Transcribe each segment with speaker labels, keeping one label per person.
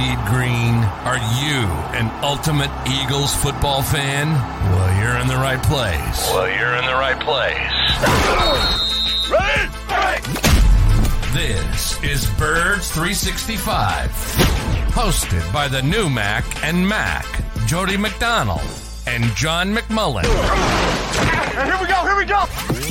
Speaker 1: need green. Are you an ultimate Eagles football fan? Well, you're in the right place. Well, you're in the right place. Ready? This is Birds 365, hosted by the new Mac and Mac, Jody McDonald and John McMullen.
Speaker 2: Here we go, here we go.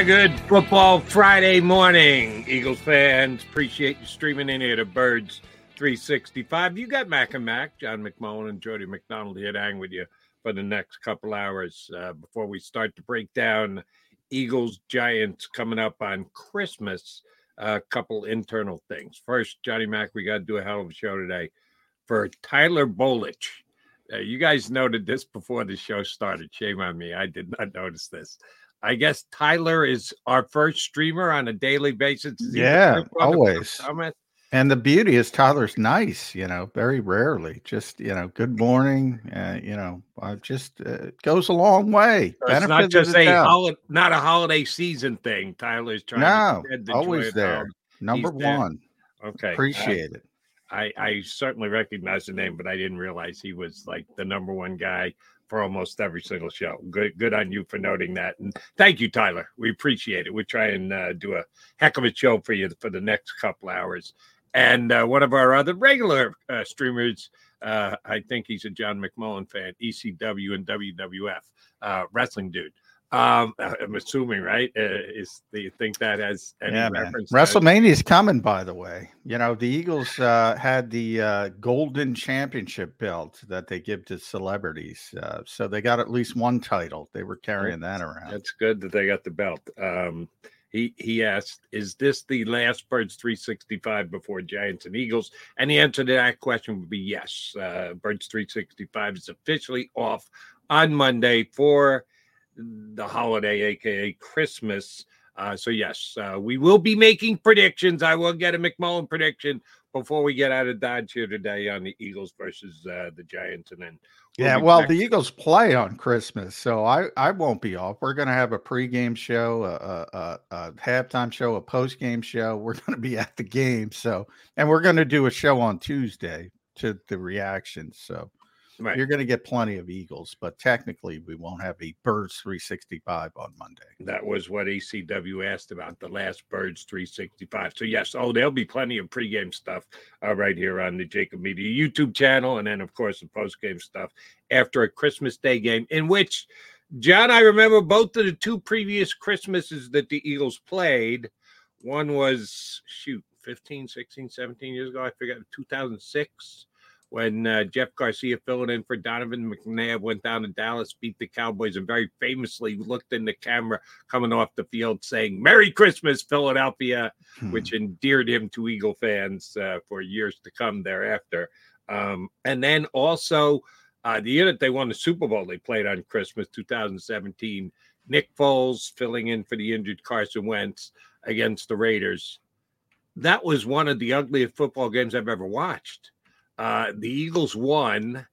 Speaker 2: a good football Friday morning, Eagles fans. Appreciate you streaming in here to Birds 365. You got Mac and Mac, John McMullen and Jody McDonald here to hang with you for the next couple hours uh, before we start to break down Eagles Giants coming up on Christmas. A uh, couple internal things. First, Johnny Mac, we got to do a hell of a show today for Tyler Bolich. Uh, you guys noted this before the show started. Shame on me. I did not notice this. I guess Tyler is our first streamer on a daily basis.
Speaker 3: Yeah, always. And the beauty is Tyler's nice, you know, very rarely. Just you know, good morning. Uh, you know, uh, just uh, goes a long way.
Speaker 2: So it's not just a holiday, not a holiday season thing. Tyler's trying.
Speaker 3: No, the always there. Number He's one.
Speaker 2: There. Okay,
Speaker 3: appreciate it.
Speaker 2: I, I certainly recognize the name, but I didn't realize he was like the number one guy for almost every single show. Good, good on you for noting that, and thank you, Tyler. We appreciate it. We try and uh, do a heck of a show for you for the next couple hours. And uh, one of our other regular uh, streamers, uh, I think he's a John McMullen fan, ECW and WWF uh, wrestling dude. Um, I'm assuming, right? Uh, is do you think that has any yeah, reference?
Speaker 3: WrestleMania is coming, by the way. You know, the Eagles uh, had the uh, Golden Championship belt that they give to celebrities, uh, so they got at least one title. They were carrying that around.
Speaker 2: That's good that they got the belt. Um, he he asked, "Is this the last Birds 365 before Giants and Eagles?" And the answer to that question would be yes. Uh, Birds 365 is officially off on Monday for the holiday, aka Christmas. Uh, so yes, uh, we will be making predictions. I will get a McMullen prediction before we get out of Dodge here today on the Eagles versus uh, the Giants, and then
Speaker 3: we'll yeah, well, the Eagles play on Christmas, so I I won't be off. We're gonna have a pregame show, a, a, a halftime show, a postgame show. We're gonna be at the game, so and we're gonna do a show on Tuesday to the reactions. So Right. You're going to get plenty of Eagles, but technically we won't have a Birds 365 on Monday.
Speaker 2: That was what ACW asked about the last Birds 365. So yes, oh, there'll be plenty of pregame stuff uh, right here on the JAKIB Media YouTube channel, and then of course the postgame stuff after a Christmas Day game in which John, I remember both of the two previous Christmases that the Eagles played. One was shoot 15, 16, 17 years ago. I forget 2006 when uh, Jeff Garcia filling in for Donovan McNabb went down to Dallas, beat the Cowboys, and very famously looked in the camera coming off the field saying, Merry Christmas, Philadelphia, hmm. which endeared him to Eagle fans uh, for years to come thereafter. Um, and then also uh, the year that they won the Super Bowl, they played on Christmas 2017. Nick Foles filling in for the injured Carson Wentz against the Raiders. That was one of the ugliest football games I've ever watched. Uh, the Eagles won.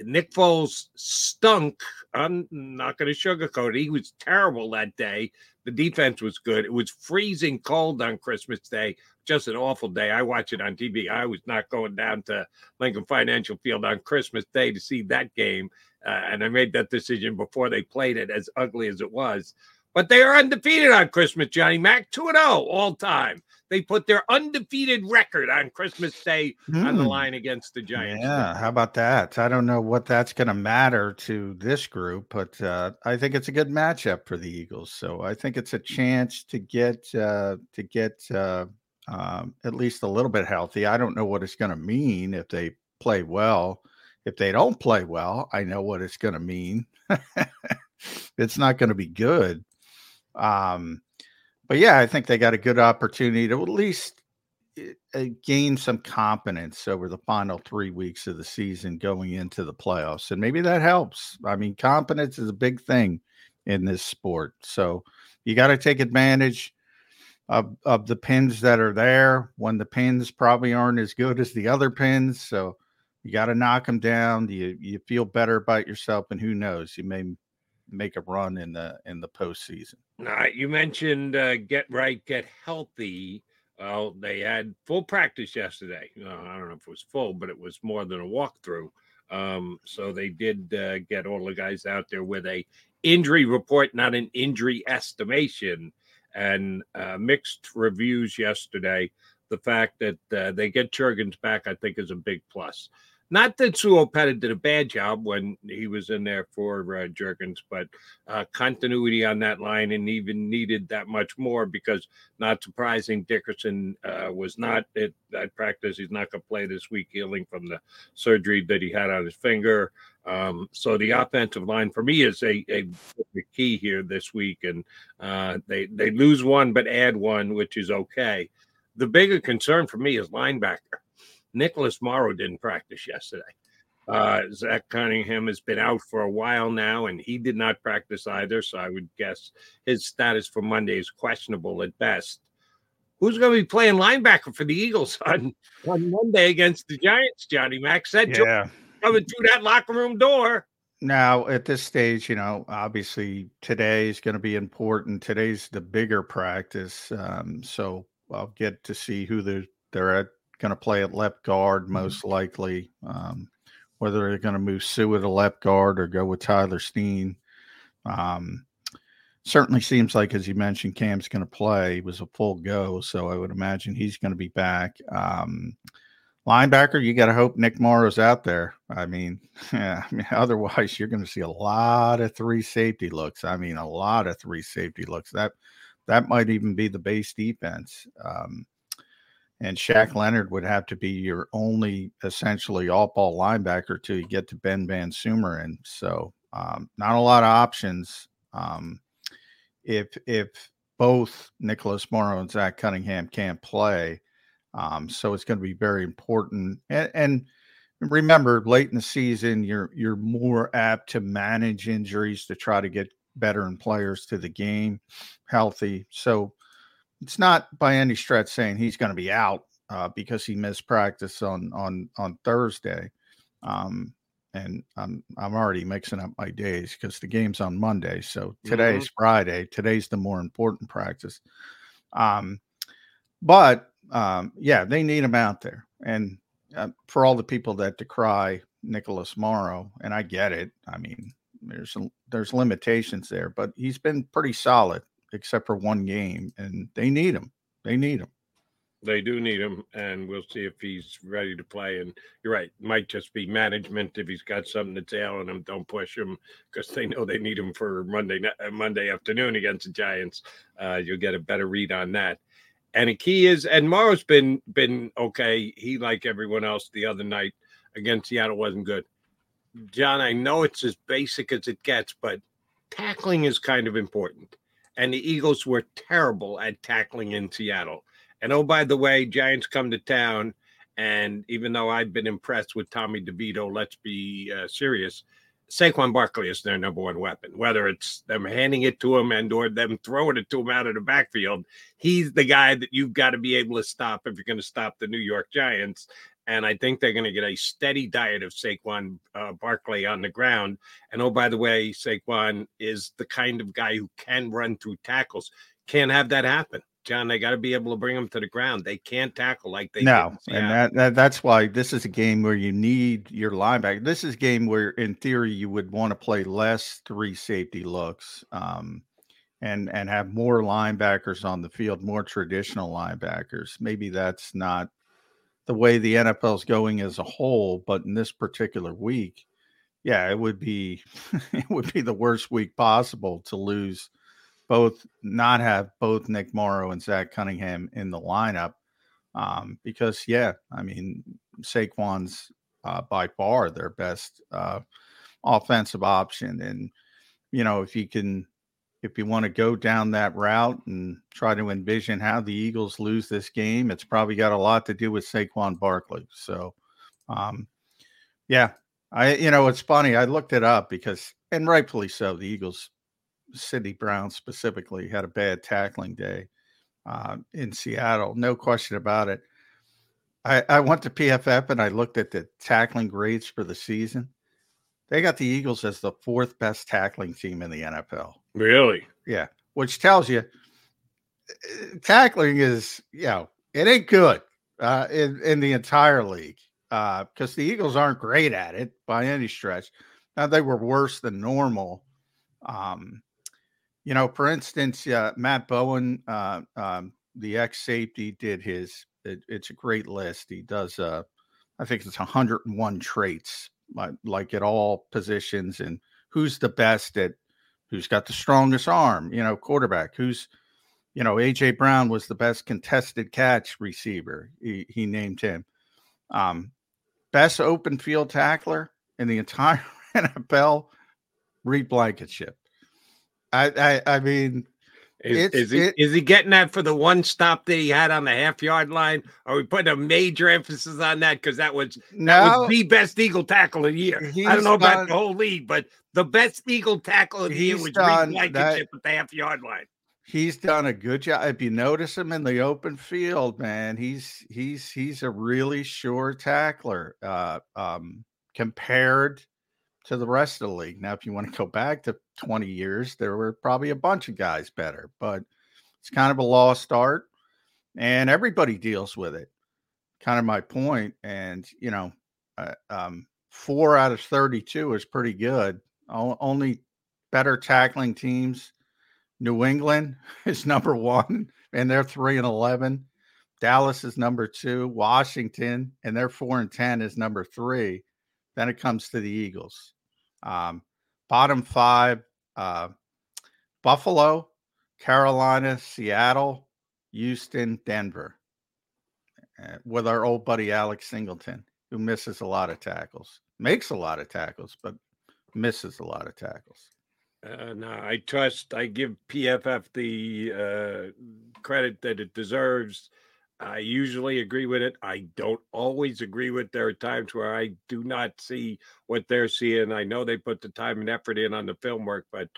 Speaker 2: Nick Foles stunk. I'm not going to sugarcoat it. He was terrible that day. The defense was good. It was freezing cold on Christmas Day. Just an awful day. I watch it on TV. I was not going down to Lincoln Financial Field on Christmas Day to see that game. Uh, and I made that decision before they played it, as ugly as it was. But they are undefeated on Christmas, Johnny Mac, 2 0 all time. They put their undefeated record on Christmas Day mm. on the hmm. line against the Giants.
Speaker 3: Yeah, how about that? I don't know what that's going to matter to this group, but uh, I think it's a good matchup for the Eagles. So I think it's a chance to get uh, to get uh, um, at least a little bit healthy. I don't know what it's going to mean if they play well. If they don't play well, I know what it's going to mean. it's not going to be good. Um, but yeah, I think they got a good opportunity to at least uh, gain some confidence over the final three weeks of the season going into the playoffs. And maybe that helps. I mean, confidence is a big thing in this sport. So you got to take advantage of, of the pins that are there when the pins probably aren't as good as the other pins. So you got to knock them down. You, you feel better about yourself. And who knows, you may make a run in the in the postseason.
Speaker 2: Now, you mentioned uh, get right, get healthy. Well, they had full practice yesterday. Uh, I don't know if it was full, but it was more than a walkthrough. Um, so they did uh, get all the guys out there with a injury report, not an injury estimation, and uh, mixed reviews yesterday. The fact that uh, they get Jurgens back, I think, is a big plus. Not that Sua Opeta did a bad job when he was in there for uh, Jurgens, but uh, continuity on that line and even needed that much more because, not surprising, Dickerson uh, was not at that practice. He's not going to play this week, healing from the surgery that he had on his finger. Um, so the offensive line for me is a, a, a key here this week, and uh, they they lose one but add one, which is okay. The bigger concern for me is linebacker. Nicholas Morrow didn't practice yesterday. Uh, Zach Cunningham has been out for a while now, and he did not practice either. So I would guess his status for Monday is questionable at best. Who's going to be playing linebacker for the Eagles on, on Monday against the Giants? Johnny Mack said yeah. coming through that locker room door.
Speaker 3: Now, at this stage, you know, obviously today is going to be important. Today's the bigger practice, um, so I'll get to see who they're they're at going to play at left guard mm-hmm. most likely. Um, whether they're going to move Sua to left guard or go with Tyler Steen. Um, certainly seems like, as you mentioned, Cam's going to play. He was a full go, so I would imagine he's going to be back. Um, linebacker, you got to hope Nick Morrow's out there. I mean, yeah, I mean, otherwise you're going to see a lot of three safety looks. I mean, a lot of three safety looks. That that might even be the base defense. Um, and Shaq Leonard would have to be your only essentially all ball linebacker till you get to Ben VanSumeren. And so, um, not a lot of options. Um, if if both Nicholas Morrow and Zach Cunningham can't play, um, so it's going to be very important. And, and remember, late in the season, you're you're more apt to manage injuries to try to get better veteran players to the game healthy. So it's not by any stretch saying he's going to be out uh, because he missed practice on on on Thursday. Um, and I'm I'm already mixing up my days because the game's on Monday. So today's mm-hmm. Friday. Today's the more important practice. Um, but um, yeah, they need him out there. And uh, for all the people that decry Nicholas Morrow, and I get it. I mean, there's there's limitations there, but he's been pretty solid except for one game, and they need him. They need him.
Speaker 2: They do need him, and we'll see if he's ready to play. And you're right, might just be management if he's got something that's ailing him. Don't push him because they know they need him for Monday uh, Monday afternoon against the Giants. Uh, you'll get a better read on that. And the key is, and Morrow's been been okay. He like everyone else the other night against Seattle wasn't good. John, I know it's as basic as it gets, but tackling is kind of important and the Eagles were terrible at tackling in Seattle. And oh, by the way, Giants come to town. And even though I've been impressed with Tommy DeVito, let's be uh, serious. Saquon Barkley is their number one weapon. Whether it's them handing it to him and or them throwing it to him out of the backfield, he's the guy that you've got to be able to stop if you're going to stop the New York Giants and I think they're going to get a steady diet of Saquon uh, Barkley on the ground. And oh, by the way, Saquon is the kind of guy who can run through tackles. Can't have that happen. John, they got to be able to bring them to the ground. They can't tackle like they
Speaker 3: no, and that, that, that's why this is a game where you need your linebacker. This is a game where, in theory, you would want to play less three safety looks. Um, and and have more linebackers on the field, more traditional linebackers. Maybe that's not the way the NFL is going as a whole, but in this particular week, yeah, it would be it would be the worst week possible to lose both, not have both Nick Morrow and Zach Cunningham in the lineup. Um, because yeah, I mean Saquon's uh, by far their best uh, offensive option, and you know if you can if you want to go down that route and try to envision how the Eagles lose this game, it's probably got a lot to do with Saquon Barkley. So, um, yeah, I, you know, it's funny. I looked it up because, and rightfully so, the Eagles, Sydney Brown specifically, had a bad tackling day uh, in Seattle. No question about it. I, I went to PFF and I looked at the tackling grades for the season. They got the Eagles as the fourth best tackling team in the NFL.
Speaker 2: Really?
Speaker 3: Yeah, which tells you uh, tackling is, you know, it ain't good uh, in in the entire league because uh, the Eagles aren't great at it by any stretch. Now they were worse than normal. Um, you know, for instance, uh, Matt Bowen, uh, um, the ex safety, did his. It, it's a great list. He does. Uh, I think it's 101 traits, like, like at all positions, and who's the best at who's got the strongest arm, you know, quarterback, who's, you know, AJ Brown was the best contested catch receiver. He, he named him. Um, best open field tackler in the entire NFL, Reed Blankenship. I, I, I mean,
Speaker 2: is, is, he, it, is he getting that for the one stop that he had on the half yard line? Are we putting a major emphasis on that because that was no, that was the best Eagle tackle of the year? I don't know done, about the whole league, but the best Eagle tackle of the year was done Blankenship at the half yard line.
Speaker 3: He's done a good job. If you notice him in the open field, man, he's he's he's a really sure tackler uh, um, compared to the rest of the league. Now, if you want to go back to 20 years, there were probably a bunch of guys better, but it's kind of a lost art and everybody deals with it. Kind of my. And, you know, uh, um, four out of 32 is pretty good. Only better tackling teams. New England is number one, and they're three and 11. Dallas is number two. Washington, and they're four and 10, is number three. Then it comes to the Eagles. Um, bottom five uh, Buffalo, Carolina, Seattle, Houston, Denver, uh, with our old buddy Alex Singleton, who misses a lot of tackles, makes a lot of tackles, but misses a lot of tackles.
Speaker 2: Uh, no, I trust. I give PFF the uh, credit that it deserves. I usually agree with it. I don't always agree with. There are times where I do not see what they're seeing. I know they put the time and effort in on the film work, but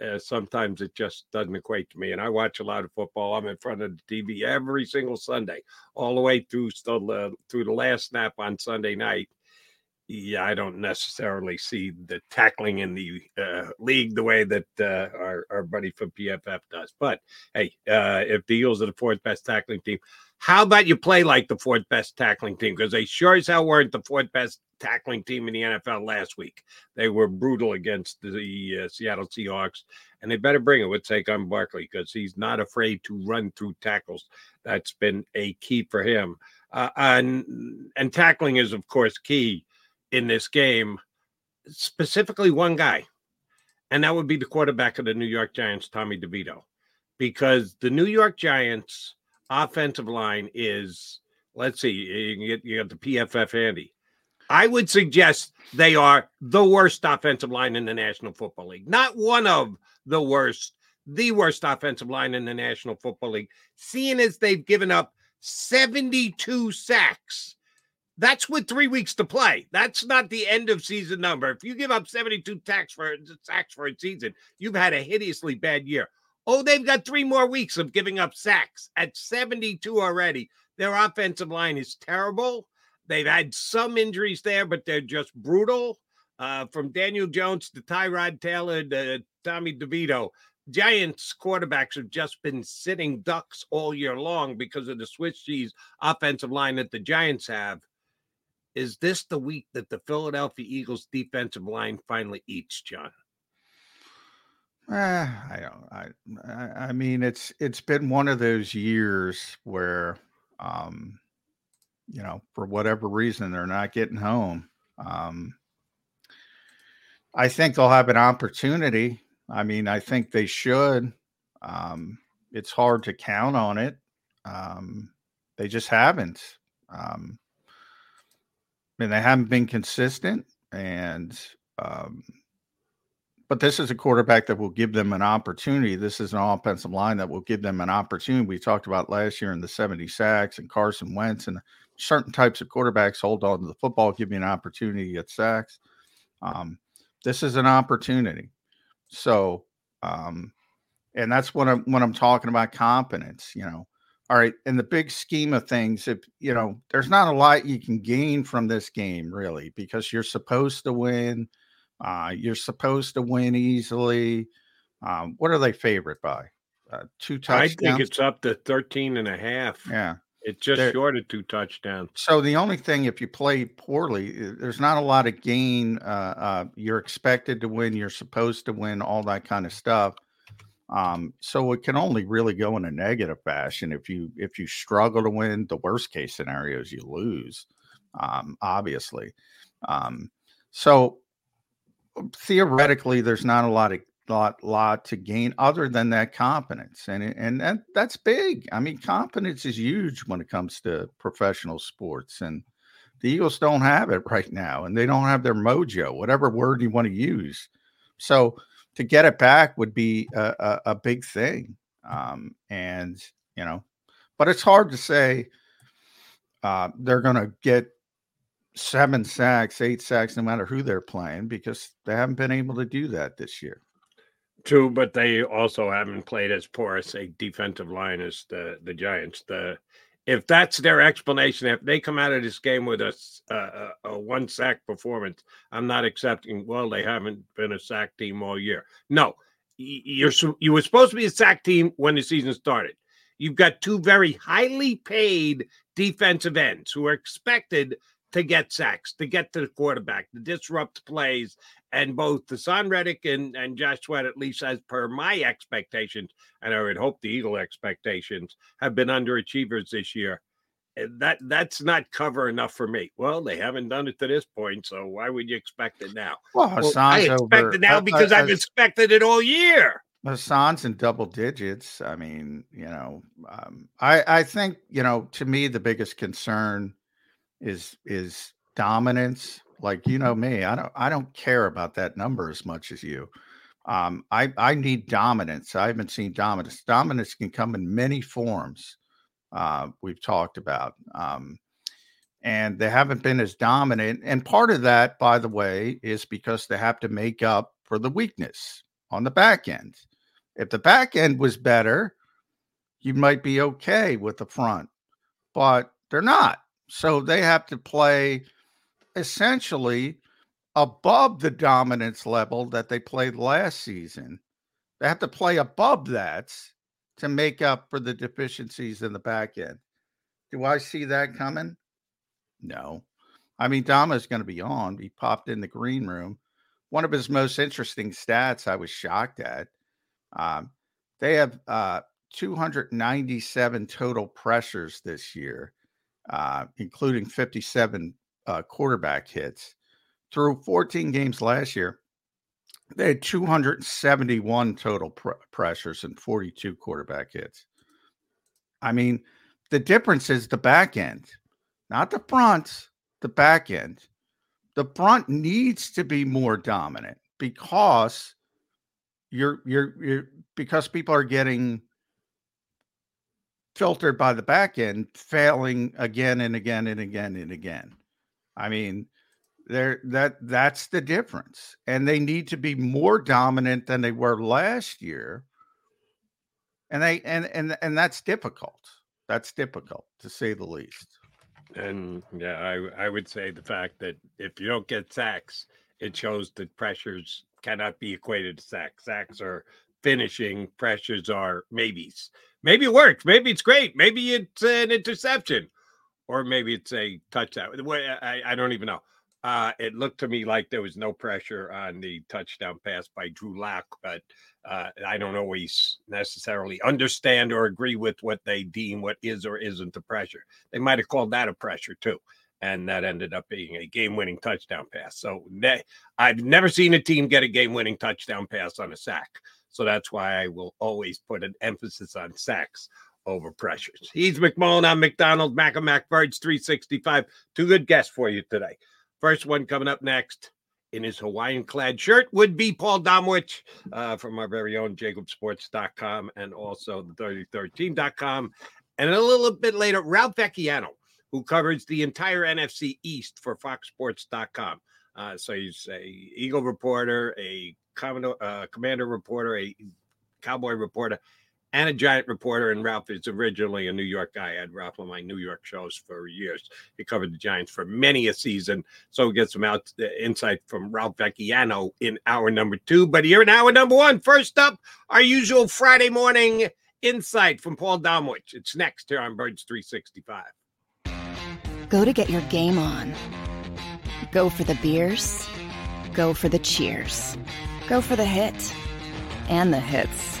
Speaker 2: uh, sometimes it just doesn't equate to me. And I watch a lot of football. I'm in front of the TV every single Sunday, all the way through still uh, through the last snap on Sunday night. Yeah, I don't necessarily see the tackling in the uh, league the way that uh, our, our buddy from PFF does. But hey, uh, if the Eagles are the fourth best tackling team, how about you play like the fourth best tackling team? Because they sure as hell weren't the fourth best tackling team in the NFL last week. They were brutal against the uh, Seattle Seahawks, and they better bring it with Saquon Barkley because he's not afraid to run through tackles. That's been a key for him. Uh, and, and tackling is, of course, key in this game, specifically one guy, and that would be the quarterback of the New York Giants, Tommy DeVito, because the New York Giants – offensive line is let's see, you get you got the PFF handy. I would suggest they are the worst offensive line in the National Football League. Not one of the worst, the worst offensive line in the National Football League. Seeing as they've given up 72 sacks. That's with three weeks to play. That's not the end of season number. If you give up 72 sacks for sacks for a season, you've had a hideously bad year. Oh, they've got three more weeks of giving up sacks at 72 already. Their offensive line is terrible. They've had some injuries there, but they're just brutal. Uh, from Daniel Jones to Tyrod Taylor to Tommy DeVito, Giants quarterbacks have just been sitting ducks all year long because of the Swiss cheese offensive line that the Giants have. Is this the week that the Philadelphia Eagles defensive line finally eats, John?
Speaker 3: Eh, I don't. I, I mean, it's it's been one of those years where, um, you know, for whatever reason, they're not getting home. Um, I think they'll have an opportunity. I mean, I think they should. Um, it's hard to count on it. Um, they just haven't. Um, I mean, they haven't been consistent, and um, but this is a quarterback that will give them an opportunity. This is an offensive line that will give them an opportunity. We talked about last year in the 70 sacks and Carson Wentz and certain types of quarterbacks hold on to the football, give you an opportunity to get sacks. Um, this is an opportunity. So, um, and that's what I'm when I'm talking about confidence. You know, all right. In the big scheme of things, if you know, there's not a lot you can gain from this game, really, because you're supposed to win. Uh, you're supposed to win easily. Um, what are they favored by? Uh, two touchdowns.
Speaker 2: I think it's up to 13 and a half.
Speaker 3: Yeah.
Speaker 2: It's just They're, short of two touchdowns.
Speaker 3: So the only thing, if you play poorly, there's not a lot of gain. Uh, uh, you're expected to win. You're supposed to win. All that kind of stuff. Um, so it can only really go in a negative fashion. If you if you struggle to win, the worst case scenario is you lose. Um, obviously. Um, so theoretically, there's not a lot of lot lot to gain other than that confidence and and that, that's big i mean confidence is huge when it comes to professional sports and the eagles don't have it right now and they don't have their mojo whatever word you want to use so to get it back would be a, a, a big thing um, and you know but it's hard to say uh, they're going to get seven sacks, eight sacks, no matter who they're playing, because they haven't been able to do that this year.
Speaker 2: True, but they also haven't played as porous a defensive line as the the Giants. The if that's their explanation, if they come out of this game with a, a, a one sack performance, I'm not accepting. Well, they haven't been a sack team all year. No, you're you were supposed to be a sack team when the season started. You've got two very highly paid defensive ends who are expected to get sacks, to get to the quarterback, to disrupt plays. And both Haason Reddick and, and Josh Sweat, at least as per my expectations, and I would hope the Eagle expectations, have been underachievers this year. Eh, that that's not cover enough for me. Well, they haven't done it to this point, so why would you expect it now?
Speaker 3: Well, well I expect over,
Speaker 2: it now because uh, I've expected it all year.
Speaker 3: Haason's in double digits. I mean, you know, um, I I think you know to me the biggest concern is is dominance. Like you know me, I don't I don't care about that number as much as you. Um, I I need dominance. I haven't seen dominance. Dominance can come in many forms. Uh, we've talked about, um, and they haven't been as dominant. And part of that, by the way, is because they have to make up for the weakness on the back end. If the back end was better, you might be okay with the front, but they're not. So they have to play essentially above the dominance level that they played last season. They have to play above that to make up for the deficiencies in the back end. Do I see that coming? No. I mean, Damo is going to be on. He popped in the green room. One of his most interesting stats I was shocked at. Um, they have uh, 297 total pressures this year uh, including 57 uh, quarterback hits. Through 14 games last year, they had 271 total pr- pressures and 42 quarterback hits. I mean, the difference is the back end, not the front, the back end. The front needs to be more dominant because you're you're you're because people are getting filtered by the back end, failing again and again and again and again. I mean, there that that's the difference. And they need to be more dominant than they were last year. And they and and and that's difficult. That's difficult to say the least.
Speaker 2: And yeah, I I would say the fact that if you don't get sacks, it shows that pressures cannot be equated to sacks. Sacks are finishing, pressures are maybes. Maybe it works. Maybe it's great. Maybe it's an interception, or maybe it's a touchdown. The way I, I don't even know. Uh, it looked to me like there was no pressure on the touchdown pass by Drew Lock, but uh, I don't always necessarily understand or agree with what they deem what is or isn't the pressure. They might have called that a pressure too, and that ended up being a game-winning touchdown pass. So I've never seen a team get a game-winning touchdown pass on a sack. So that's why I will always put an emphasis on sacks over pressures. He's McMullen. I'm McDonald. Mac Birds 365. Two good guests for you today. First one coming up next in his Hawaiian clad shirt would be Paul Domowitch uh, from our very own jakibsports.com and also the 3013.com. And a little bit later, Ralph Vacchiano, who covers the entire NFC East for foxsports.com. Uh, so he's a Eagle reporter, a Commodore, uh, commander reporter, a cowboy reporter, and a giant reporter. And Ralph is originally a New York guy. I had Ralph on my New York shows for years. He covered the Giants for many a season. So we get some out uh, insight from Ralph Vacchiano in hour number two. But here in hour number one, first up, our usual Friday morning insight from Paul Domowitch. It's next here on Birds 365.
Speaker 4: Go to get your game on. Go for the beers. Go for the cheers. Go for the hit and the hits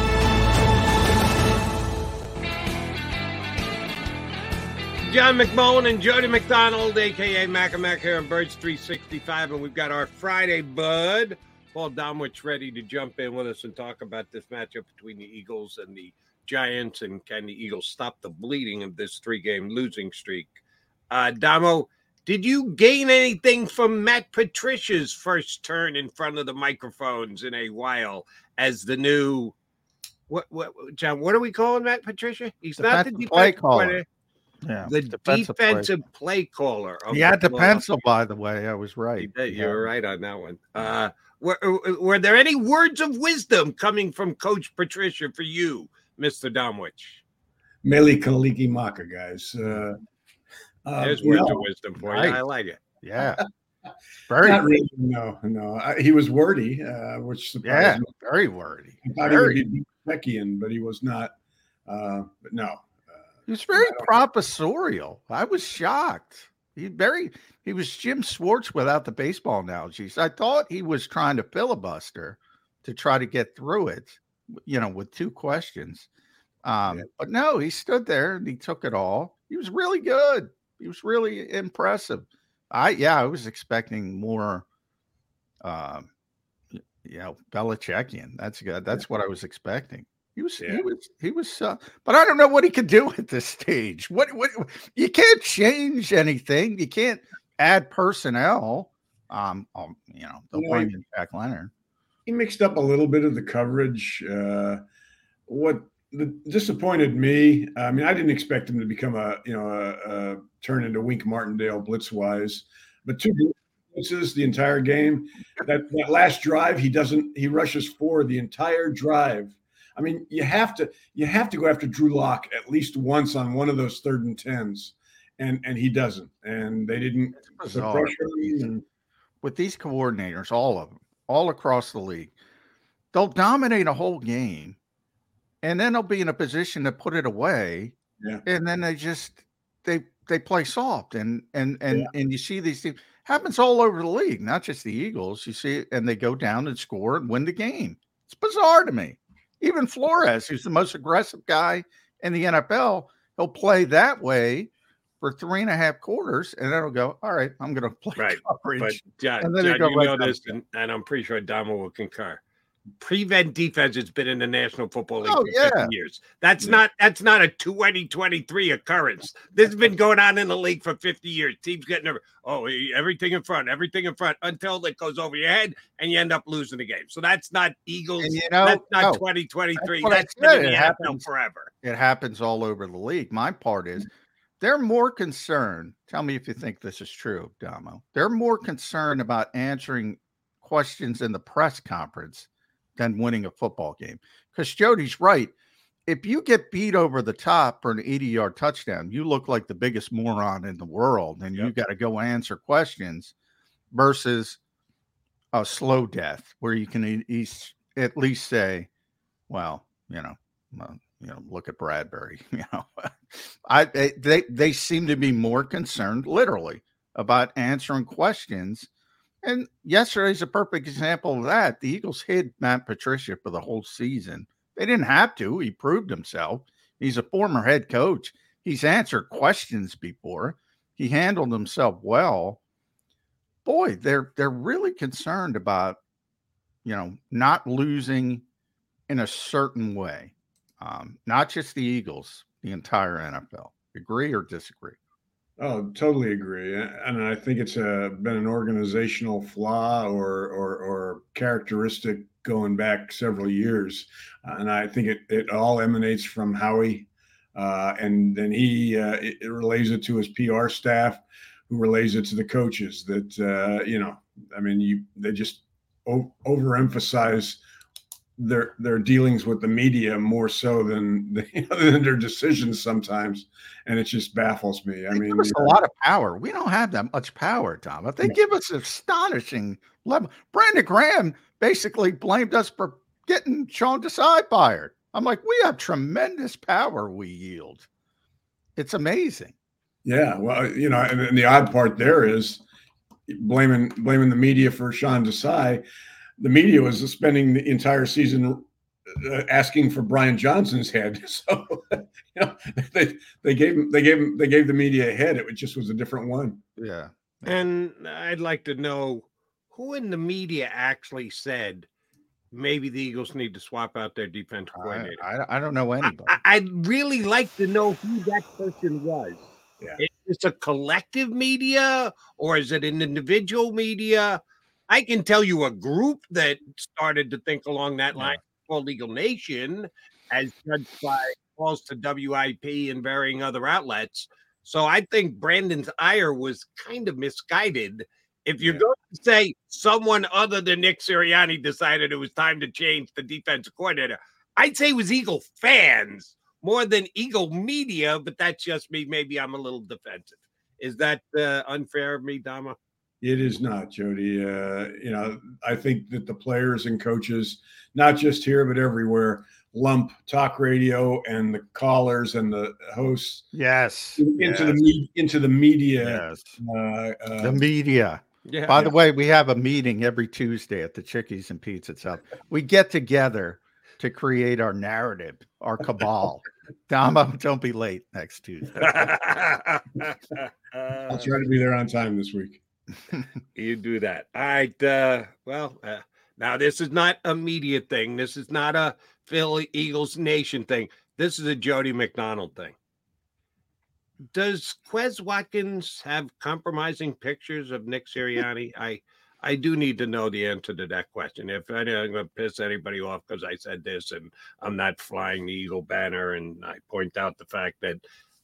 Speaker 2: John McMullen and Jody McDonald, aka Mac here on Birds 365, and we've got our Friday bud, Paul Domowitch, ready to jump in with us and talk about this matchup between the Eagles and the Giants, and can the Eagles stop the bleeding of this three-game losing streak? Uh, Damo, did you gain anything from Matt Patricia's first turn in front of the microphones in a while as the new what what John? What are we calling Matt Patricia? He's not the
Speaker 3: play caller. Yeah,
Speaker 2: the
Speaker 3: defensive
Speaker 2: defensive,
Speaker 3: play.
Speaker 2: play. caller. of
Speaker 3: He had the
Speaker 2: Philadelphia.
Speaker 3: pencil, by the way. I was right.
Speaker 2: Yeah, You're right on that one. Uh, were, were there any words of wisdom coming from Coach Patricia for you, Mr. Domowitch?
Speaker 5: Mele Kalikimaka, guys. Uh, uh,
Speaker 2: There's words
Speaker 5: no,
Speaker 2: of wisdom for you. I like it.
Speaker 3: Yeah. Very
Speaker 5: not really. No, no. I, he was wordy, uh, which surprised
Speaker 3: Yeah,
Speaker 5: me.
Speaker 3: very wordy.
Speaker 5: I thought
Speaker 3: Very.
Speaker 5: he would be Beckian, but he was not. Uh, but no,
Speaker 3: He was very professorial. I was shocked. He very he was Jim Schwartz without the baseball analogies. I thought he was trying to filibuster to try to get through it, you know, with two questions. Um, but no, he stood there and he took it all. He was really good. He was really impressive. I yeah, I was expecting more um you know, Belichickian. That's good. That's what I was expecting. He was,
Speaker 2: Yeah.
Speaker 3: he was, he was, uh, but I don't know what he could do at this stage. What, what, you can't change anything. You can't add personnel. Um, um you know, they'll
Speaker 5: You know,
Speaker 3: Jack Leonard.
Speaker 5: he mixed up a little bit of the coverage. Uh, what the, disappointed me. I mean, I didn't expect him to become a you know a, a turn into Wink Martindale blitz wise, but two blitzes the entire game. That that last drive, he doesn't. He rushes forward the entire drive. I mean, you have to you have to go after Drew Lock at least once on one of those third and tens, and and he doesn't. And they didn't pressure. And,
Speaker 3: with these coordinators, all of them, all across the league, they'll dominate a whole game and then they'll be in a position to put it away.
Speaker 5: Yeah.
Speaker 3: And then they just they they play soft and and and and you see these things happens all over the league, not just the Eagles. You see it and they go down and score and win the game. It's bizarre to me. Even Flores, who's the most aggressive guy in the NFL, he'll play that way for three and a half quarters, and then it'll go, all right, I'm gonna play
Speaker 2: Right.
Speaker 3: coverage.
Speaker 2: But John,
Speaker 3: And then
Speaker 2: John you know this, and, and I'm pretty sure Damo will concur. Prevent defense has been in the National Football League
Speaker 3: Oh,
Speaker 2: for 50
Speaker 3: yeah.
Speaker 2: years. That's not that's not a 2023 occurrence. This has been going on in the league for 50 years. Teams getting over, oh everything in front, everything in front until it goes over your head and you end up losing the game. So that's not Eagles.
Speaker 3: And you know,
Speaker 2: that's not
Speaker 3: no,
Speaker 2: 2023.
Speaker 3: that's
Speaker 2: That's been
Speaker 3: it happens.
Speaker 2: forever.
Speaker 3: it happens all over the league. My part is they're more concerned. Tell me if you think this is true, Damo. They're more concerned about answering questions in the press conference than winning a football game. Because Jody's right. If you get beat over the top for an 80 yard touchdown, you look like the biggest moron in the world and you got to go answer questions versus a slow death where you can at least say, well, you know, well, you know, look at Bradberry. You know, I they they seem to be more concerned, literally, about answering questions. And yesterday's a perfect example of that. The Eagles hid Matt Patricia for the whole season. They didn't have to. He proved himself. He's a former head coach. He's answered questions before. He handled himself well. Boy, they're they're really concerned about, you know, not losing in a certain way. Um, not just the Eagles, the entire NFL. Agree or disagree?
Speaker 5: Oh, totally agree, and I think it's a, been an organizational flaw or, or or characteristic going back several years, Uh, and I think it it all emanates from Howie, uh, and then he uh, it, it relays it to his PR staff, who relays it to the coaches. That uh, you know, I mean, you they just o- overemphasize their their dealings with the media more so than, the, than their decisions sometimes, and it just baffles me. I mean,
Speaker 3: give us a lot of power. We don't have that much power, Tom. But they give us astonishing level. Brandon Graham basically blamed us for getting Sean Desai fired. I'm like, we have tremendous power we yield. It's amazing.
Speaker 5: Yeah, well, uh, you know, and, and the odd part there is blaming blaming the media for Sean Desai. The media was spending the entire season uh, asking for Brian Johnson's head. So, you know, they they gave him they gave him they gave the media a head. It just was a different one.
Speaker 3: Yeah.
Speaker 2: And I'd like to know who in the media actually said maybe the Eagles need to swap out their defensive
Speaker 3: I,
Speaker 2: coordinator.
Speaker 3: I, I don't know anybody.
Speaker 2: I, I'd really like to know who that person was.
Speaker 5: Yeah.
Speaker 2: Is this a collective media or is it an individual media? I can tell you a group that started to think along that line called Legal Nation, as judged by calls to WIP and varying other outlets. So I think Brandon's ire was kind of misguided. If you're yeah. going to say someone other than Nick Sirianni decided it was time to change the defensive coordinator, I'd say it was Eagle fans more than Eagle media, but that's just me. Maybe I'm a little defensive. Is that uh, unfair of me, Damo?
Speaker 5: It is not, Jody. Uh, you know, I think that the players and coaches, not just here but everywhere, lump talk radio and the callers and the hosts.
Speaker 3: Yes.
Speaker 5: Into
Speaker 3: yes.
Speaker 5: the into the media.
Speaker 3: Yes. Uh, uh, the media.
Speaker 2: Yeah.
Speaker 3: By
Speaker 2: yeah.
Speaker 3: the way, we have a meeting every Tuesday at the Chickie's and Pete's South. We get together to create our narrative, our cabal. Damo, don't be late next Tuesday.
Speaker 5: I'll try to be there on time this week.
Speaker 2: you do that. All right. Uh, well, uh, now this is not a media thing. This is not a Philly Eagles Nation thing. This is a Jody McDonald thing. Does Quez Watkins have compromising pictures of Nick Sirianni? I I do need to know the answer to that question. If I, am going to piss anybody off because I said this and I'm not flying the Eagle banner, and I point out the fact that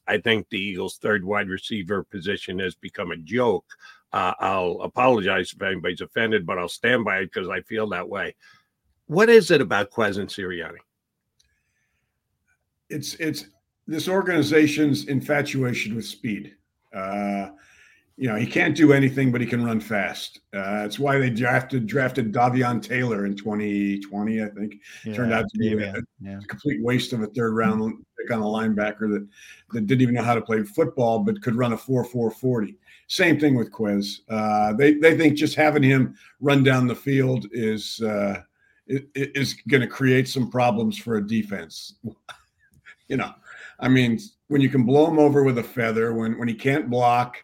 Speaker 2: I think the Eagles' third wide receiver position has become a joke. Uh, I'll apologize if anybody's offended, but I'll stand by it because I feel that way. What is it about Quez and Sirianni?
Speaker 5: It's it's this organization's infatuation with speed. Uh, you know, he can't do anything, but he can run fast. Uh, that's why they drafted drafted Davion Taylor in 2020, I think. Yeah, Turned out to be a, yeah. a, complete waste of a third round pick on a linebacker that, that didn't even know how to play football, but could run a 4 4 40. Same thing with Quez. Uh, they, they think just having him run down the field is uh, is going to create some problems for a defense. you know, I mean, when you can blow him over with a feather, when when he can't block,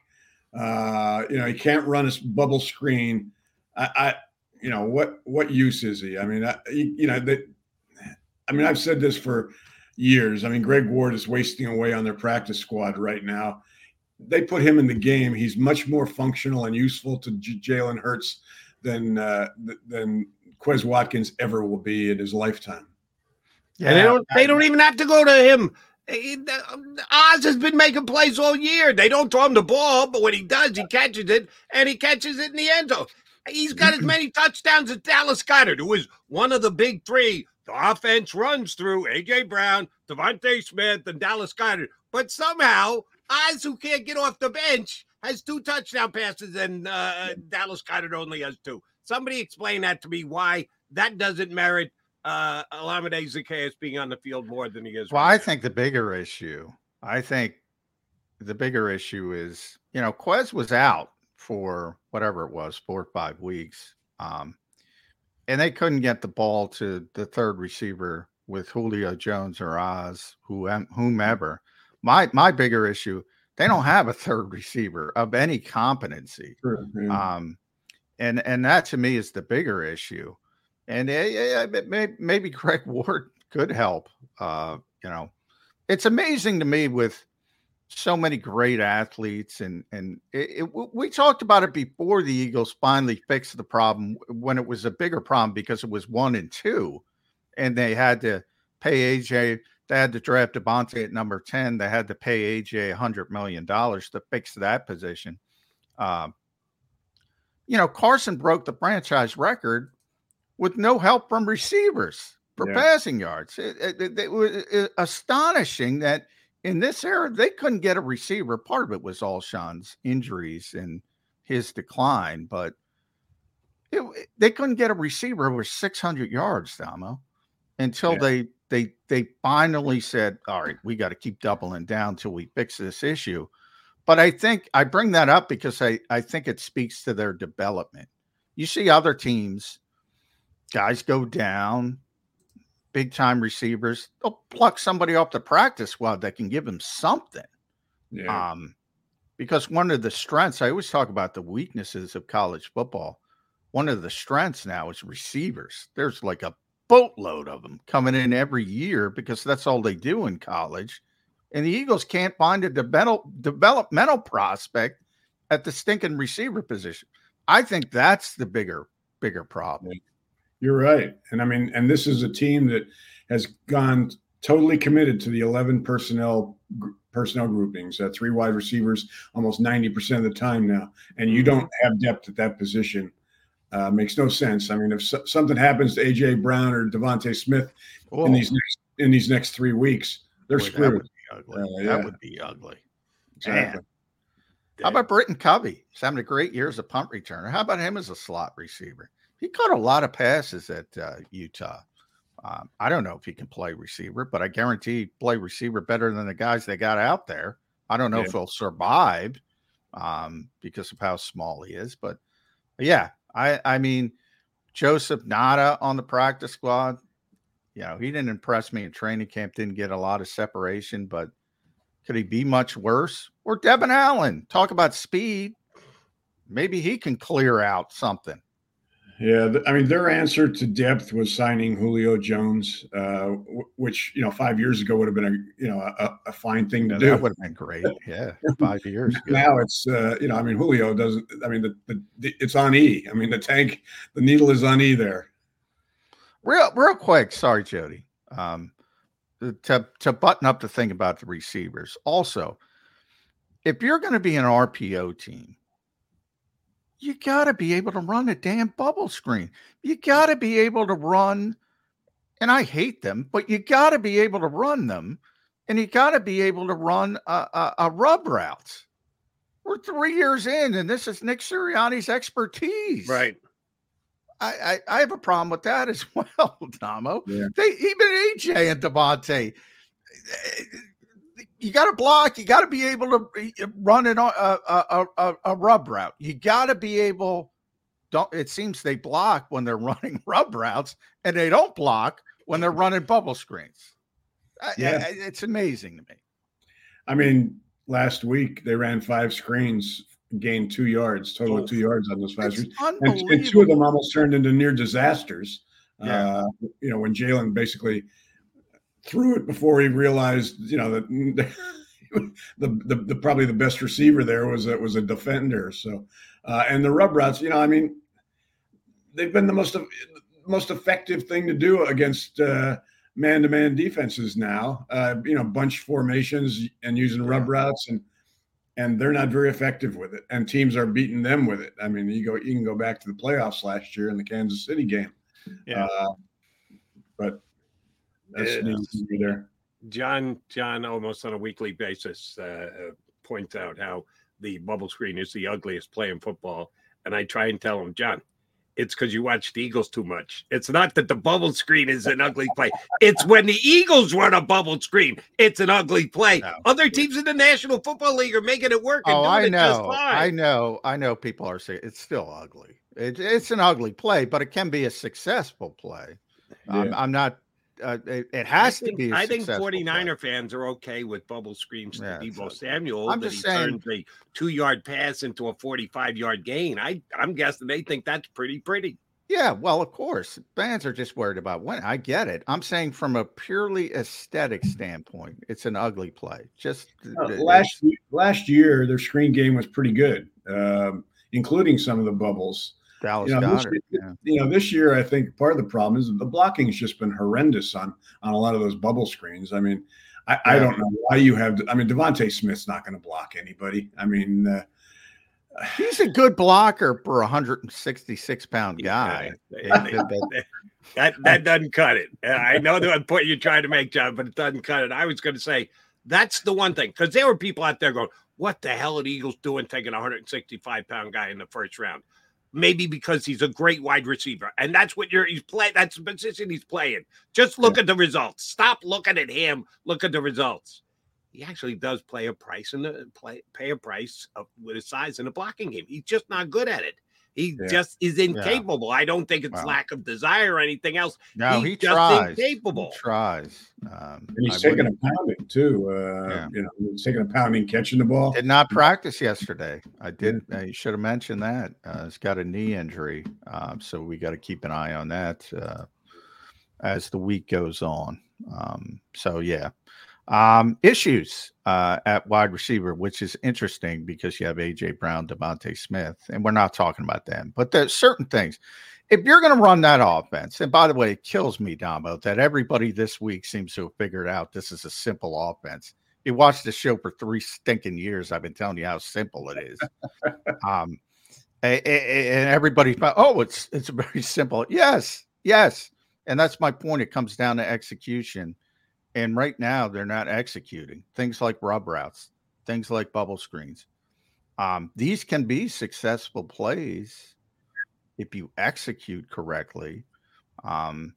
Speaker 5: uh, you know, he can't run his bubble screen. I, I, you know, what what use is he? I mean, I, you know, that. I mean, I've said this for years. I mean, Greg Ward is wasting away on their practice squad right now. They put him in the game. He's much more functional and useful to J- Jalen Hurts than uh, than Quez Watkins ever will be in his lifetime.
Speaker 2: Yeah, and they don't. They don't even have to go to him Oz has been making plays all year. They don't throw him the ball, but when he does, he catches it, and he catches it in the end zone. He's got as many touchdowns as Dallas Goedert, who is one of the big three. The offense runs through A.J. Brown, DeVonta Smith, and Dallas Goedert. But somehow, Oz, who can't get off the bench, has two touchdown passes, and uh, Dallas Goedert only has two. Somebody explain that to me why that doesn't merit – uh, Olamide Zaccheaus being on the field more than he is.
Speaker 3: Well, right I think the bigger issue, I think the bigger issue is, you know, Quez was out for whatever it was, four or five weeks. Um, and they couldn't get the ball to the third receiver with Julio Jones or Oz, whomever. My my bigger issue, they don't have a third receiver of any competency.
Speaker 5: Sure,
Speaker 3: um, and and that to me is the bigger issue and yeah, maybe Greg Ward could help. Uh, you know, it's amazing to me with so many great athletes, and and it, it, we talked about it before the Eagles finally fixed the problem when it was a bigger problem because it was one and two, and they had to pay AJ. They had to draft DeVonta at number ten. They had to pay AJ a hundred million dollars to fix that position. Um, you know, Carson broke the franchise record with no help from receivers for yeah. passing yards. It, it, it, was astonishing that in this era they couldn't get a receiver. Part of it was Alshon's injuries and his decline, but they couldn't get a receiver with 600 yards, Damo, until yeah. they they they finally said, "All right, we got to keep doubling down till we fix this issue." But I think I bring that up because I I think it speaks to their development. You see other teams guys go down, big time receivers, they'll pluck somebody off the practice squad that can give them something.
Speaker 5: Yeah.
Speaker 3: Um, because one of the strengths, I always talk about the weaknesses of college football. One of the strengths now is receivers. There's like a boatload of them coming in every year because that's all they do in college. And the Eagles can't find a developmental prospect at the stinking receiver position. I think that's the bigger, bigger problem.
Speaker 5: You're right. And I mean, and this is a team that has gone totally committed to the 11 personnel personnel groupings, uh, three wide receivers almost 90% of the time now, and you don't have depth at that position. Uh, makes no sense. I mean, if so- something happens to AJ Brown or DeVonta Smith
Speaker 3: Whoa.
Speaker 5: in these next in these next three weeks, they're
Speaker 3: Boy, that would be ugly.
Speaker 5: Uh,
Speaker 3: That
Speaker 5: yeah.
Speaker 3: would be ugly.
Speaker 5: Exactly.
Speaker 3: How about Britton Covey? He's having a great year as a punt returner. How about him as a slot receiver? He caught a lot of passes at uh, Utah. Um, I don't know if he can play receiver, but I guarantee he play receiver better than the guys they got out there. I don't know
Speaker 5: Yeah.
Speaker 3: if he'll survive um, because of how small he is, but yeah, I I mean Joseph Ngata on the practice squad. You know, he didn't impress me in training camp. Didn't get a lot of separation, but could he be much worse? Or Devon Allen, talk about speed. Maybe he can clear out something.
Speaker 5: Yeah, I mean, their answer to depth was signing Julio Jones, uh, which you know five years ago would have been a you know a, a fine thing to
Speaker 3: Yeah,
Speaker 5: do.
Speaker 3: that would have been great. Yeah, five years. Good.
Speaker 5: now it's uh, you know I mean Julio doesn't. I mean the, the, the it's on E. I mean the tank, the needle is on E there.
Speaker 3: Real, real quick. Sorry, Jody. Um, to to button up the thing about the receivers. Also, if you're going to be an RPO team, you got to be able to run a damn bubble screen. You got to be able to run, and I hate them, but you got to be able to run them, and you got to be able to run a, a, a rub route. We're three years in, and this is Nick Sirianni's expertise.
Speaker 2: Right.
Speaker 3: I, I, I have a problem with that as well, Damo.
Speaker 5: Yeah.
Speaker 3: They even AJ and DeVonta, eh, you got to block. You got to be able to run it on a, a, a, a rub route. You got to be able. Don't. It seems they block when they're running rub routes, and they don't block when they're running bubble screens.
Speaker 5: Yeah.
Speaker 3: I- it's amazing to me.
Speaker 5: I mean, last week they ran five screens, gained two yards, total of two yards on those five screens, and, and two of them almost turned into near disasters.
Speaker 3: Yeah.
Speaker 5: Uh, you know, when Jalen basically threw it before he realized, you know, that the, the, the probably the best receiver there was a, was a defender. So, uh, and the rub routes, you know, I mean, they've been the most most effective thing to do against uh, man-to-man defenses now. Uh, you know, bunch formations and using rub routes, and and they're not very effective with it. And teams are beating them with it. I mean, you go you can go back to the playoffs last year in the Kansas City game.
Speaker 2: Yeah.
Speaker 5: Uh, but that's
Speaker 2: Yeah.
Speaker 5: needs to be there.
Speaker 2: John John almost on a weekly basis uh, uh, points out how the bubble screen is the ugliest play in football, and I try and tell him, John, it's because you watch the Eagles too much. It's not that the bubble screen is an ugly play. It's when the Eagles run a bubble screen, it's an ugly play. Other teams in the National Football League are making it work. And
Speaker 3: Oh, I
Speaker 2: it just
Speaker 3: know.
Speaker 2: fine.
Speaker 3: I know. I know. People are saying it's still ugly. It, it's an ugly play, but it can be a successful play. I'm, I'm not. Uh, it, it has
Speaker 2: think,
Speaker 3: to be. I
Speaker 2: I think 49er fans are okay with bubble screens to
Speaker 3: Yeah,
Speaker 2: Deebo
Speaker 3: ugly.
Speaker 2: Samuel.
Speaker 3: I'm
Speaker 2: that
Speaker 3: just
Speaker 2: he
Speaker 3: saying-
Speaker 2: turns a two yard pass into a 45 yard gain. I, I'm guessing they think that's pretty pretty.
Speaker 3: Yeah, well, of course, fans are just worried about when. I get it. I'm saying from a purely aesthetic standpoint, it's an ugly play. Just
Speaker 5: Uh,
Speaker 3: th-
Speaker 5: last last year, their screen game was pretty good, um, including some of the bubbles.
Speaker 3: Dallas
Speaker 5: You know, this,
Speaker 3: Goedert.
Speaker 5: year-
Speaker 3: yeah.
Speaker 5: you know, this year I think part of the problem is the blocking has just been horrendous on on a lot of those bubble screens. I mean, I, I don't know why you have. I mean, DeVonta Smith's not going to block anybody. I mean, uh,
Speaker 3: He's a good blocker for a 166 pound guy.
Speaker 2: Yeah,
Speaker 3: that-
Speaker 2: That doesn't cut it. I know the point you're trying to make, John, but it doesn't cut it. I was going to say that's the one thing because there were people out there going, "What the hell are the Eagles doing taking a 165 pound guy in the first round?" Maybe because he's a great wide receiver, and that's what you're he's playing. That's the position he's playing. Just look at the results. Stop looking at him. Look at the results. He actually does play a price in the play pay a price of, with his size in the blocking game. He's just not good at it. He
Speaker 3: Yeah.
Speaker 2: just is
Speaker 3: Yeah.
Speaker 2: incapable. I don't think it's
Speaker 3: Wow.
Speaker 2: lack of desire or anything else.
Speaker 3: No,
Speaker 2: He's
Speaker 3: he
Speaker 2: just
Speaker 3: tries.
Speaker 2: incapable.
Speaker 3: He tries. Um,
Speaker 5: and he's
Speaker 3: I
Speaker 5: taking a
Speaker 3: wouldn't-
Speaker 5: pounding too. Uh,
Speaker 3: Yeah.
Speaker 5: You know, he's taking a pounding catching the ball.
Speaker 3: Did not practice yesterday. I did. I should have mentioned that. Uh, he's got a knee injury, um, so we got to keep an eye on that uh, as the week goes on. Um, so yeah, um, issues uh, at wide receiver, which is interesting because you have AJ Brown, DeVonta Smith, and we're not talking about them, but there's certain things. If you're going to run that offense, and by the way, it kills me, Damo, that everybody this week seems to have figured out this is a simple offense. you watched the show for three stinking years. I've been telling you how simple it is. um, and, and everybody, oh, it's it's very simple. Yes, yes, and that's my point. It comes down to execution, and right now they're not executing things like rub routes, things like bubble screens. Um, these can be successful plays if you execute correctly. Um,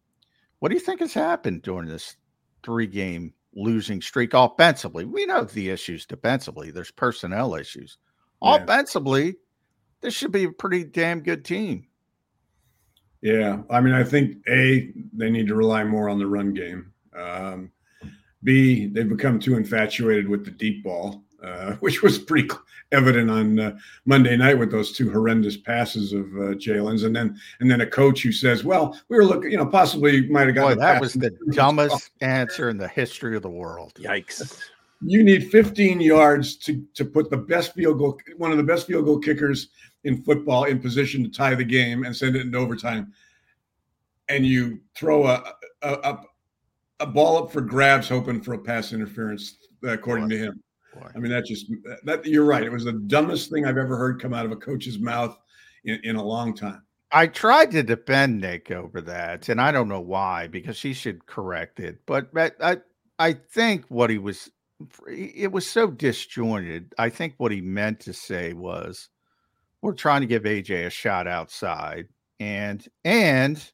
Speaker 3: what do you think has happened during this three game losing streak offensively? We know the issues defensively, there's personnel issues. Yeah. Offensively, this should be a pretty damn good team.
Speaker 5: Yeah. I mean, I think A, they need to rely more on the run game. Um, B, they've become too infatuated with the deep ball. Uh, which was pretty evident on uh, Monday night with those two horrendous passes of uh, Jalen's, and then and then a coach who says, "Well, we were looking, you know, possibly might have got."
Speaker 3: that was the dumbest answer in the history of the world.
Speaker 2: Yikes!
Speaker 5: You need 15 yards to to put the best field goal, one of the best field goal kickers in football, in position to tie the game and send it into overtime, and you throw a a, a, a ball up for grabs, hoping for a pass interference, uh, according to him. Boy. I mean, that just that you're right. It was the dumbest thing I've ever heard come out of a coach's mouth in, in a long time.
Speaker 3: I tried to defend Nick over that, and I don't know why because he should correct it. But I I think what he was it was so disjointed. I think what he meant to say was we're trying to give AJ a shot outside and and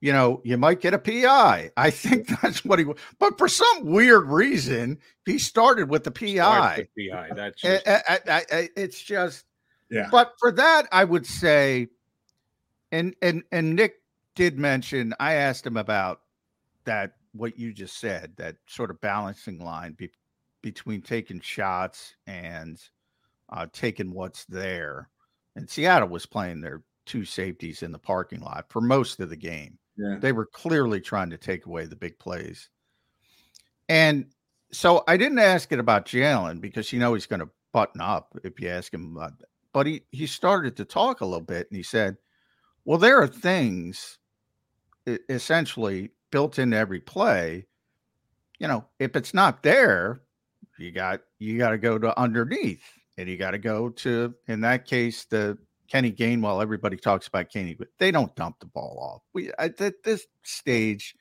Speaker 3: you know, you might get a PI. I think that's what he. But for some weird reason, he started with the PI.
Speaker 2: The PI. That's
Speaker 3: just... I, I, I, it's just.
Speaker 5: Yeah.
Speaker 3: But for that, I would say, and and and Nick did mention. I asked him about that. What you just said, that sort of balancing line be, between taking shots and uh, taking what's there. And Seattle was playing their two safeties in the parking lot for most of the game. They were clearly trying to take away the big plays. And so I didn't ask it about Jalen because you know he's going to button up if you ask him. But he, he started to talk a little bit and he said, Well, there are things essentially built into every play. You know, if it's not there, you got you got to go to underneath and you got to go to in that case the Kenny Gainwell, everybody talks about Kenny, but they don't dump the ball off. We at this stage,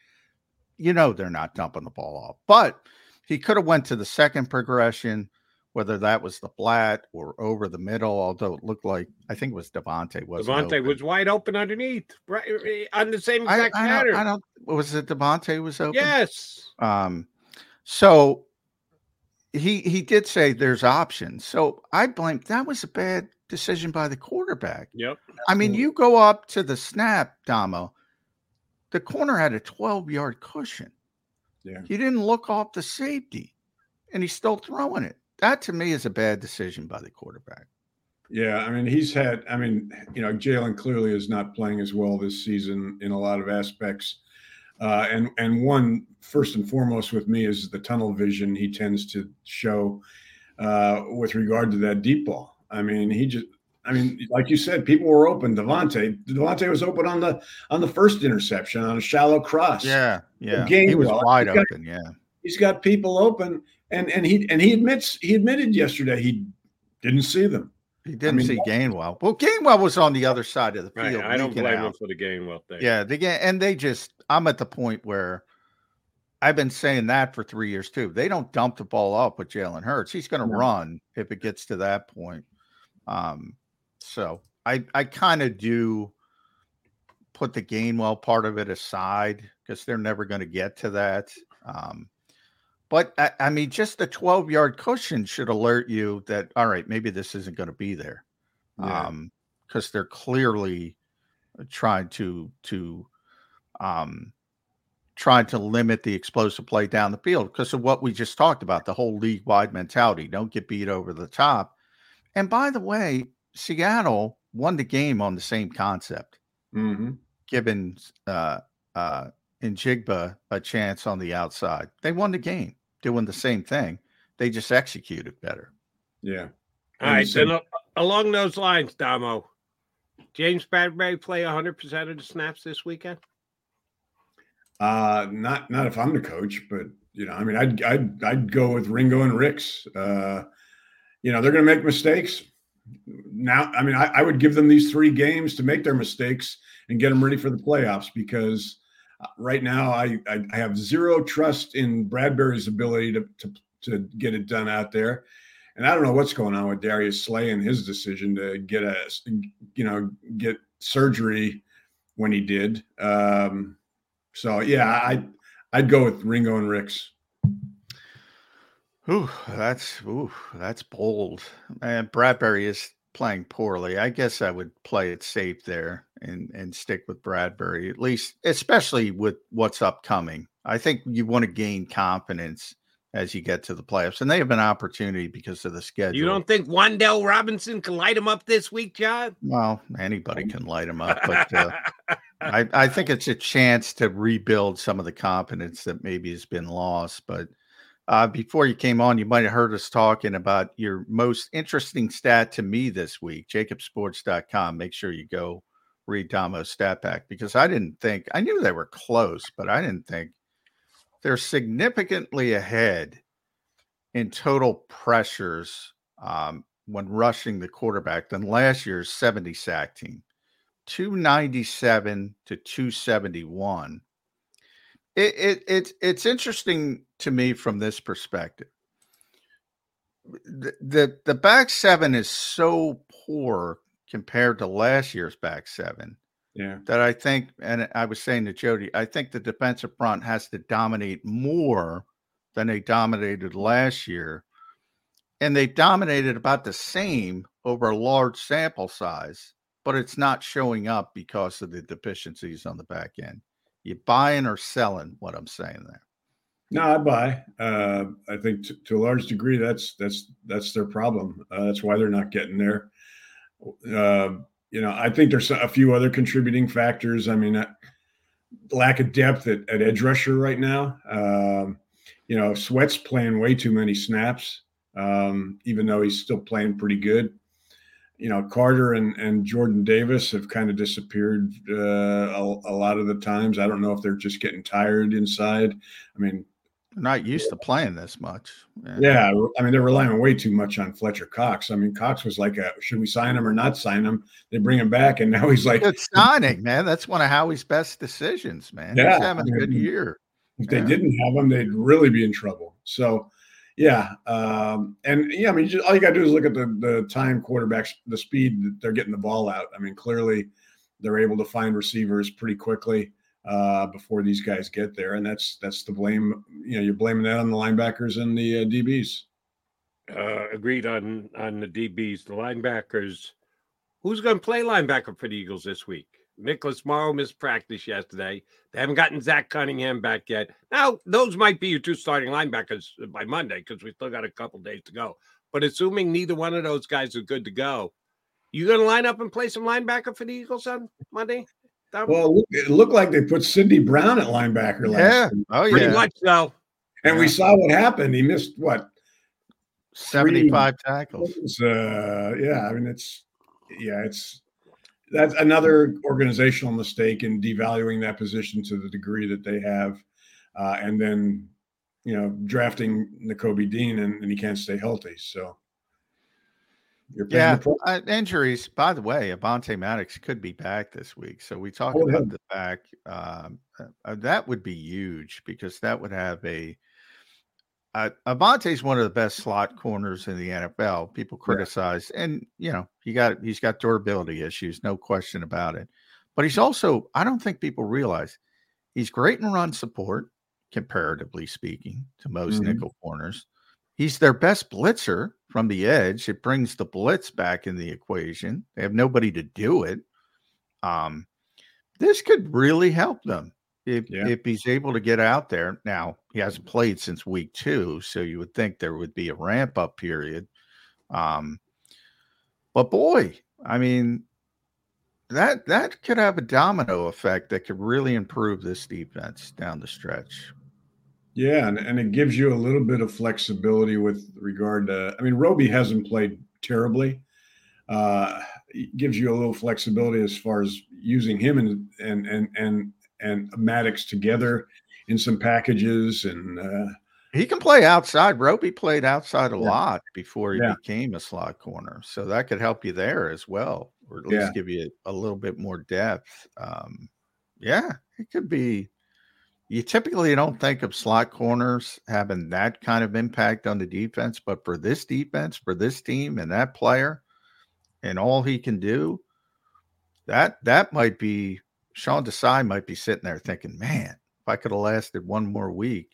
Speaker 3: you know they're not dumping the ball off. But he could have went to the second progression, whether that was the flat or over the middle. Although it looked like I think it was DeVonta was
Speaker 2: DeVonta was wide open underneath, right eh, on the same exact
Speaker 3: I, I
Speaker 2: pattern.
Speaker 3: Don't, I don't. Was it DeVonta was open?
Speaker 2: Yes.
Speaker 3: Um. So he he did say there's options. So I blame that was a bad decision by the quarterback.
Speaker 2: Yep.
Speaker 3: I mean, you go up to the snap, Damo. The corner had a 12 yard cushion.
Speaker 5: Yeah.
Speaker 3: He didn't look off the safety and he's still throwing it. That to me is a bad decision by the quarterback.
Speaker 5: Yeah, I mean, he's had, I mean, you know, Jalen clearly is not playing as well this season in a lot of aspects. Uh, and and one first and foremost with me is the tunnel vision he tends to show uh, with regard to that deep ball. I mean, he just I mean, like you said, people were open. DeVonta, DeVonta was open on the on the first interception on a shallow cross.
Speaker 3: Yeah, yeah. He was wide got, open. Yeah,
Speaker 5: he's got people open, and and he and he admits he admitted yesterday he didn't see them.
Speaker 3: He didn't I mean, see Gainwell. Well, Gainwell was on the other side of the field.
Speaker 2: Right. I don't blame out. him for the Gainwell thing.
Speaker 3: Yeah, the and they just. I'm at the point where I've been saying that for three years too. They don't dump the ball up with Jalen Hurts. He's going to no. run if it gets to that point. Um, so I I kind of do put the Gainwell part of it aside because they're never going to get to that. Um, but I, I, mean, just the 12 yard cushion should alert you that all right, maybe this isn't going to be there. Yeah. Um, because they're clearly trying to to um trying to limit the explosive play down the field because of what we just talked about the whole league wide mentality. Don't get beat over the top. And by the way, Seattle won the game on the same concept,
Speaker 5: mm-hmm.
Speaker 3: giving uh, uh, Njigba a chance on the outside. They won the game doing the same thing. They just executed better.
Speaker 5: Yeah.
Speaker 2: All right. Then uh, along those lines, Damo, James Bradberry play 100% of the snaps this weekend?
Speaker 5: Uh, not not if I'm the coach, but you know, I mean, I'd I'd I'd go with Ringo and Ricks. Uh, you know, they're going to make mistakes. Now, I mean, I, I would give them these three games to make their mistakes and get them ready for the playoffs because uh, right now I, I, I have zero trust in Bradberry's ability to, to to get it done out there. And I don't know what's going on with Darius Slay and his decision to get a, you know, get surgery when he did. Um, so yeah, I I'd go with Ringo and Ricks.
Speaker 3: Ooh, that's ooh, that's bold. And Bradberry is playing poorly. I guess I would play it safe there and and stick with Bradberry at least, especially with what's upcoming. I think you want to gain confidence as you get to the playoffs, and they have an opportunity because of the schedule.
Speaker 2: You don't think Wan'Dale Robinson can light him up this week, John?
Speaker 3: Well, anybody can light him up, but uh, I, I think it's a chance to rebuild some of the confidence that maybe has been lost. But uh, before you came on, you might have heard us talking about your most interesting stat to me this week, jakibsports.com. Make sure you go read Damo's stat pack because I didn't think, I knew they were close, but I didn't think they're significantly ahead in total pressures um, when rushing the quarterback than last year's 70 sack team 297 to 271 it, it, it, it's interesting to me from this perspective the, the the back seven is so poor compared to last year's back seven
Speaker 5: yeah.
Speaker 3: That I think, and I was saying to Jody, I think the defensive front has to dominate more than they dominated last year. And they dominated about the same over a large sample size, but it's not showing up because of the deficiencies on the back end. You buying or selling what I'm saying there?
Speaker 5: No, I buy. Uh, I think to, to, a large degree, that's that's that's their problem. Uh, that's why they're not getting there. Uh, you know, I think there's a few other contributing factors. I mean, uh, lack of depth at, at edge rusher right now. Um, you know, Sweat's playing way too many snaps, um, even though he's still playing pretty good. You know, Carter and, and Jordan Davis have kind of disappeared uh, a, a lot of the times. I don't know if they're just getting tired inside. I mean,
Speaker 3: not used to playing this much.
Speaker 5: Yeah. yeah. I mean, they're relying way too much on Fletcher Cox. I mean, Cox was like, a, should we sign him or not sign him? They bring him back, and now he's like,
Speaker 3: good signing, man. That's one of Howie's best decisions, man. Yeah, he's having a good year.
Speaker 5: If yeah. they didn't have him, they'd really be in trouble. So, yeah, um, and yeah, I mean, just, all you got to do is look at the the time quarterbacks, the speed that they're getting the ball out. I mean, clearly, they're able to find receivers pretty quickly uh, before these guys get there, and that's that's the blame. You know, you're blaming that on the linebackers and the uh, DBs.
Speaker 2: Uh, agreed on on the DBs, the linebackers. Who's going to play linebacker for the Eagles this week? Nicholas Morrow missed practice yesterday. They haven't gotten Zach Cunningham back yet. Now, those might be your two starting linebackers by Monday because we still got a couple days to go. But assuming neither one of those guys are good to go, you going to line up and play some linebacker for the Eagles on Monday?
Speaker 5: Well, it looked like they put Sydney Brown at linebacker last
Speaker 3: yeah. Week. Oh, yeah.
Speaker 2: Pretty much so.
Speaker 5: And yeah. we saw what happened. He missed what?
Speaker 3: 75 Three, tackles.
Speaker 5: Uh, yeah. I mean, it's, yeah, it's, that's another organizational mistake in devaluing that position to the degree that they have. Uh, and then, you know, drafting Nakobe Dean and, and he can't stay healthy. So,
Speaker 3: yeah, uh, injuries. By the way, Avonte Maddox could be back this week, so we talked oh, about yeah. the back. Um, uh, uh, that would be huge because that would have a. Uh, is one of the best slot corners in the NFL. People criticize, yeah. and you know he got he's got durability issues, no question about it. But he's also, I don't think people realize, he's great in run support, comparatively speaking, to most mm-hmm. nickel corners. He's their best blitzer from the edge. It brings the blitz back in the equation. They have nobody to do it. Um, this could really help them if yeah. if he's able to get out there. Now he hasn't played since week two, so you would think there would be a ramp up period. Um, but boy, I mean, that that could have a domino effect that could really improve this defense down the stretch.
Speaker 5: Yeah, and, and it gives you a little bit of flexibility with regard to. I mean, Roby hasn't played terribly. Uh, it gives you a little flexibility as far as using him and and and and and Maddox together in some packages, and uh,
Speaker 3: He can play outside. Roby played outside a
Speaker 5: Yeah.
Speaker 3: lot before he
Speaker 5: Yeah.
Speaker 3: became a slot corner, so that could help you there as well, or at least
Speaker 5: Yeah.
Speaker 3: give you a little bit more depth. Um, yeah, it could be. You typically don't think of slot corners having that kind of impact on the defense, but for this defense, for this team, and that player, and all he can do, that that might be Sean Desai might be sitting there thinking, "Man, if I could have lasted one more week,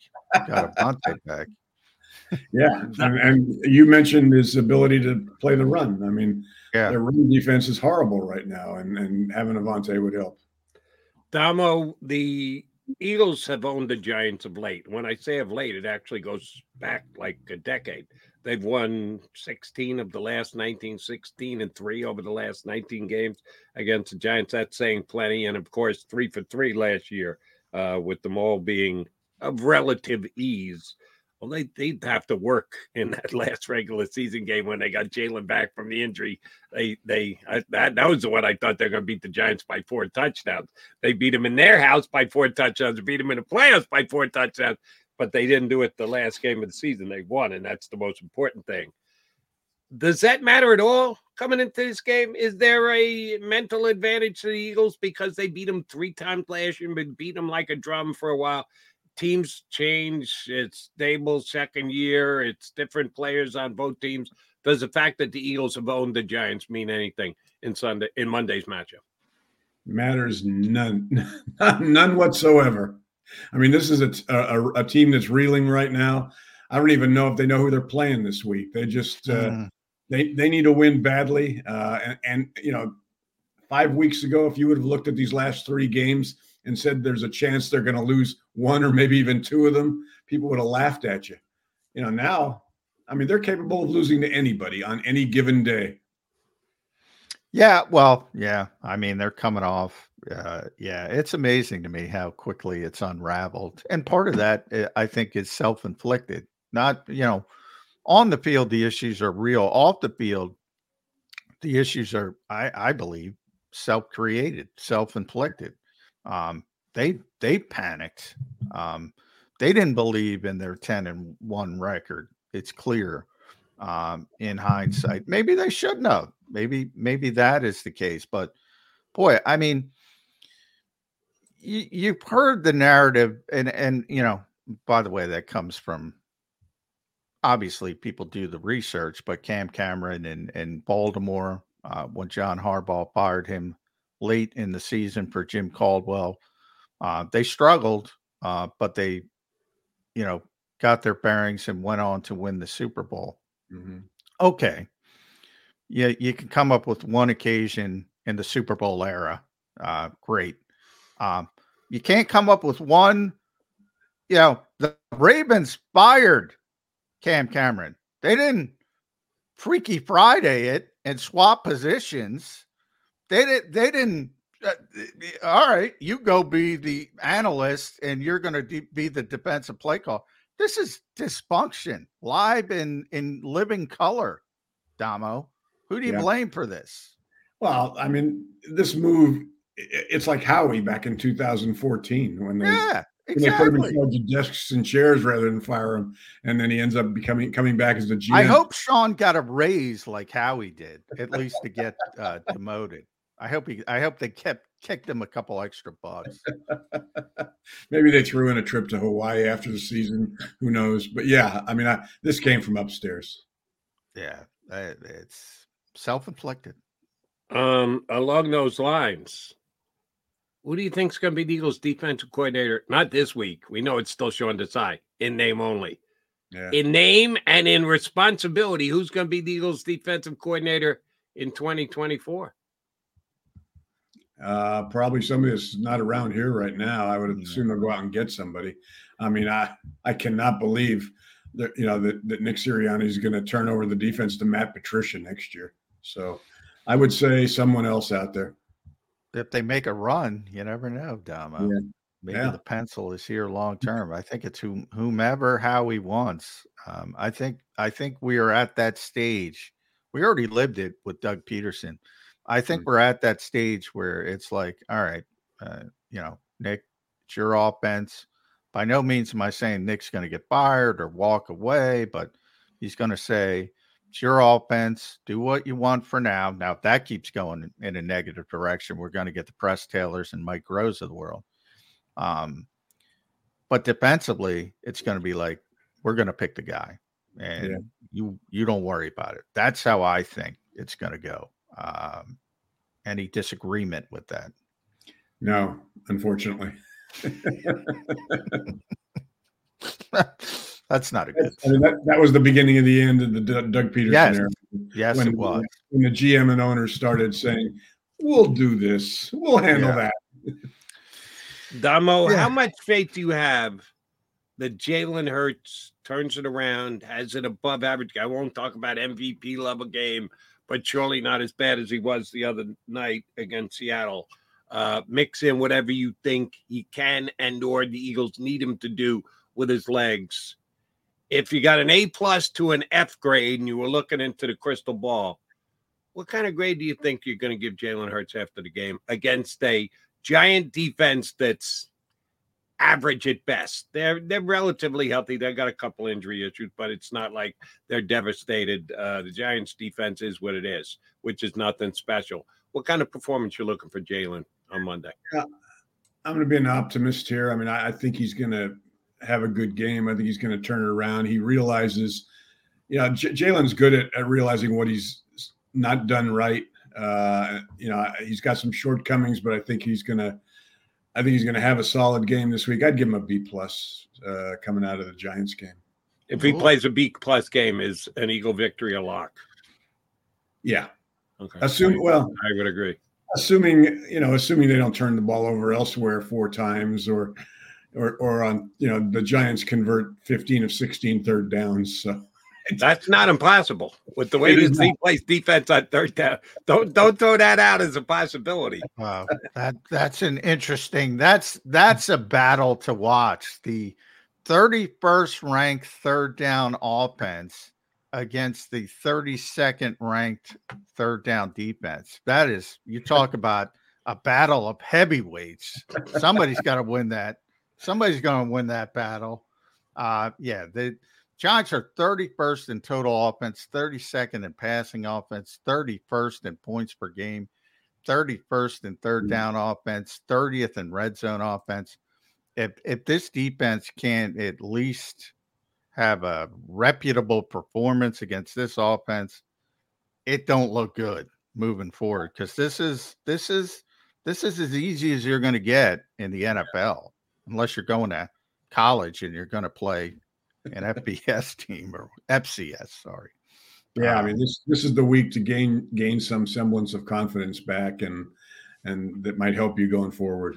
Speaker 3: got a Avonte back."
Speaker 5: Yeah, and, and you mentioned his ability to play the run. I mean,
Speaker 3: Yeah.
Speaker 5: their run defense is horrible right now, and and having Avonte would help.
Speaker 2: Damo, the Eagles have owned the Giants of late. When I say of late, it actually goes back like a decade. They've won 16 of the last 19, 16 and three over the last 19 games against the Giants. That's saying plenty. And of course, three for three last year, uh, with them all being of relative ease. Well, they, they'd have to work in mm. that last regular season game when they got Jalen back from the injury. They, they, I, that, that was the one I thought they're going to beat the Giants by four touchdowns. They beat them in their house by four touchdowns, beat them in the playoffs by four touchdowns, but they didn't do it the last game of the season. They won, and that's the most important thing. Does that matter at all coming into this game? Is there a mental advantage to the Eagles because they beat them three times last year and beat them like a drum for a while? Teams change. It's stable second year. It's different players on both teams. Does the fact that the Eagles have owned the Giants mean anything in Sunday in Monday's matchup?
Speaker 5: Matters none, none whatsoever. I mean, this is a, a, a team that's reeling right now. I don't even know if they know who they're playing this week. They just uh,
Speaker 3: Mm.
Speaker 5: they they need to win badly. Uh, and, and you know, five weeks ago, if you would have looked at these last three games and said there's a chance they're going to lose one or maybe even two of them, people would have laughed at you. You know, now, I mean, they're capable of losing to anybody on any given day.
Speaker 3: Yeah, well, yeah. I mean, they're coming off. Uh, yeah, it's amazing to me how quickly it's unraveled, and part of that, uh, I think, is self-inflicted. Not, you know, on the field the issues are real. Off the field, the issues are, I, I believe, self-created, self-inflicted. Um, they they panicked. Um, they didn't believe in their ten and one record. It's clear um, in hindsight. Maybe they shouldn't have. Maybe maybe that is the case. But boy, I mean, you, you've heard the narrative, and and you know, by the way, that comes from obviously people do the research, but Cam Cameron and and Baltimore uh, when John Harbaugh fired him late in the season for Jim Caldwell, uh, they struggled, uh, but they, you know, got their bearings and went on to win the Super Bowl. Okay. Yeah you can come up with one occasion in the super bowl era. Uh great. Um you can't come up with one you know the ravens fired cam cameron. They didn't freaky friday it and swap positions they didn't. they didn't uh, all right you go be the analyst and you're going to de- be the defensive play call this is dysfunction live in in living color damo who do you
Speaker 5: Yeah.
Speaker 3: blame for this
Speaker 5: Well, I mean, this move. It's like Howie back in 2014 when they,
Speaker 3: yeah
Speaker 5: when they put him in
Speaker 3: exactly
Speaker 5: charge of desks and chairs rather than fire him. And then he ends up becoming coming back as the GM.
Speaker 3: i hope sean got a raise like howie did at least to get uh demoted i hope he i hope they kept kicked him a couple extra bucks
Speaker 5: Maybe they threw in a trip to Hawaii after the season. Who knows? But yeah, I mean, I, this came from upstairs.
Speaker 3: yeah uh, it's self-inflicted
Speaker 2: Um, along those lines, who do you think is going to be the Eagles' defensive coordinator? Not this week. We know it's still Sean Desai in name only.
Speaker 5: Yeah.
Speaker 2: In name and in responsibility, who's going to be the Eagles' defensive coordinator in 2024?
Speaker 5: Uh, probably somebody that's not around here right now. I would assume they'll go out and get somebody. I mean, I I cannot believe that you know that, that Nick Sirianni is going to turn over the defense to Matt Patricia next year. So I would say someone else out there.
Speaker 3: if they make a run you never know damo
Speaker 5: Yeah.
Speaker 3: maybe
Speaker 5: Yeah.
Speaker 3: the pencil is here long term. I think it's whom, whomever Howie wants. Um, I think I think we are at that stage. We already lived it with Doug Pederson. I think
Speaker 5: Mm.
Speaker 3: we're at that stage where it's like, all right, uh, you know, Nick, it's your offense. by no means am I saying Nick's going to get fired or walk away, but he's going to say, it's your offense. Do what you want for now. Now, if that keeps going in a negative direction, we're going to get the Press Taylors and Mike Rose of the world. Um, but defensively, it's going to be like we're going to pick the guy, and yeah. you you don't worry about it. That's how I think it's going to go. Um, any disagreement with that?
Speaker 5: No, unfortunately.
Speaker 3: That's not a good.
Speaker 5: I mean, that, that was the beginning of the end of the Doug Pederson
Speaker 3: yes.
Speaker 5: era.
Speaker 3: Yes,
Speaker 5: when,
Speaker 3: it was.
Speaker 5: When the GM and owners started saying, "We'll do this. We'll handle yeah. that."
Speaker 2: Damo, yeah. how much faith do you have that Jalen Hurts turns it around, has an above average? I won't talk about MVP level game, but surely not as bad as he was the other night against Seattle. Uh, mix in whatever you think he can and or the Eagles need him to do with his legs. If you got an A plus to an F grade and you were looking into the crystal ball, what kind of grade do you think you're going to give Jalen Hurts after the game against a giant defense that's average at best? They're they're relatively healthy. They've got a couple injury issues, but it's not like they're devastated. Uh, the Giants' defense is what it is, which is nothing special. What kind of performance you're looking for Jalen on Monday?
Speaker 5: Yeah, I'm going to be an optimist here. I mean, I, I think he's going to have a good game. I think he's going to turn it around. He realizes, you know, J- Jalen's good at, at realizing what he's not done right. Uh, you know, he's got some shortcomings, but I think he's going to, I think he's going to have a solid game this week. I'd give him a B plus uh, coming out of the Giants game.
Speaker 2: If he plays a B plus game, is an Eagle victory a lock?
Speaker 5: Yeah.
Speaker 2: Okay.
Speaker 5: Assume well,
Speaker 2: I would agree.
Speaker 5: Assuming you know, assuming they don't turn the ball over elsewhere four times, or or or on you know the Giants convert 15 of 16 third downs. So
Speaker 2: that's not impossible with the way this team plays defense on third down. Don't don't throw that out as a possibility.
Speaker 3: Wow, that that's an interesting. That's that's a battle to watch. The 31st ranked third down offense against the 32nd ranked third down defense. That is, you talk about a battle of heavyweights. Somebody's got to win that somebody's going to win that battle. Uh, yeah, the Giants are 31st in total offense, 32nd in passing offense, 31st in points per game, 31st in third mm. down offense, 30th in red zone offense. If if this defense can't at least have a reputable performance against this offense, it don't look good moving forward because this is this is this is as easy as you're going to get in the NFL unless you're going to college and you're going to play an FBS team or FCS. Sorry.
Speaker 5: Yeah, I mean this this is the week to gain gain some semblance of confidence back, and and that might help you going forward.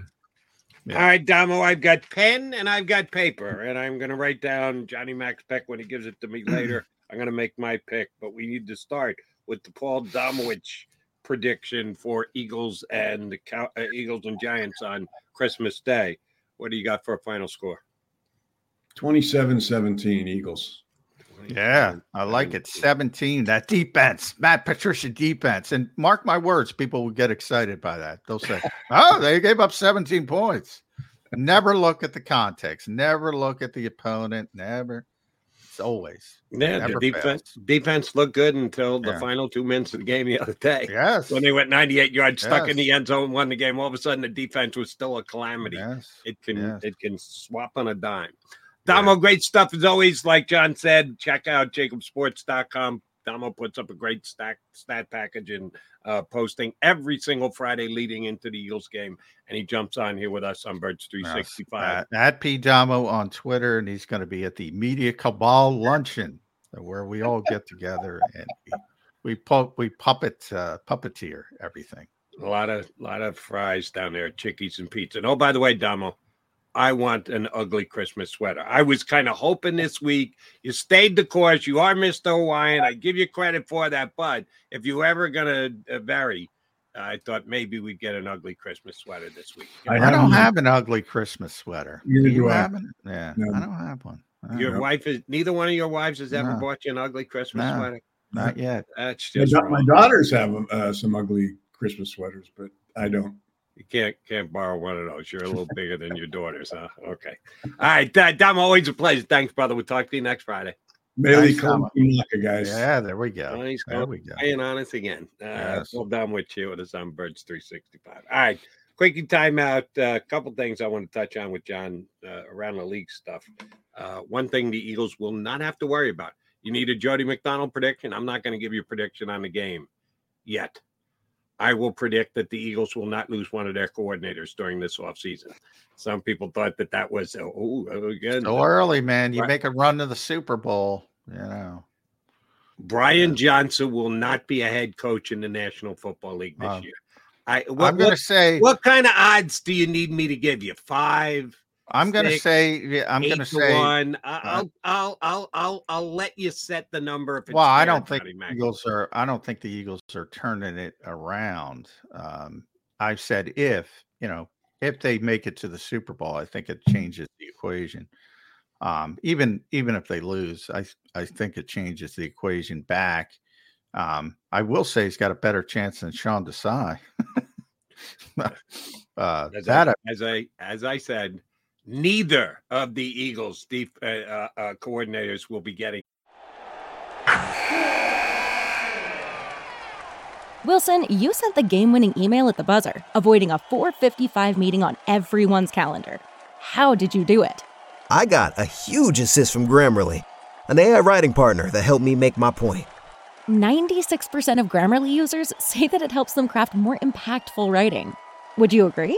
Speaker 2: Yeah. All right, Damo, I've got pen and I've got paper, and I'm going to write down Johnny Max pick when he gives it to me later. I'm going to make my pick, but we need to start with the Paul Domowitch prediction for Eagles and the uh, Eagles and Giants on Christmas Day. What do you got for a final score?
Speaker 5: 27 17 Eagles.
Speaker 3: Yeah, I like it. 17. That defense, Matt Patricia defense. And mark my words, people will get excited by that. They'll say, oh, they gave up 17 points. Never look at the context, never look at the opponent, never It's always.
Speaker 2: Yeah, the defense fails. defense looked good until the yeah. final two minutes of the game the other day.
Speaker 3: Yes,
Speaker 2: when they went 98 yards, stuck yes. in the end zone, won the game. All of a sudden, the defense was still a calamity.
Speaker 3: Yes.
Speaker 2: It can
Speaker 3: yes.
Speaker 2: it can swap on a dime. Damo, great stuff as always. Like John said, check out jakibsports.com. Damo puts up a great stack stat package and uh, posting every single Friday leading into the Eagles game, and he jumps on here with us on Birds 365.
Speaker 3: Yes, at P Damo on Twitter, and he's going to be at the Media Cabal luncheon where we all get together and we, we pu- we puppet uh, puppeteer everything.
Speaker 2: A lot of lot of fries down there, Chickie's and Pete's. And oh, by the way, Damo, I want an ugly Christmas sweater. I was kind of hoping this week you stayed the course. You are Mr. Hawaiian. I give you credit for that. But if you're ever going to uh, vary, I thought maybe we'd get an ugly Christmas sweater this week.
Speaker 3: I, I don't have an ugly Christmas sweater. Do you have it? Yeah, no. I don't have one.
Speaker 2: Your know. wife is neither one of your wives has ever no. bought you an ugly Christmas
Speaker 3: no,
Speaker 2: sweater.
Speaker 3: Not yet.
Speaker 2: That's just
Speaker 5: my, my daughters have uh, some ugly Christmas sweaters, but I don't.
Speaker 2: You can't can't borrow one of those. You're a little bigger than your daughters, huh? Okay. All right, Dom. Always a pleasure. Thanks, brother. We'll talk to you next Friday.
Speaker 5: Mele Kalikimaka, guys.
Speaker 3: Yeah, there we go.
Speaker 2: He's
Speaker 3: there we go.
Speaker 2: Playing on us again. Uh,
Speaker 3: Yes.
Speaker 2: Well done with you with us on Birds 365. All right. Quickie timeout. A uh, couple things I want to touch on with John uh, around the league stuff. Uh, one thing the Eagles will not have to worry about. You need a Jody McDonald prediction. I'm not going to give you a prediction on the game yet. I will predict that the Eagles will not lose one of their coordinators during this offseason. Some people thought that that was, oh, again.
Speaker 3: So early, man. You
Speaker 2: Right.
Speaker 3: make a run to the Super Bowl, you know.
Speaker 2: Brian Johnson will not be a head coach in the National Football League this
Speaker 3: Um,
Speaker 2: year. I, what,
Speaker 3: I'm going to say
Speaker 2: what kind of odds do you need me to give you? Five.
Speaker 3: I'm going to say yeah, I'm going to say
Speaker 2: one.
Speaker 3: Uh,
Speaker 2: I'll, I'll, I'll, I'll, I'll let you set the number if it's
Speaker 3: Well, I don't think the. Eagles are. I don't think the Eagles are turning it around. Um, I've said if you know if they make it to the Super Bowl, I think it changes the equation. Um, even even if they lose, I I think it changes the equation back. Um, I will say he's got a better chance than Sean Desai. uh,
Speaker 2: As
Speaker 3: that
Speaker 2: I, as I as I said, neither of the Eagles' deep uh, uh, uh, coordinators will be getting.
Speaker 6: Wilson, you sent the game winning email at the buzzer, avoiding a 455 meeting on everyone's calendar. How did you do it?
Speaker 7: I got a huge assist from Grammarly, an AI writing partner that helped me make my point.
Speaker 6: 96% of Grammarly users say that it helps them craft more impactful writing. Would you agree?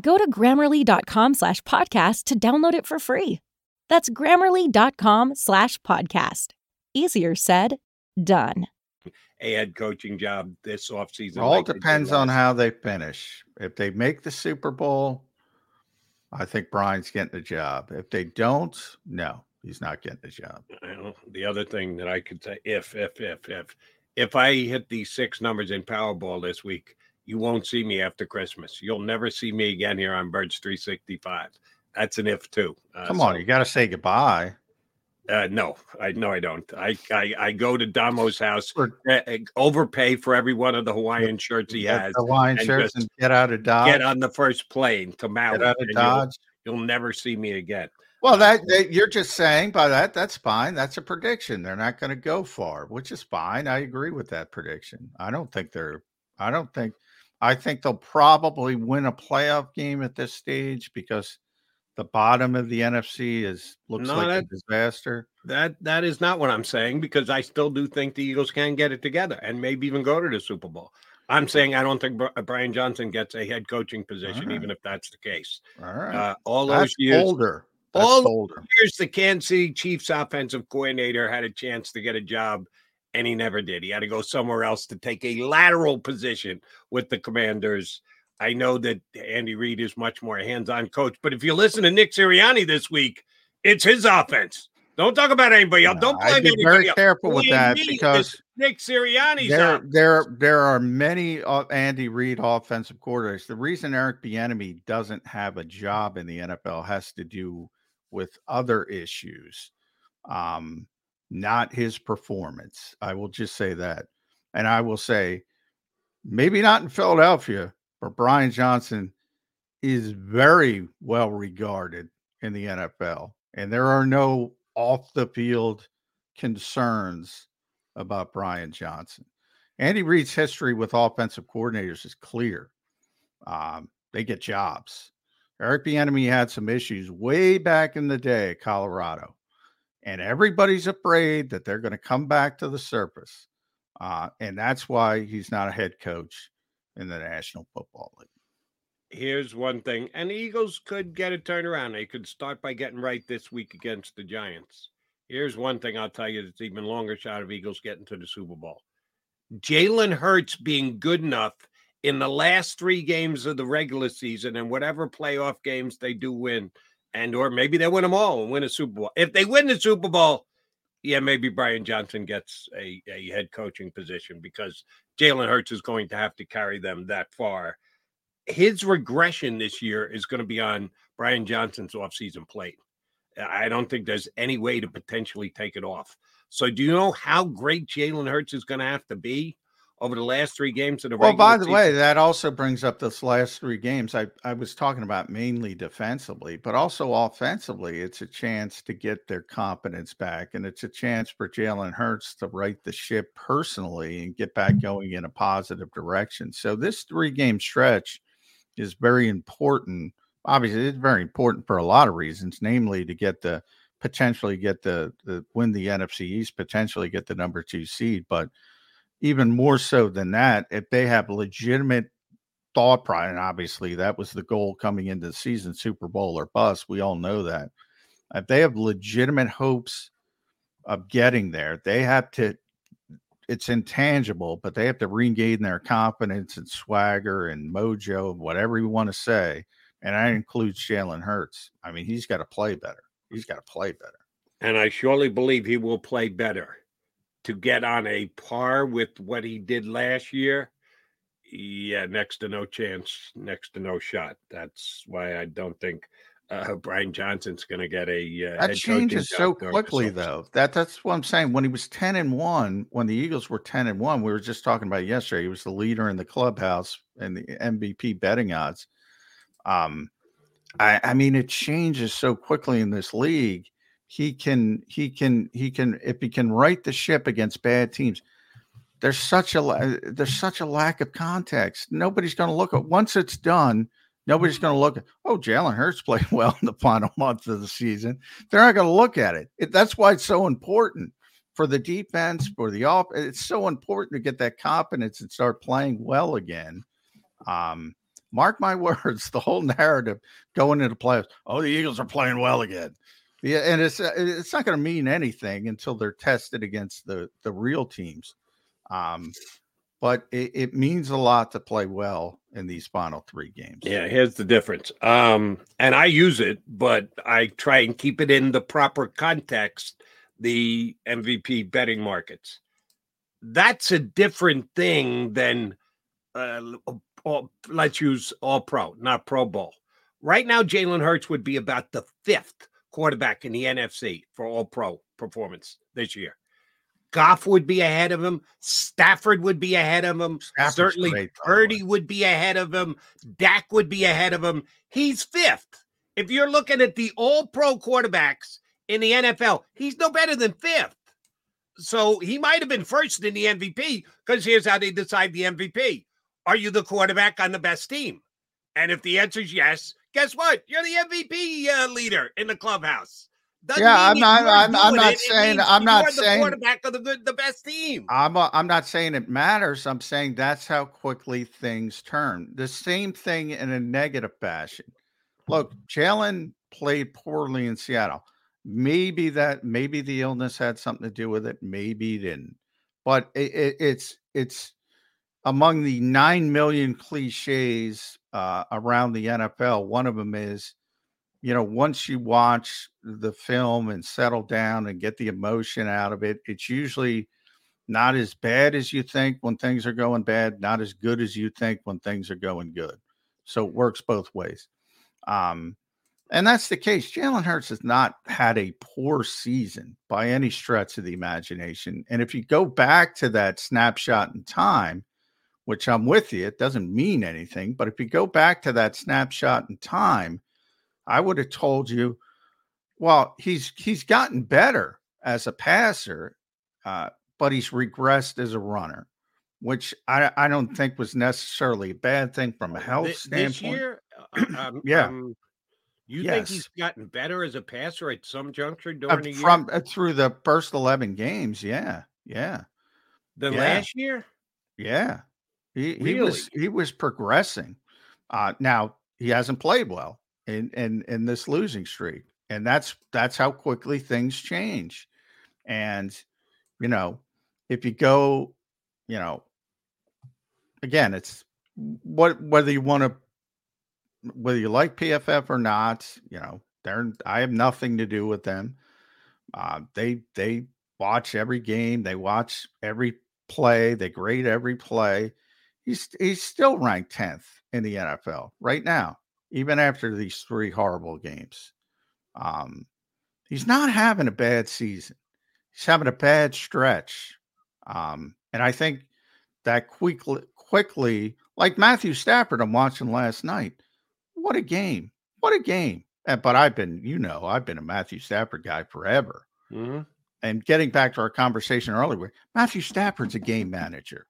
Speaker 6: Go to grammarly.com slash podcast to download it for free. That's grammarly.com slash podcast. Easier said, done.
Speaker 2: a head coaching job this offseason.
Speaker 3: All
Speaker 2: like
Speaker 3: depends on how they finish. If they make the Super Bowl, I think Brian's getting the job. If they don't, no, he's not getting the job.
Speaker 2: Well, the other thing that I could say, if, if, if, if, if I hit these six numbers in Powerball this week, you won't see me after Christmas. You'll never see me again here on Birds 365. That's an if too. Uh,
Speaker 3: Come on,
Speaker 2: so,
Speaker 3: you got to say goodbye.
Speaker 2: Uh, no, I no, I don't. I I, I go to Damo's house, uh, uh, overpay for every one of the Hawaiian shirts he has,
Speaker 3: Hawaiian
Speaker 2: and
Speaker 3: shirts and get out of Dodge.
Speaker 2: Get on the first plane to Maui.
Speaker 3: Get out of
Speaker 2: and you'll-
Speaker 3: Dodge.
Speaker 2: You'll, never see me again.
Speaker 3: Well, that, that you're just saying by that that's fine. That's a prediction. They're not going to go far, which is fine. I agree with that prediction. I don't think they're. I don't think. I think they'll probably win a playoff game at this stage because the bottom of the NFC is looks
Speaker 2: No,
Speaker 3: like
Speaker 2: that-
Speaker 3: a disaster.
Speaker 2: That that is not what I'm saying because I still do think the Eagles can get it together and maybe even go to the Super Bowl. I'm saying I don't think Brian Johnson gets a head coaching position,
Speaker 3: right.
Speaker 2: even if that's the case.
Speaker 3: All right.
Speaker 2: Uh, all those
Speaker 3: That's
Speaker 2: years,
Speaker 3: older. That's
Speaker 2: all
Speaker 3: older.
Speaker 2: the years the Kansas City Chiefs offensive coordinator had a chance to get a job, and he never did. He had to go somewhere else to take a lateral position with the Commanders. I know that Andy Reid is much more a hands-on coach, but if you listen to Nick Sirianni this week, it's his offense. Don't talk about anybody else. Don't
Speaker 3: I'd
Speaker 2: blame
Speaker 3: be
Speaker 2: anybody
Speaker 3: very
Speaker 2: else.
Speaker 3: careful with
Speaker 2: Blame
Speaker 3: that because
Speaker 2: Nick Sirianni's
Speaker 3: there,
Speaker 2: offense.
Speaker 3: there, there are many uh, Andy Reid offensive coordinators. The reason Eric Bieniemy doesn't have a job in the NFL has to do with other issues, um, not his performance. I will just say that, and I will say, maybe not in Philadelphia, but Brian Johnson is very well regarded in the NFL, and there are no off the field concerns about Brian Johnson. Andy Reid's history with offensive coordinators is clear. Um, they get jobs. Eric Bieniemy had some issues way back in the day at Colorado, and everybody's afraid that they're going to come back to the surface, uh, and that's why he's not a head coach in the National Football League.
Speaker 2: Here's one thing, and the Eagles could get a turnaround. They could start by getting right this week against the Giants. Here's one thing I'll tell you that's even longer shot of Eagles getting to the Super Bowl. Jalen Hurts being good enough in the last three games of the regular season and whatever playoff games they do win, and or maybe they win them all and win a Super Bowl. If they win the Super Bowl, yeah, maybe Brian Johnson gets a, a head coaching position because Jalen Hurts is going to have to carry them that far. His regression this year is going to be on Brian Johnson's offseason plate. I don't think there's any way to potentially take it off. So, do you know how great Jalen Hurts is going to have to be over the last three games of the
Speaker 3: well by the season. way that also brings up this last three games. I, I was talking about mainly defensively but also offensively it's a chance to get their confidence back and it's a chance for jalen hurts to right the ship personally and get back going in a positive direction. So this three game stretch is very important. Obviously it's very important for a lot of reasons namely to get the potentially get the, the win the nfc east potentially get the number two seed but even more so than that, if they have legitimate thought process, and obviously that was the goal coming into the season, Super Bowl or bust. We all know that. If they have legitimate hopes of getting there, they have to. It's intangible, but they have to regain their confidence and swagger and mojo, whatever you want to say. And that includes Jalen Hurts. I mean, he's got to play better. He's got to play better.
Speaker 2: And I surely believe he will play better to get on a par with what he did last year, yeah, next to no chance, next to no shot. That's why I don't think uh, Brian Johnson's going to get a
Speaker 3: uh, that changes so quickly though. That that's what I'm saying. When he was ten and one, when the Eagles were ten and one, we were just talking about yesterday. He was the leader in the clubhouse and the MVP betting odds. Um, I, I mean, it changes so quickly in this league he can he can he can if he can right the ship against bad teams. There's such a there's such a lack of context. Nobody's going to look at once it's done nobody's going to look at oh jalen hurts played well in the final month of the season. They're not going to look at it. it that's why it's so important for the defense for the off it's so important to get that confidence and start playing well again. Um mark my words the whole narrative going into playoffs oh the eagles are playing well again yeah, and it's uh, it's not going to mean anything until they're tested against the the real teams. Um, but it, it, means a lot to play well in these final three games.
Speaker 2: Yeah, here's the difference. Um, and I use it, but I try and keep it in the proper context. The MVP betting markets. That's a different thing than uh, all, let's use All Pro, not Pro Bowl. Right now, Jalen Hurts would be about the fifth quarterback in the NFC for all pro performance this year. Goff would be ahead of him. Stafford would be ahead of him. Stafford's Certainly, great, Purdy would be ahead of him. Dak would be ahead of him. He's fifth. If you're looking at the all pro quarterbacks in the NFL, he's no better than fifth. So he might have been first in the MVP because here's how they decide the MVP Are you the quarterback on the best team? And if the answer is yes, guess what? You're the MVP uh, leader in the clubhouse.
Speaker 3: Doesn't yeah, I'm not. I'm, I'm, not it. saying. It I'm not saying
Speaker 2: the quarterback of the good, the best team.
Speaker 3: I'm. Uh, I'm not saying it matters. I'm saying that's how quickly things turn. The same thing in a negative fashion. Look, Jalen played poorly in Seattle. Maybe that. Maybe the illness had something to do with it. Maybe it didn't. But it, it's it's among the nine million cliches uh, around the NFL. One of them is, you know, once you watch the film and settle down and get the emotion out of it, it's usually not as bad as you think when things are going bad, not as good as you think when things are going good. So it works both ways. Um, and that's the case. Jalen Hurts has not had a poor season by any stretch of the imagination. And if you go back to that snapshot in time, which I'm with you, it doesn't mean anything. But if you go back to that snapshot in time, I would have told you, well, he's he's gotten better as a passer, uh, but he's regressed as a runner, which I, I don't think was necessarily a bad thing from a health this, standpoint. This year,
Speaker 2: uh, um, yeah. Um, you yes. think he's gotten better as a passer at some juncture uh, during uh, the
Speaker 3: from uh, through the first eleven games? Yeah, yeah.
Speaker 2: The
Speaker 3: yeah.
Speaker 2: last year,
Speaker 3: yeah, he, really? he was he was progressing. Uh, now he hasn't played well in in in this losing streak, and that's that's how quickly things change. And you know, if you go, you know, again, it's what whether you want to whether you like PFF or not, you know, they're I have nothing to do with them. Uh, they they watch every game, they watch every play, they grade every play. He's he's still ranked 10th in the NFL right now, even after these three horrible games. Um, he's not having a bad season. He's having a bad stretch. Um, and I think that quickly quickly, like Matthew Stafford, I'm watching last night. What a game. What a game. And, but I've been, you know, I've been a Matthew Stafford guy forever.
Speaker 2: Mm-hmm.
Speaker 3: And getting back to our conversation earlier, Matthew Stafford's a game manager.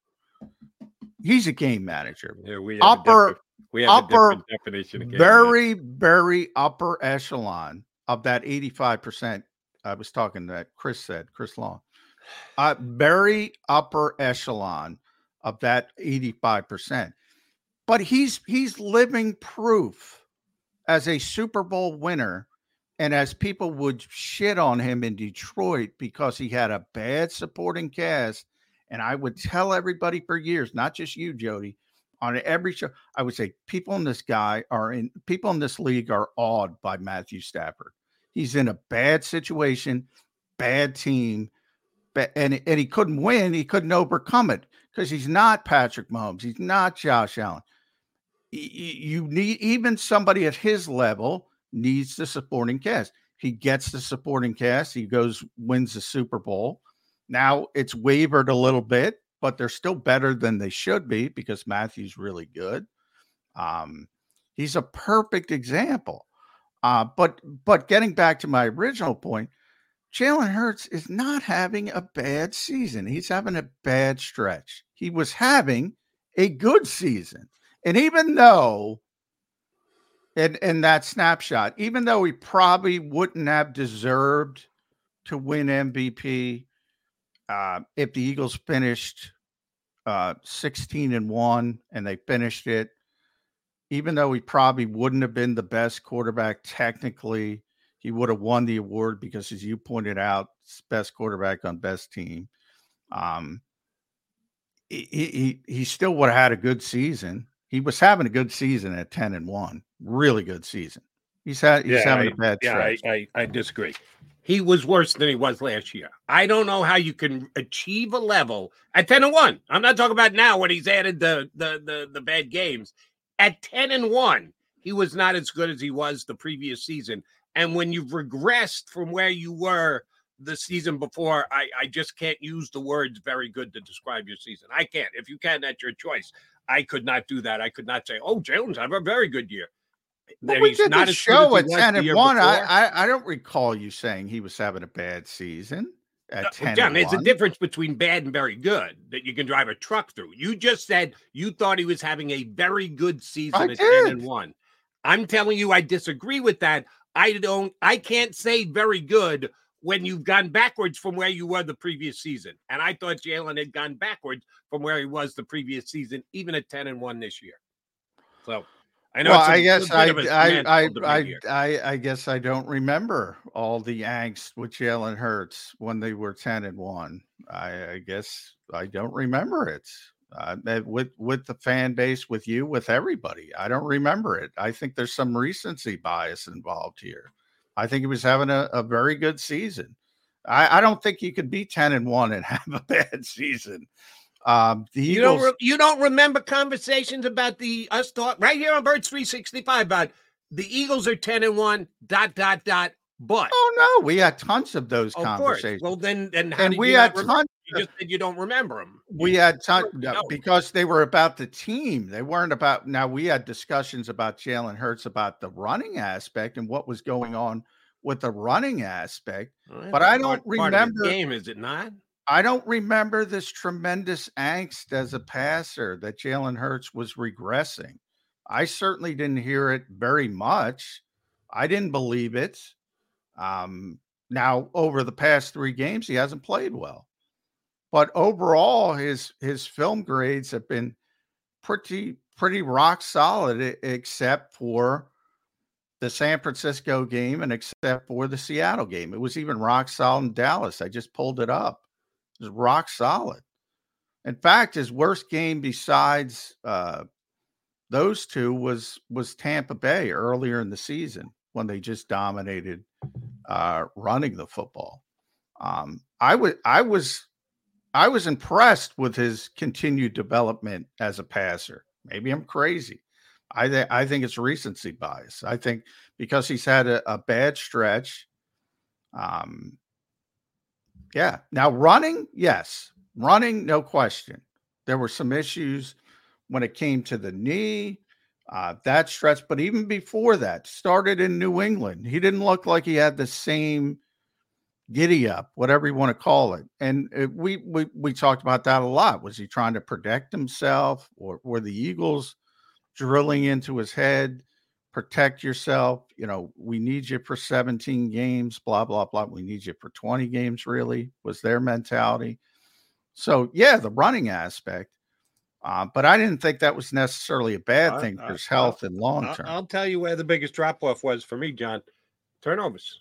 Speaker 3: He's a game manager.
Speaker 2: Yeah, we have
Speaker 3: upper,
Speaker 2: we have
Speaker 3: upper,
Speaker 2: a different definition of game
Speaker 3: very, manager. very upper echelon of that 85%. I was talking that Chris said, Chris Long. Uh, very upper echelon of that 85%. But he's he's living proof as a Super Bowl winner and as people would shit on him in Detroit because he had a bad supporting cast and I would tell everybody for years, not just you Jody, on every show I would say people in this guy are in people in this league are awed by Matthew Stafford. He's in a bad situation, bad team, and and he couldn't win. He couldn't overcome it because he's not Patrick Mahomes. He's not Josh Allen. You need even somebody at his level needs the supporting cast. He gets the supporting cast. He goes wins the Super Bowl. Now it's wavered a little bit, but they're still better than they should be because Matthew's really good. Um, he's a perfect example. Uh, but but getting back to my original point, Jalen Hurts is not having a bad season. He's having a bad stretch. He was having a good season. And even though in, in that snapshot, even though he probably wouldn't have deserved to win MVP uh, if the Eagles finished uh, 16 and 1 and they finished it, even though he probably wouldn't have been the best quarterback technically he would have won the award because, as you pointed out, best quarterback on best team. Um, he, he he still would have had a good season. He was having a good season at ten and one, really good season. He's had he's
Speaker 2: yeah,
Speaker 3: having
Speaker 2: I,
Speaker 3: a bad
Speaker 2: yeah, I, I, I disagree. He was worse than he was last year. I don't know how you can achieve a level at 10 and 1. I'm not talking about now when he's added the the the, the bad games. At 10 and 1, he was not as good as he was the previous season. And when you've regressed from where you were the season before, I, I just can't use the words very good to describe your season. I can't. If you can, that's your choice. I could not do that. I could not say, oh, Jalen's have a very good year.
Speaker 3: Well, we did the show at 10 and 1. I, I, don't recall you saying he was having a bad season at uh, 10
Speaker 2: John, there's a difference between bad and very good that you can drive a truck through. You just said you thought he was having a very good season I at did. 10 and 1. I'm telling you, I disagree with that. I don't, I can't say very good when you've gone backwards from where you were the previous season. And I thought Jalen had gone backwards from where he was the previous season, even at 10 and 1 this year. So I know.
Speaker 3: Well, I guess I I I, I, I I guess I don't remember all the angst with Jalen Hurts when they were 10 and 1. I, I guess I don't remember it uh, with with the fan base, with you, with everybody. I don't remember it. I think there's some recency bias involved here. I think he was having a, a very good season. I, I, don't think you could be ten and one and have a bad season. Um, the
Speaker 2: you Eagles, don't re- you don't remember conversations about the us talk right here on Birds 365 about the Eagles are ten and one. Dot dot dot. But
Speaker 3: oh no, we had tons of those of conversations.
Speaker 2: Course. Well, then, then
Speaker 3: and we had tons.
Speaker 2: You just said you don't remember them.
Speaker 3: We had tons no, because they were about the team. They weren't about. Now we had discussions about Jalen Hurts about the running aspect and what was going on with the running aspect. Well, but I don't part, remember.
Speaker 2: game is it not?
Speaker 3: I don't remember this tremendous angst as a passer that Jalen Hurts was regressing. I certainly didn't hear it very much. I didn't believe it. Um, now, over the past three games, he hasn't played well, but overall, his his film grades have been pretty pretty rock solid, except for the San Francisco game and except for the Seattle game. It was even rock solid in Dallas. I just pulled it up. Was rock solid. In fact, his worst game besides uh, those two was was Tampa Bay earlier in the season when they just dominated uh, running the football. Um, I was I was I was impressed with his continued development as a passer. Maybe I'm crazy. I th- I think it's recency bias. I think because he's had a, a bad stretch. Um, yeah. Now running, yes, running, no question. There were some issues when it came to the knee, uh, that stretch, but even before that, started in New England. He didn't look like he had the same giddy up, whatever you want to call it. And it, we we we talked about that a lot. Was he trying to protect himself, or were the Eagles drilling into his head? Protect yourself. You know, we need you for 17 games. Blah blah blah. We need you for 20 games. Really, was their mentality. So yeah, the running aspect. Uh, but I didn't think that was necessarily a bad thing for his health and long term.
Speaker 2: I'll tell you where the biggest drop off was for me, John. Turnovers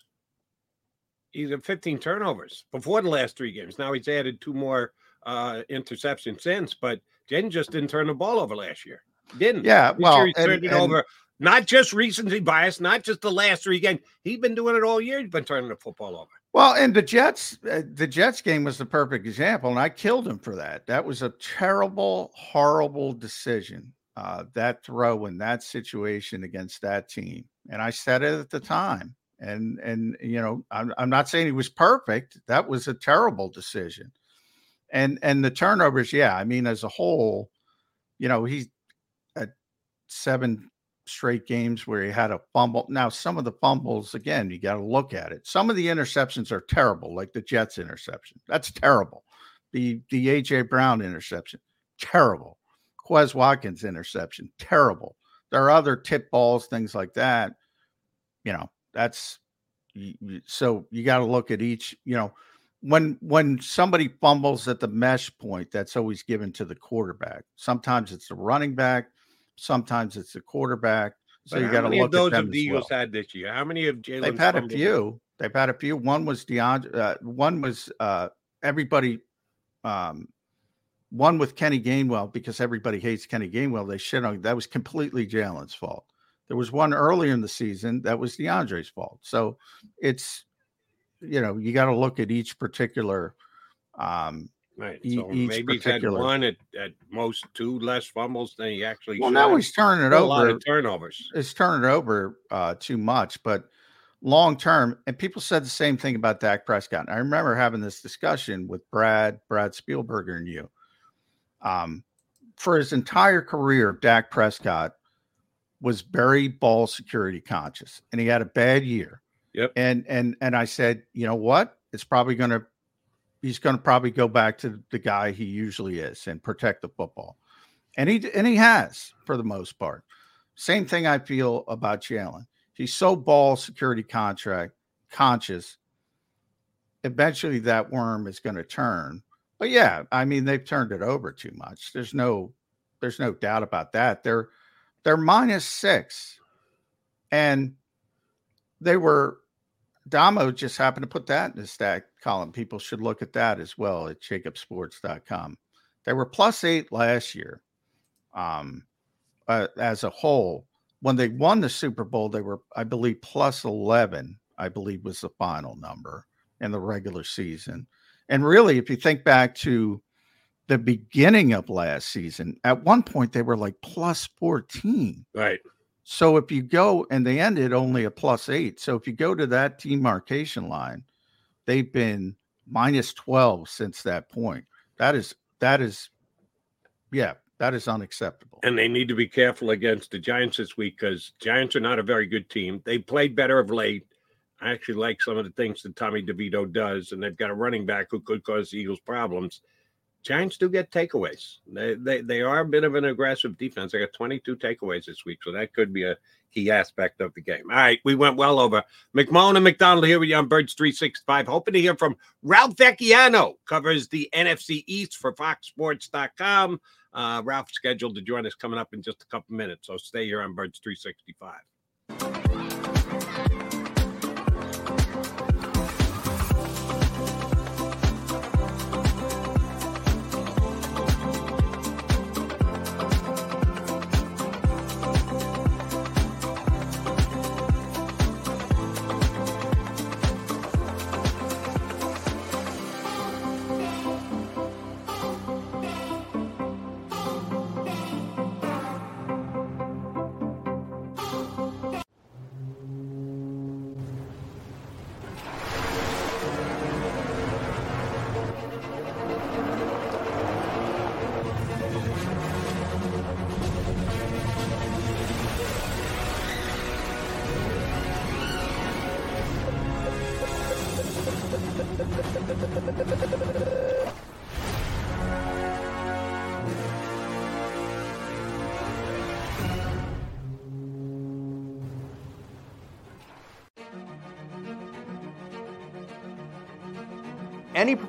Speaker 2: he's at 15 turnovers before the last three games. Now he's added two more uh interceptions since, but Jen just didn't turn the ball over last year. Didn't.
Speaker 3: Yeah,
Speaker 2: This
Speaker 3: well,
Speaker 2: year he's
Speaker 3: and-
Speaker 2: turned it
Speaker 3: and-
Speaker 2: over. Not just recency bias, not just the last three games. He's been doing it all year. He's been turning the football over.
Speaker 3: Well, and the Jets, uh, the Jets game was the perfect example, and I killed him for that. That was a terrible, horrible decision. Uh, that throw in that situation against that team, and I said it at the time. And and you know, I'm I'm not saying he was perfect. That was a terrible decision. And and the turnovers, yeah. I mean, as a whole, you know, he's at seven straight games where he had a fumble. Now, some of the fumbles, again, you got to look at it. Some of the interceptions are terrible, like the Jets interception. That's terrible. The the AJ Brown interception, terrible. Quez Watkins interception, terrible. There are other tip balls, things like that. You know, that's so you got to look at each. You know, when when somebody fumbles at the mesh point, that's always given to the quarterback. Sometimes it's the running back, sometimes it's the quarterback. So
Speaker 2: But
Speaker 3: you got to look
Speaker 2: of those
Speaker 3: at them
Speaker 2: have the Eagles
Speaker 3: well.
Speaker 2: had this year? How many of Jalen?
Speaker 3: They've had a few. They've had a few. One was D'Andre. Uh, one was uh, everybody. Um, one with Kenny Gainwell because everybody hates Kenny Gainwell. They shit on that was completely Jalen's fault. There was one earlier in the season that was D'Andre's fault. So it's you know you got to look at each particular. Um,
Speaker 2: Right. So
Speaker 3: each
Speaker 2: maybe he's had one at, at most two less fumbles than he actually.
Speaker 3: Well,
Speaker 2: should
Speaker 3: now he's turning it over.
Speaker 2: A lot of turnovers.
Speaker 3: It's turning it over uh, too much, but long term, and people said the same thing about Dak Prescott. I remember having this discussion with Brad, Brad Spielberger, and you. Um, for his entire career, Dak Prescott was very ball security conscious, and he had a bad year.
Speaker 2: Yep.
Speaker 3: And and and I said, you know what? It's probably going to he's going to probably go back to the guy he usually is and protect the football. And he and he has for the most part. Same thing I feel about Jalen. He's so ball security contract conscious. Eventually that worm is going to turn. But yeah, I mean they've turned it over too much. There's no there's no doubt about that. They're they're minus 6. And they were Damo just happened to put that in the stack column. People should look at that as well at jakibsports.com. They were plus eight last year um, uh, as a whole. When they won the Super Bowl, they were, I believe, plus 11, I believe was the final number in the regular season. And really, if you think back to the beginning of last season, at one point they were like plus 14.
Speaker 2: Right.
Speaker 3: So if you go and they ended only a plus eight. So if you go to that demarcation line, they've been minus 12 since that point. That is, that is, yeah, that is unacceptable.
Speaker 2: And they need to be careful against the Giants this week because Giants are not a very good team. They played better of late. I actually like some of the things that Tommy DeVito does, and they've got a running back who could cause the Eagles problems. Giants do get takeaways. They, they they are a bit of an aggressive defense. They got 22 takeaways this week, so that could be a key aspect of the game. All right, we went well over. McMullen and McDonald here with you on Birds 365. Hoping to hear from Ralph Vacchiano, covers the NFC East for FoxSports.com. Uh, Ralph's scheduled to join us coming up in just a couple minutes, so stay here on Birds 365.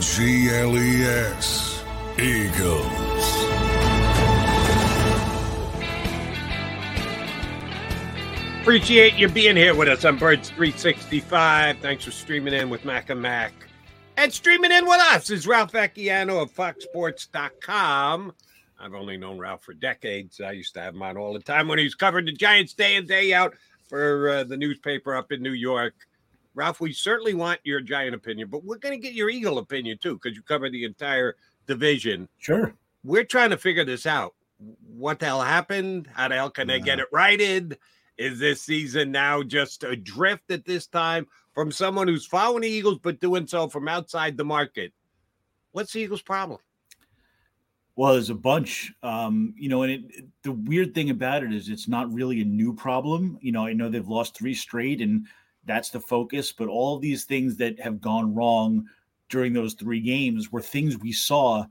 Speaker 8: G L E S. Eagles.
Speaker 2: Appreciate you being here with us on Birds 365. Thanks for streaming in with Mac and Mac. And streaming in with us is Ralph Vacchiano of FoxSports.com. I've only known Ralph for decades. I used to have him on all the time when he was covering the Giants day in, day out for uh, the newspaper up in New York. Ralph, we certainly want your Giant opinion, but we're going to get your Eagle opinion too, because you cover the entire division.
Speaker 9: Sure.
Speaker 2: We're trying to figure this out. What the hell happened? How the hell can they get it righted? Is this season now just adrift at this time from someone who's following the Eagles but doing so from outside the market? What's the Eagles' problem?
Speaker 9: Well, there's a bunch, um, you know, and it- the weird thing about it is it's not really a new problem. You know, I know they've lost three straight, and that's the focus. But all of these things that have gone wrong during those three games were things we saw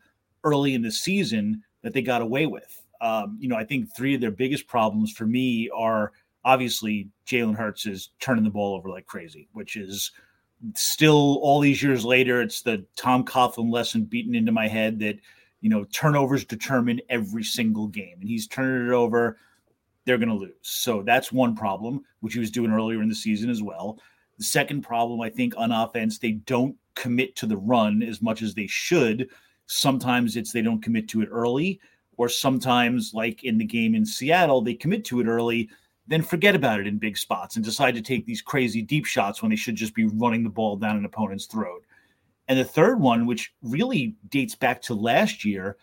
Speaker 9: early in the season that they got away with. Um, you know, I think three of their biggest problems for me are obviously Jalen Hurts is turning the ball over like crazy, which is still all these years later. It's the Tom Coughlin lesson beaten into my head that you know turnovers determine every single game, and he's turning it over. They're going to lose. So that's one problem, which he was doing earlier in the season as well. The second problem, I think, on offense, they don't commit to the run as much as they should. Sometimes it's they don't commit to it early, or sometimes, like in the game in Seattle, they commit to it early, then forget about it in big spots and decide to take these crazy deep shots when they should just be running the ball down an opponent's throat. And the third one, which really dates back to last year,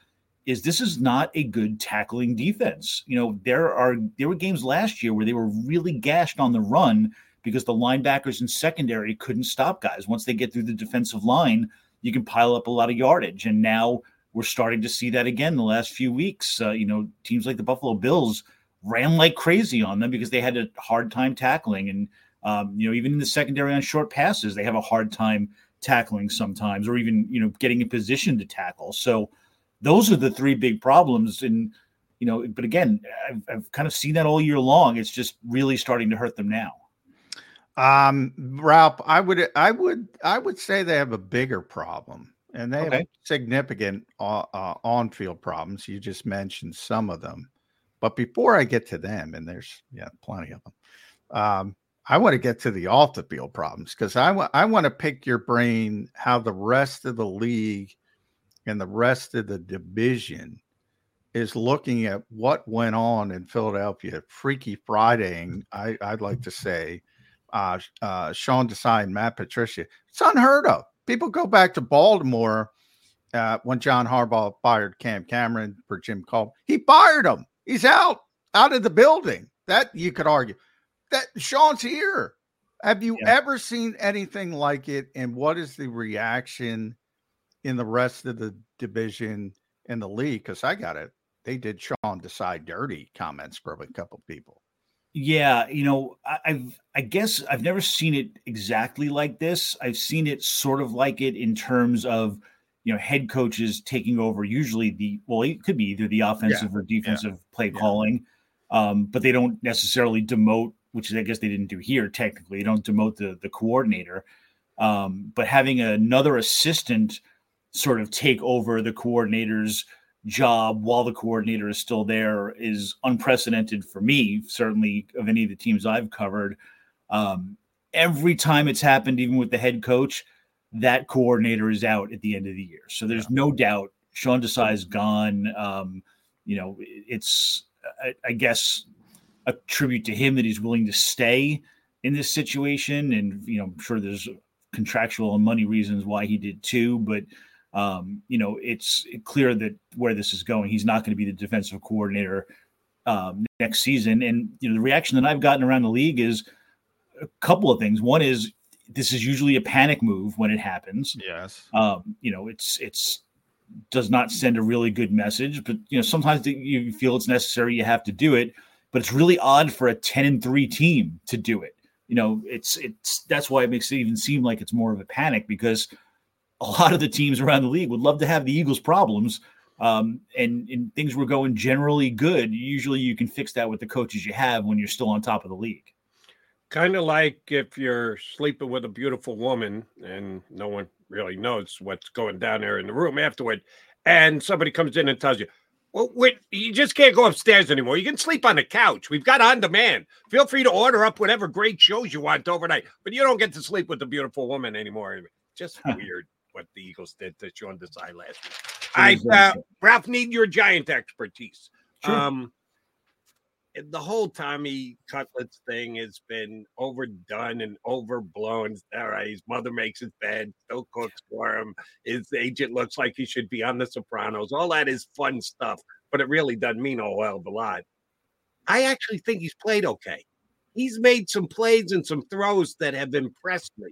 Speaker 9: is this is not a good tackling defense. You know, there are there were games last year where they were really gashed on the run because the linebackers and secondary couldn't stop guys. Once they get through the defensive line, you can pile up a lot of yardage. And now we're starting to see that again the last few weeks. Uh, you know, teams like the Buffalo Bills ran like crazy on them because they had a hard time tackling. And, um, you know, even in the secondary on short passes, they have a hard time tackling sometimes or even, you know, getting in position to tackle. So those are the three big problems. And, you know, but again, I've, I've kind of seen that all year long. It's just really starting to hurt them now.
Speaker 3: Um, Ralph, I would, I would, I would say they have a bigger problem, and they have significant uh, uh, on-field problems. You just mentioned some of them, but before I get to them, and there's yeah, plenty of them. Um, I want to get to the off-the-field problems because I want, I want to pick your brain how the rest of the league and the rest of the division is looking at what went on in Philadelphia. Freaky Friday, I, I'd like to say uh, uh, Sean Desai and Matt Patricia. It's unheard of. People go back to Baltimore uh, when John Harbaugh fired Cam Cameron for Jim Caldwell. He fired him. He's out, out of the building. That you could argue. That Sean's here. Have you yeah. ever seen anything like it? And what is the reaction in the rest of the division in the league? Because I got it. They did Sean Desai dirty comments from a couple people.
Speaker 9: Yeah, you know, I, I've I guess I've never seen it exactly like this. I've seen it sort of like it in terms of you know head coaches taking over. Usually the well, it could be either the offensive yeah. or defensive yeah. play yeah. calling, um, but they don't necessarily demote, which I guess they didn't do here. Technically, they don't demote the the coordinator, um, but having another assistant sort of take over the coordinator's job while the coordinator is still there is unprecedented for me, certainly of any of the teams I've covered. Um, every time it's happened, even with the head coach, that coordinator is out at the end of the year. So there's yeah. no doubt Sean Desai is gone. Um, you know, it's, I, I, guess, a tribute to him that he's willing to stay in this situation. And, you know, I'm sure there's contractual and money reasons why he did too. But, um, you know, it's clear that where this is going, he's not going to be the defensive coordinator um, next season. And you know, the reaction that I've gotten around the league is a couple of things. One is this is usually a panic move when it happens.
Speaker 3: Yes.
Speaker 9: Um, you know, it's it's does not send a really good message, but you know, sometimes you feel it's necessary, you have to do it. But it's really odd for a ten and three team to do it. You know, it's it's that's why it makes it even seem like it's more of a panic because a lot of the teams around the league would love to have the Eagles' problems. Um, and, and things were going generally good. Usually you can fix that with the coaches you have when you're still on top of the league.
Speaker 2: Kind of like if you're sleeping with a beautiful woman and no one really knows what's going down there in the room afterward, and somebody comes in and tells you, well, wait, you just can't go upstairs anymore. You can sleep on the couch. We've got on demand. Feel free to order up whatever great shows you want overnight, but you don't get to sleep with the beautiful woman anymore. Just weird what the Eagles did to Sean Desai last week. I uh, Ralph need your giant expertise. Sure. Um, the whole Tommy Cutlets thing has been overdone and overblown. All right, his mother makes his bed, still cooks for him. His agent looks like he should be on The Sopranos. All that is fun stuff, but it really doesn't mean a hell of a lot. I actually think he's played okay. He's made some plays and some throws that have impressed me.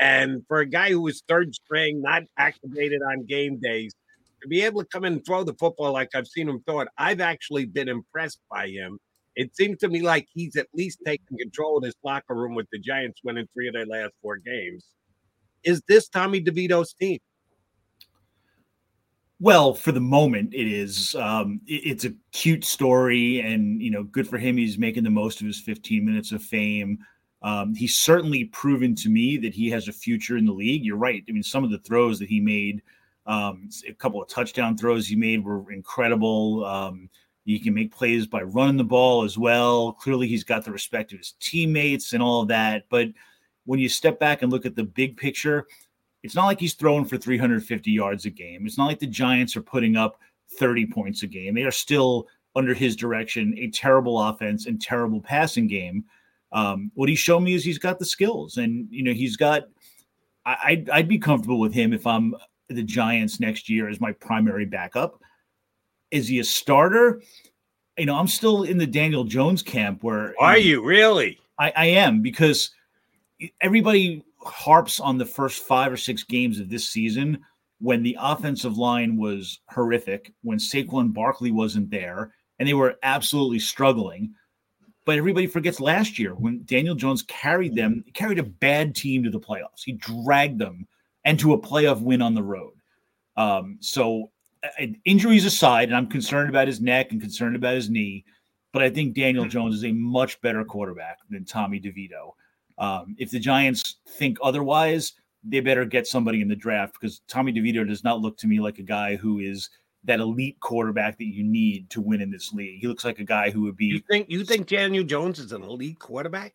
Speaker 2: And for a guy who was third string, not activated on game days, to be able to come in and throw the football like I've seen him throw it, I've actually been impressed by him. It seems to me like he's at least taking control of this locker room with the Giants winning three of their last four games. Is this Tommy DeVito's team?
Speaker 9: Well, for the moment, it is. Um, it, it's a cute story, and you know, good for him. He's making the most of his 15 minutes of fame. Um, he's certainly proven to me that he has a future in the league. You're right. I mean, some of the throws that he made, um, a couple of touchdown throws he made were incredible. Um, he can make plays by running the ball as well. Clearly, he's got the respect of his teammates and all of that. But when you step back and look at the big picture, it's not like he's throwing for 350 yards a game. It's not like the Giants are putting up 30 points a game. They are still under his direction a terrible offense and terrible passing game. Um, what he's shown me is he's got the skills, and you know he's got. I, I'd, I'd be comfortable with him if I'm the Giants next year as my primary backup. Is he a starter? You know, I'm still in the Daniel Jones camp. Where
Speaker 2: are you, know, you really?
Speaker 9: I, I am because everybody harps on the first five or six games of this season when the offensive line was horrific, when Saquon Barkley wasn't there, and they were absolutely struggling. But everybody forgets last year when Daniel Jones carried them, he carried a bad team to the playoffs. He dragged them and to a playoff win on the road. Um, so, uh, injuries aside, and I'm concerned about his neck and concerned about his knee, but I think Daniel hmm. Jones is a much better quarterback than Tommy DeVito. Um, if the Giants think otherwise, they better get somebody in the draft because Tommy DeVito does not look to me like a guy who is that elite quarterback that you need to win in this league. He looks like a guy who would be.
Speaker 2: You think you think Daniel Jones is an elite quarterback?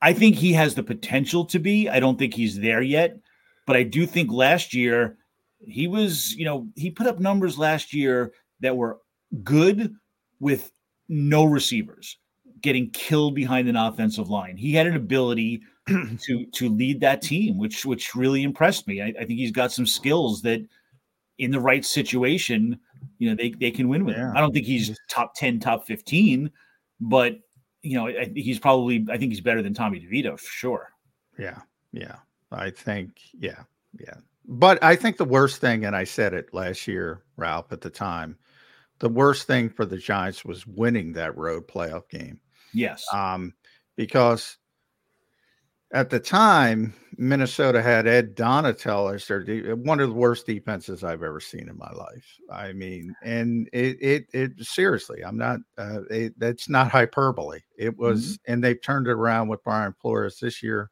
Speaker 9: I think he has the potential to be. I don't think he's there yet, but I do think last year he was, you know, he put up numbers last year that were good with no receivers getting killed behind an offensive line. He had an ability to to lead that team, which which really impressed me. I, I think he's got some skills that in the right situation you know they they can win with yeah. him. I don't think he's top ten, top fifteen, but you know I, he's probably I think he's better than Tommy DeVito for sure.
Speaker 3: Yeah, yeah, I think yeah, yeah. But I think the worst thing, and I said it last year, Ralph, at the time, the worst thing for the Giants was winning that road playoff game.
Speaker 9: Yes,
Speaker 3: um, because at the time, Minnesota had Ed Donatell as their de- one of the worst defenses I've ever seen in my life. I mean, and it it it seriously, I'm not. Uh, it, that's not hyperbole. It was, mm-hmm. and they've turned it around with Brian Flores this year.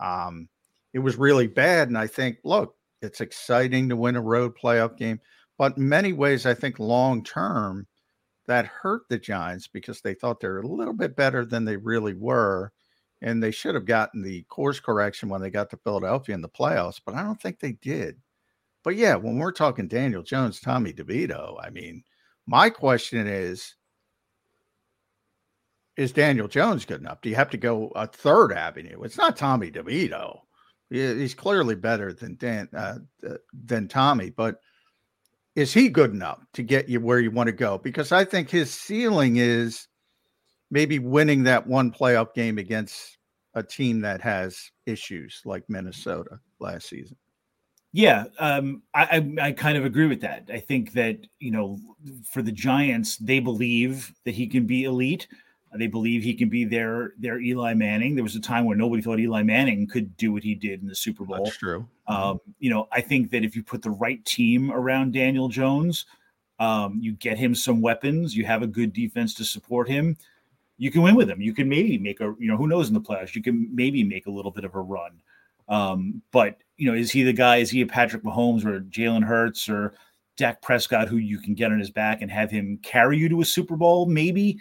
Speaker 3: Um, it was really bad, and I think, look, it's exciting to win a road playoff game, but in many ways, I think long term, that hurt the Giants because they thought they're a little bit better than they really were and they should have gotten the course correction when they got to Philadelphia in the playoffs, but I don't think they did. But yeah, when we're talking Daniel Jones, Tommy DeVito, I mean, my question is is Daniel Jones good enough? Do you have to go a third avenue? It's not Tommy DeVito. He's clearly better than Dan uh, than Tommy, but is he good enough to get you where you want to go? Because I think his ceiling is maybe winning that one playoff game against a team that has issues like Minnesota last season.
Speaker 9: Yeah, um, I, I, I kind of agree with that. I think that you know, for the Giants, they believe that he can be elite. They believe he can be their their Eli Manning. There was a time where nobody thought Eli Manning could do what he did in the Super Bowl.
Speaker 3: That's true.
Speaker 9: Um, you know, I think that if you put the right team around Daniel Jones, um, you get him some weapons. You have a good defense to support him you can win with him. You can maybe make a, you know, who knows in the playoffs, you can maybe make a little bit of a run. Um, but you know, is he the guy? Is he a Patrick Mahomes or Jalen Hurts or Dak Prescott who you can get on his back and have him carry you to a Super Bowl? Maybe.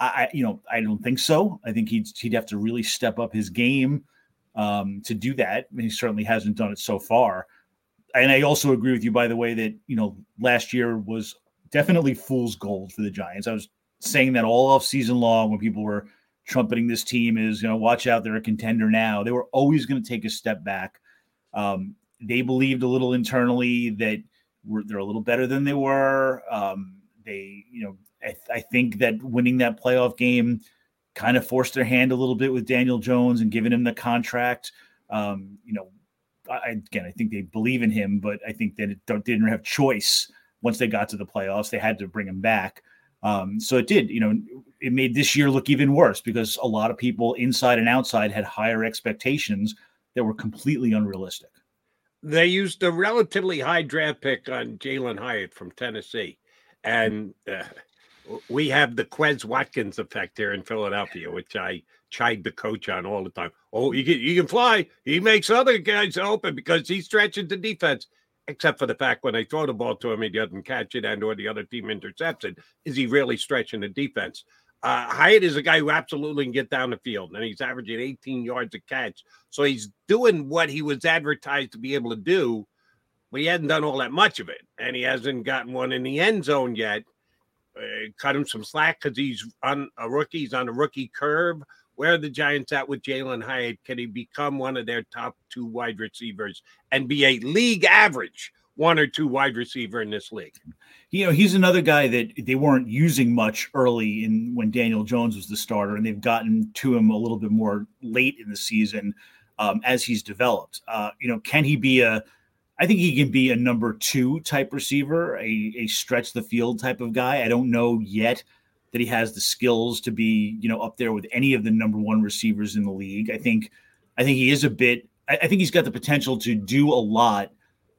Speaker 9: I, you know, I don't think so. I think he'd he'd have to really step up his game um, to do that. he certainly hasn't done it so far. And I also agree with you, by the way, that you know last year was definitely fool's gold for the Giants. I was saying that all off season long when people were trumpeting this team is, you know, watch out, they're a contender now. They were always going to take a step back. Um, they believed a little internally that they're a little better than they were. Um, they, you know, I, I, think that winning that playoff game kind of forced their hand a little bit with Daniel Jones and giving him the contract. Um, you know, I, again, I think they believe in him, but I think that it didn't have choice once they got to the playoffs. They had to bring him back. Um, so it did, you know, it made this year look even worse because a lot of people inside and outside had higher expectations that were completely unrealistic.
Speaker 2: They used a relatively high draft pick on Jalen Hyatt from Tennessee. And uh, we have the Quez Watkins effect here in Philadelphia, which I chide the coach on all the time. Oh, you can you can fly. He makes other guys open because he stretches the defense except for the fact when they throw the ball to him, he doesn't catch it and or the other team intercepts it. Is he really stretching the defense? Uh, Hyatt is a guy who absolutely can get down the field, and he's averaging 18 yards a catch. So he's doing what he was advertised to be able to do, but he hasn't done all that much of it, and he hasn't gotten one in the end zone yet. Uh, cut him some slack because he's on a rookie. He's on a rookie curve. Where are the Giants at with Jalen Hyatt? Can he become one of their top two wide receivers and be a league average one or two wide receiver in this league?
Speaker 9: You know, he's another guy that they weren't using much early in when Daniel Jones was the starter, and they've gotten to him a little bit more late in the season um, as he's developed. Uh, you know, can he be a I think he can be a number two type receiver, a, a stretch the field type of guy. I don't know yet that he has the skills to be, you know, up there with any of the number one receivers in the league. I think, I think he is a bit. I, I think he's got the potential to do a lot.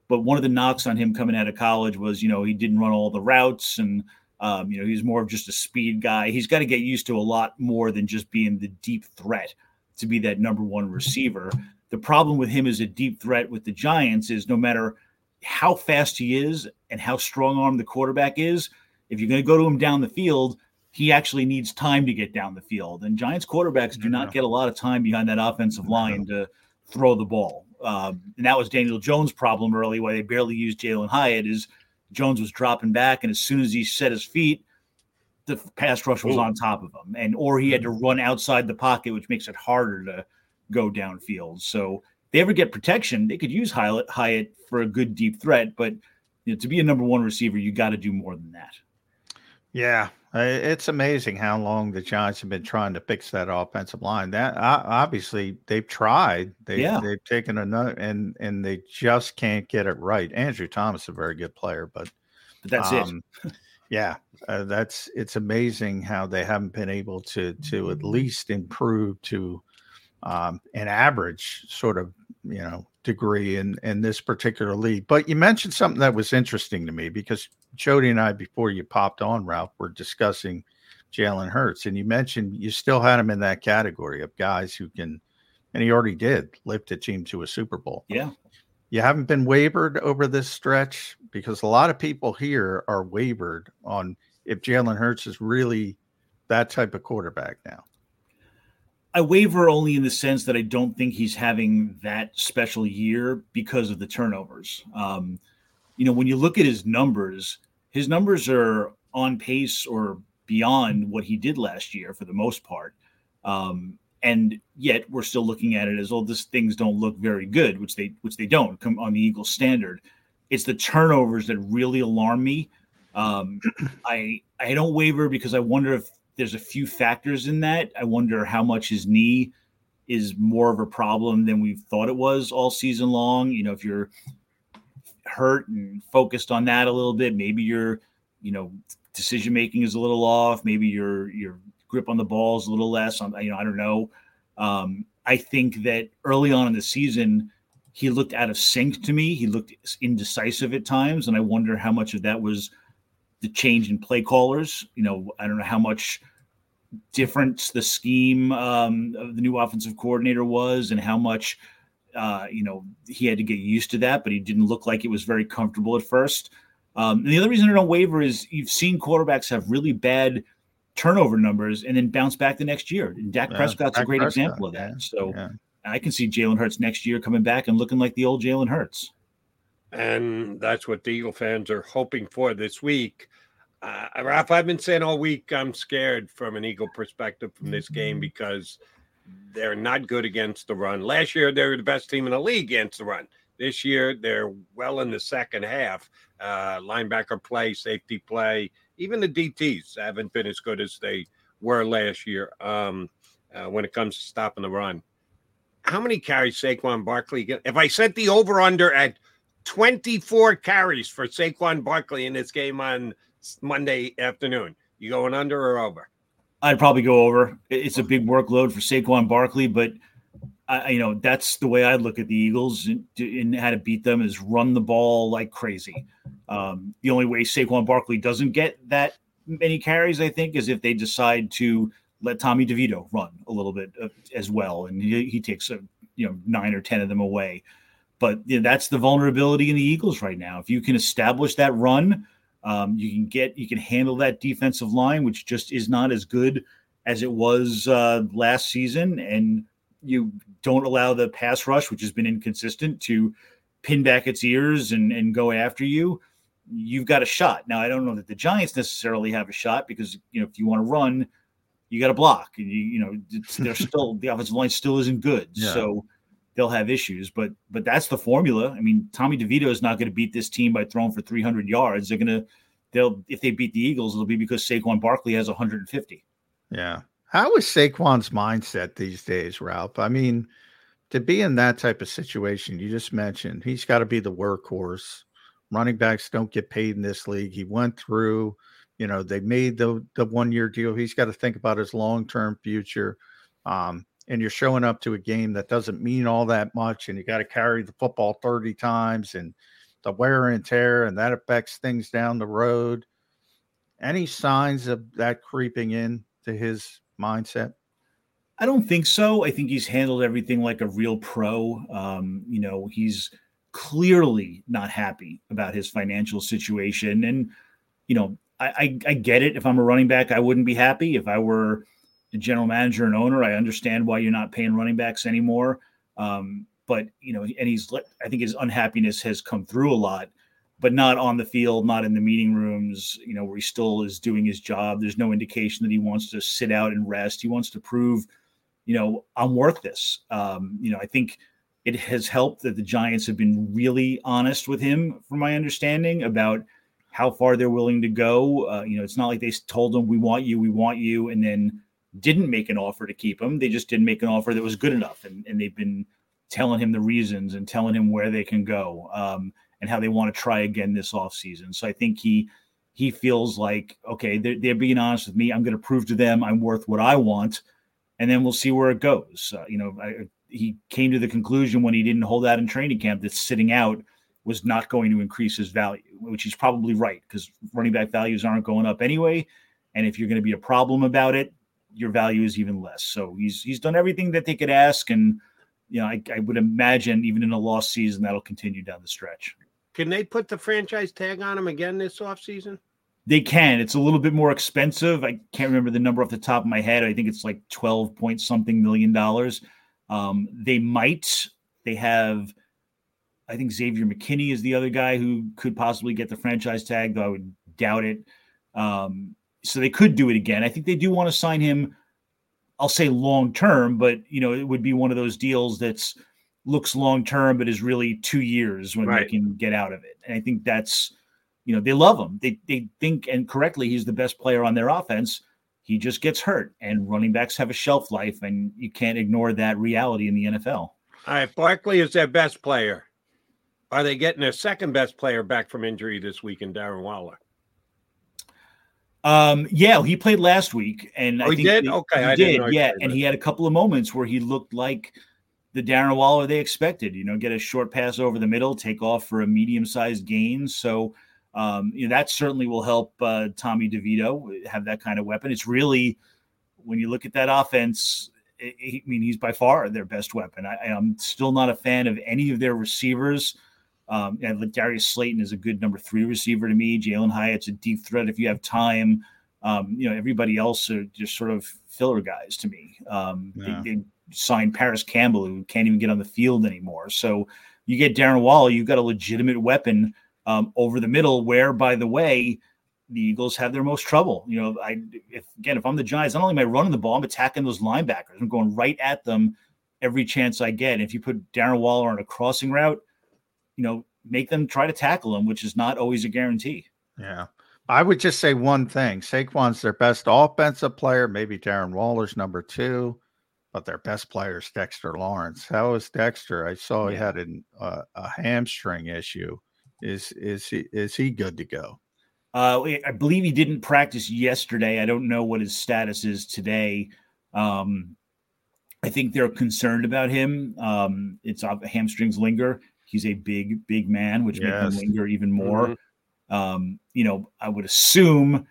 Speaker 9: But one of the knocks on him coming out of college was, you know, he didn't run all the routes and, um, you know, he's more of just a speed guy. He's got to get used to a lot more than just being the deep threat to be that number one receiver. The problem with him as a deep threat with the Giants is no matter how fast he is and how strong arm the quarterback is, if you're going to go to him down the field, he actually needs time to get down the field. And Giants quarterbacks do not get a lot of time behind that offensive line to throw the ball. Um, and that was Daniel Jones' problem early, why they barely used Jalen Hyatt. Is Jones was dropping back, and as soon as he set his feet, the pass rush was on top of him, and or he had to run outside the pocket, which makes it harder to go downfield. So they ever get protection, they could use Hyatt, Hyatt for a good deep threat, but you know, to be a number one receiver, you got to do more than that.
Speaker 3: Yeah, it's amazing how long the Giants have been trying to fix that offensive line. That obviously they've tried. They yeah. they've taken another and and they just can't get it right. Andrew Thomas is a very good player, but,
Speaker 9: but that's um,
Speaker 3: it. yeah, uh, that's it's amazing how they haven't been able to to at least improve to um, an average sort of you know degree in in this particular league. But you mentioned something that was interesting to me because Jody and I, before you popped on, Ralph, were discussing Jalen Hurts, and you mentioned you still had him in that category of guys who can, and he already did lift a team to a Super Bowl.
Speaker 9: Yeah.
Speaker 3: You haven't been wavered over this stretch because a lot of people here are wavered on if Jalen Hurts is really that type of quarterback now.
Speaker 9: I waver only in the sense that I don't think he's having that special year because of the turnovers. Um, you know, when you look at his numbers, his numbers are on pace or beyond what he did last year for the most part. Um, and yet we're still looking at it as, oh, these things don't look very good, which they which they don't come on the Eagles standard. It's the turnovers that really alarm me. Um, I I don't waver because I wonder if there's a few factors in that. I wonder how much his knee is more of a problem than we thought it was all season long. You know, if you're hurt and focused on that a little bit, maybe your, you know, decision making is a little off. Maybe your your grip on the ball is a little less. On you know, I don't know. Um, I think that early on in the season, he looked out of sync to me. He looked indecisive at times, and I wonder how much of that was the change in play callers. You know, I don't know how much different the scheme um, of the new offensive coordinator was, and how much uh, you know he had to get used to that. But he didn't look like it was very comfortable at first. Um, and the other reason I don't waver is you've seen quarterbacks have really bad turnover numbers and then bounce back the next year. And Dak yeah, Prescott's Dak a great Prescott, example of that. Yeah, so yeah. I can see Jalen Hurts next year coming back and looking like the old Jalen Hurts.
Speaker 2: And that's what the Eagle fans are hoping for this week. Uh, Ralph, I've been saying all week I'm scared from an Eagle perspective from this game mm-hmm. because they're not good against the run. Last year, they were the best team in the league against the run. This year, they're well in the second half. Uh, linebacker play, safety play, even the DTs haven't been as good as they were last year um, uh, when it comes to stopping the run. How many carries Saquon Barkley get? If I set the over under at 24 carries for Saquon Barkley in this game on Monday afternoon. You going under or over?
Speaker 9: I'd probably go over. It's a big workload for Saquon Barkley, but I, you know that's the way I look at the Eagles and, and, how to beat them is run the ball like crazy. Um, the only way Saquon Barkley doesn't get that many carries, I think, is if they decide to let Tommy DeVito run a little bit uh, as well, and he, he takes a you know nine or ten of them away. But you know, that's the vulnerability in the Eagles right now. If you can establish that run, um, you can get you can handle that defensive line, which just is not as good as it was uh, last season, and you don't allow the pass rush, which has been inconsistent, to pin back its ears and, and go after you. You've got a shot. Now, I don't know that the Giants necessarily have a shot because you know if you want to run, you got to block, and you you know they're still the offensive line still isn't good, yeah. so they'll have issues. But but that's the formula. I mean, Tommy DeVito is not going to beat this team by throwing for 300 yards. They're going to they'll if they beat the Eagles, it'll be because Saquon Barkley has 150.
Speaker 3: Yeah. How is Saquon's mindset these days, Ralph? I mean, to be in that type of situation, you just mentioned he's got to be the workhorse. Running backs don't get paid in this league. He went through, you know, they made the the one year deal. He's got to think about his long term future. Um, and you're showing up to a game that doesn't mean all that much and you got to carry the football 30 times and the wear and tear and that affects things down the road any signs of that creeping in to his mindset?
Speaker 9: I don't think so. I think he's handled everything like a real pro. Um, you know he's clearly not happy about his financial situation and you know I, I, I get it. If i'm a running back i wouldn't be happy. If i were general manager and owner. I understand why you're not paying running backs anymore. Um, but you know, and he's I think his unhappiness has come through a lot, but not on the field, not in the meeting rooms. You know, where he still is doing his job. There's no indication that he wants to sit out and rest. He wants to prove, you know, I'm worth this. Um, you know, I think it has helped that the Giants have been really honest with him, from my understanding, about how far they're willing to go. Uh, you know, it's not like they told him, "We want you, we want you," and then didn't make an offer to keep him. They just didn't make an offer that was good enough, and, and they've been telling him the reasons and telling him where they can go um, and how they want to try again this offseason. So I think he he feels like okay, they're, they're being honest with me. I'm going to prove to them I'm worth what I want, and then we'll see where it goes. Uh, you know, I, he came to the conclusion when he didn't hold out in training camp that sitting out was not going to increase his value, which he's probably right because running back values aren't going up anyway. And if you're going to be a problem about it, your value is even less. So he's he's done everything that they could ask, and you know I, I would imagine even in a lost season that'll continue down the stretch.
Speaker 2: Can they put the franchise tag on him again this offseason?
Speaker 9: They can. It's a little bit more expensive. I can't remember the number off the top of my head. I think it's like 12 point something million dollars. Um, they might. They have, I think Xavier McKinney is the other guy who could possibly get the franchise tag, though I would doubt it. Um, so they could do it again. I think they do want to sign him. I'll say long term, but you know it would be one of those deals that's looks long term, but is really two years when right. they can get out of it. And I think that's you know they love him. They they think and correctly he's the best player on their offense. He just gets hurt, and running backs have a shelf life, and you can't ignore that reality in the NFL. All
Speaker 2: right, Barkley is their best player. Are they getting their second best player back from injury this week in Darren Waller?
Speaker 9: Um, yeah, he played last week, and
Speaker 2: oh, I he did. okay,
Speaker 9: he
Speaker 2: I
Speaker 9: did. Yeah, and he had a couple of moments where he looked like the Darren Waller they expected. You know, get a short pass over the middle, take off for a medium-sized gain. So um, you know, that certainly will help uh, Tommy DeVito have that kind of weapon. It's really when you look at that offense. I mean, he's by far their best weapon. I, am still not a fan of any of their receivers. Um, and Darius Slayton is a good number three receiver to me. Jalen Hyatt's a deep threat if you have time. Um, you know, everybody else are just sort of filler guys to me. Um, yeah. they, they, signed Parris Campbell, who can't even get on the field anymore. So you get Darren Waller, you've got a legitimate weapon um, over the middle. Where, by the way, the Eagles have their most trouble. You know, I if again, if I'm the Giants, not only am I running the ball, I'm attacking those linebackers. I'm going right at them every chance I get. And if you put Darren Waller on a crossing route, you know, make them try to tackle him, which is not always a guarantee.
Speaker 3: Yeah. I would just say one thing Saquon's their best offensive player. Maybe Darren Waller's number two, but their best player is Dexter Lawrence. How is Dexter? I saw he had an, uh, a hamstring issue. Is is he is he good to go?
Speaker 9: Uh, I believe he didn't practice yesterday. I don't know what his status is today. Um, I think they're concerned about him. Um, it's uh, hamstrings linger. He's a big, big man, which yes. makes him linger even more. Mm-hmm. Um, you know, I would assume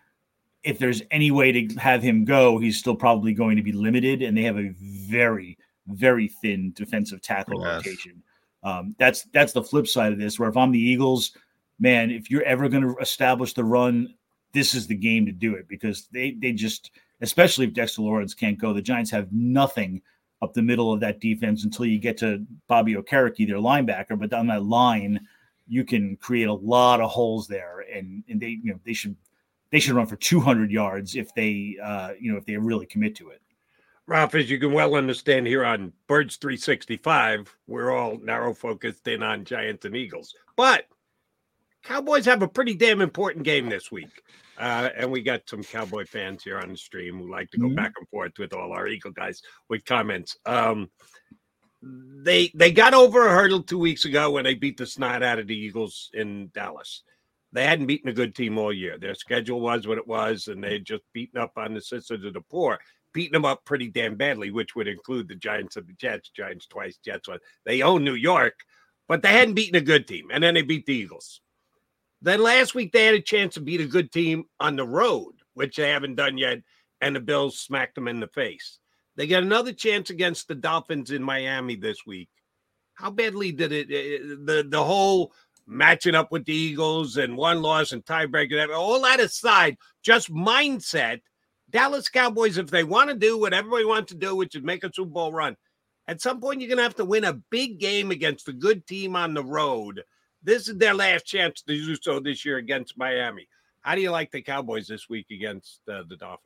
Speaker 9: if there's any way to have him go, he's still probably going to be limited, and they have a very, very thin defensive tackle yes. rotation. Um, that's that's the flip side of this. Where if I'm the Eagles, man, if you're ever going to establish the run, this is the game to do it because they they just, especially if Dexter Lawrence can't go, the Giants have nothing up the middle of that defense until you get to Bobby Okereke, their linebacker. But down that line, you can create a lot of holes there, and and they you know they should they should run for 200 yards if they uh, you know if they really commit to it.
Speaker 2: Ralph, as you can well understand here on Birds 365, we're all narrow focused in on Giants and Eagles. But Cowboys have a pretty damn important game this week. Uh, and we got some Cowboy fans here on the stream who like to go mm-hmm. back and forth with all our Eagle guys with comments. Um, they they got over a hurdle two weeks ago when they beat the snot out of the Eagles in Dallas. They hadn't beaten a good team all year. Their schedule was what it was, and they had just beaten up on the sisters of the poor beating them up pretty damn badly, which would include the Giants of the Jets, Giants twice, Jets once. They own New York, but they hadn't beaten a good team, and then they beat the Eagles. Then last week they had a chance to beat a good team on the road, which they haven't done yet, and the Bills smacked them in the face. They get another chance against the Dolphins in Miami this week. How badly did it eh, eh, the the whole matching up with the Eagles and one loss and tiebreaker, all that aside, just mindset – Dallas Cowboys, if they want to do what everybody wants to do, which is make a Super Bowl run, at some point you're going to have to win a big game against a good team on the road. This is their last chance to do so this year against Miami. How do you like the Cowboys this week against uh, the Dolphins?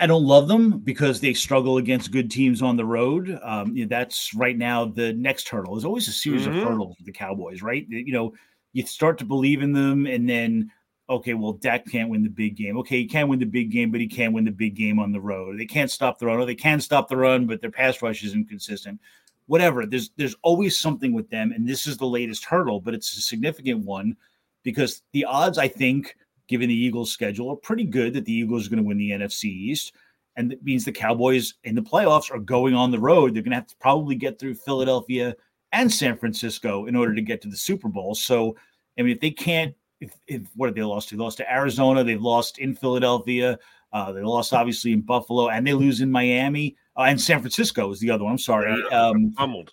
Speaker 9: I don't love them because they struggle against good teams on the road. Um, you know, that's right now the next hurdle. There's always a series
Speaker 2: Mhm.
Speaker 9: of hurdles for the Cowboys, right? You know, you start to believe in them, and then okay, well, Dak can't win the big game. Okay, he can't win the big game, but he can't win the big game on the road. They can't stop the run, or they can stop the run, but their pass rush is inconsistent. Whatever. There's there's always something with them, and this is the latest hurdle, but it's a significant one because the odds, I think, given the Eagles' schedule, are pretty good that the Eagles are going to win the NFC East. And that means the Cowboys in the playoffs are going on the road. They're going to have to probably get through Philadelphia and San Francisco in order to get to the Super Bowl. So, I mean, if they can't, if, if what have they lost? They lost to Arizona. They've lost in Philadelphia. Uh, they lost obviously in Buffalo, and they lose in Miami uh, and San Francisco is the other one. I'm sorry. Um,
Speaker 2: pummeled.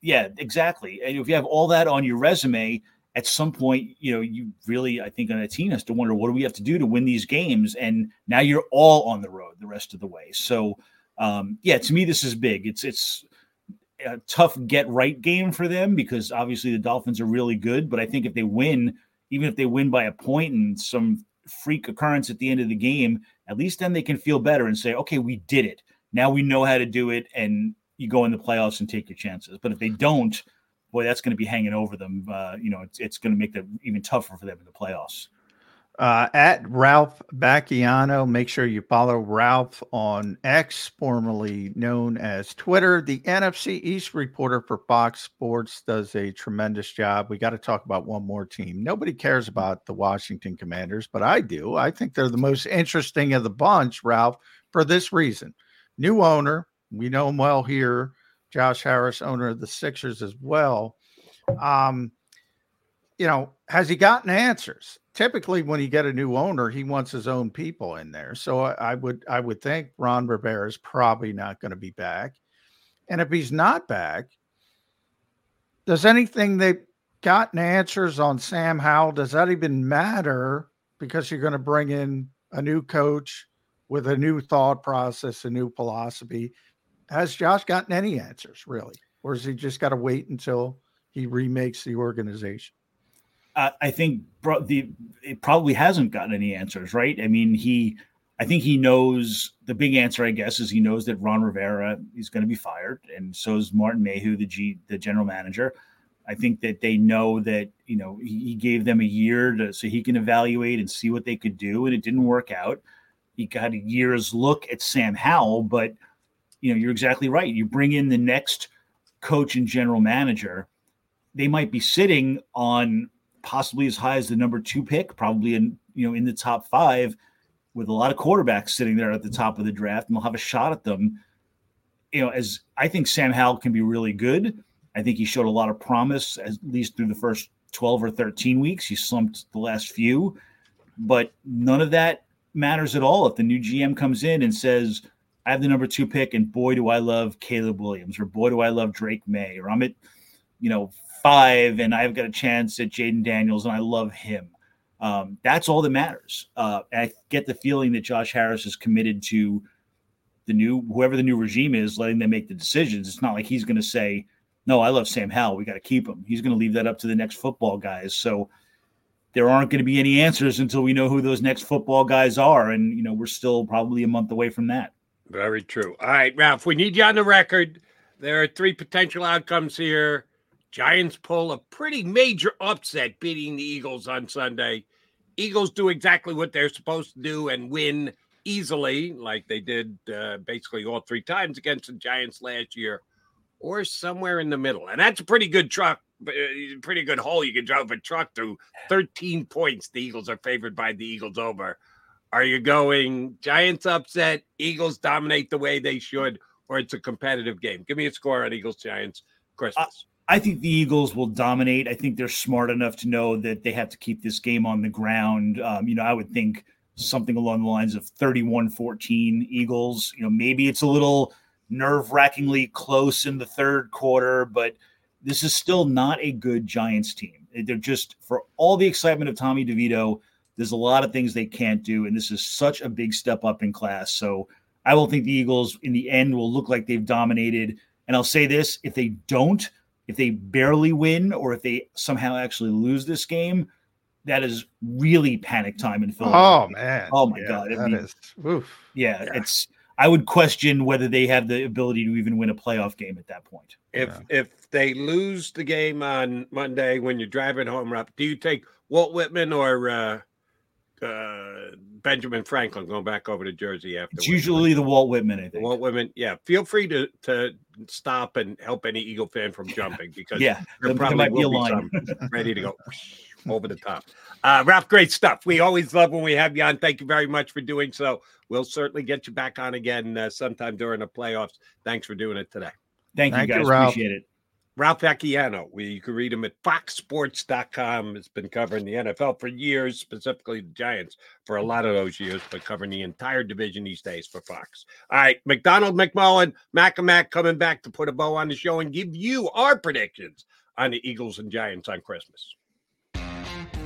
Speaker 9: yeah, exactly. And if you have all that on your resume, at some point, you know, you really, I think, on a team has to wonder what do we have to do to win these games. And now you're all on the road the rest of the way. So, um, yeah, to me, this is big. It's it's a tough get right game for them because obviously the Dolphins are really good. But I think if they win, even if they win by a point and some freak occurrence at the end of the game, at least then they can feel better and say, okay, we did it. Now we know how to do it, and you go in the playoffs and take your chances. But if they don't, boy, that's going to be hanging over them. Uh, you know, it's, it's going to make it even tougher for them in the playoffs.
Speaker 3: Uh, at Ralph Vacchiano, make sure you follow Ralph on X, formerly known as Twitter. The NFC East reporter for Fox Sports does a tremendous job. We got to talk about one more team. Nobody cares about the Washington Commanders, but I do. I think they're the most interesting of the bunch, Ralph, for this reason. New owner, we know him well here. Josh Harris, owner of the Sixers as well. Um, you know, has he gotten answers? Typically, when you get a new owner, he wants his own people in there. So I, I would I would think Ron Rivera is probably not going to be back. And if he's not back, does anything they've gotten answers on Sam Howell? Does that even matter? Because you're going to bring in a new coach with a new thought process, a new philosophy. Has Josh gotten any answers really? Or has he just got to wait until he remakes the organization?
Speaker 9: uh, I think bro- the it probably hasn't gotten any answers, right? I mean, he, I think he knows the big answer. I guess is he knows that Ron Rivera is going to be fired, and so is Martin Mayhew, the G, the general manager. I think that they know that you know he, he gave them a year to so he can evaluate and see what they could do, and it didn't work out. He got a year's look at Sam Howell, but you know you're exactly right. You bring in the next coach and general manager, they might be sitting on possibly as high as the number two pick, probably in you know in the top five, with a lot of quarterbacks sitting there at the top of the draft, and they'll have a shot at them. You know, as I think Sam Howell can be really good. I think he showed a lot of promise, at least through the first twelve or thirteen weeks. He slumped the last few, but none of that matters at all if the new GM comes in and says, "I have the number two pick, and boy, do I love Caleb Williams, or boy, do I love Drake Maye, or I'm at, you know, five, and I've got a chance at Jayden Daniels, and I love him. Um, that's all that matters. Uh, I get the feeling that Josh Harris is committed to the new whoever the new regime is, letting them make the decisions. It's not like he's going to say, "No, I love Sam Howell. We got to keep him." He's going to leave that up to the next football guys. So there aren't going to be any answers until we know who those next football guys are, and you know we're still probably a month away from that.
Speaker 2: Very true. All right, Ralph, we need you on the record. There are three potential outcomes here. Giants pull a pretty major upset beating the Eagles on Sunday. Eagles do exactly what they're supposed to do and win easily, like they did uh, basically all three times against the Giants last year, or somewhere in the middle. And that's a pretty good truck, pretty good hole you can drive a truck through. 13 points. The Eagles are favored by the Eagles over. Are you going Giants upset, Eagles dominate the way they should, or it's a competitive game? Give me a score on Eagles Giants Christmas.
Speaker 9: I think the Eagles will dominate. I think they're smart enough to know that they have to keep this game on the ground. Um, you know, I would think something along the lines of 31 14 Eagles. You know, maybe it's a little nerve wrackingly close in the third quarter, but this is still not a good Giants team. They're just, for all the excitement of Tommy DeVito, there's a lot of things they can't do. And this is such a big step up in class. So I will think the Eagles in the end will look like they've dominated. And I'll say this if they don't, if they barely win or if they somehow actually lose this game, that is really panic time in Philadelphia.
Speaker 3: Oh man.
Speaker 9: Oh my
Speaker 3: Yeah,
Speaker 9: god. I
Speaker 3: that
Speaker 9: mean,
Speaker 3: is- oof.
Speaker 9: yeah, it's. I would question whether they have the ability to even win a playoff game at that point.
Speaker 2: If if they lose the game on Monday when you're driving home, up, do you take Walt Whitman or uh, uh, Benjamin Franklin going back over to Jersey after?
Speaker 9: It's usually the Walt Whitman, I think.
Speaker 2: Walt Whitman, yeah. Feel free to to stop and help any Eagle fan from jumping because
Speaker 9: Yeah,
Speaker 2: there
Speaker 9: there- there
Speaker 2: probably
Speaker 9: might be a
Speaker 2: will be
Speaker 9: line.
Speaker 2: some ready to go over the top. Uh, Ralph, great stuff. We always love when we have you on. Thank you very much for doing so. We'll certainly get you back on again uh, sometime during the playoffs. Thanks for doing it today.
Speaker 9: Thank, you guys. Appreciate it.
Speaker 2: Ralph Vacchiano. We, you can read him at foxsports.com. It's been covering the NFL for years, specifically the Giants for a lot of those years, but covering the entire division these days for Fox. All right, McDonald, McMullen, Mac and Mac coming back to put a bow on the show and give you our predictions on the Eagles and Giants on Christmas.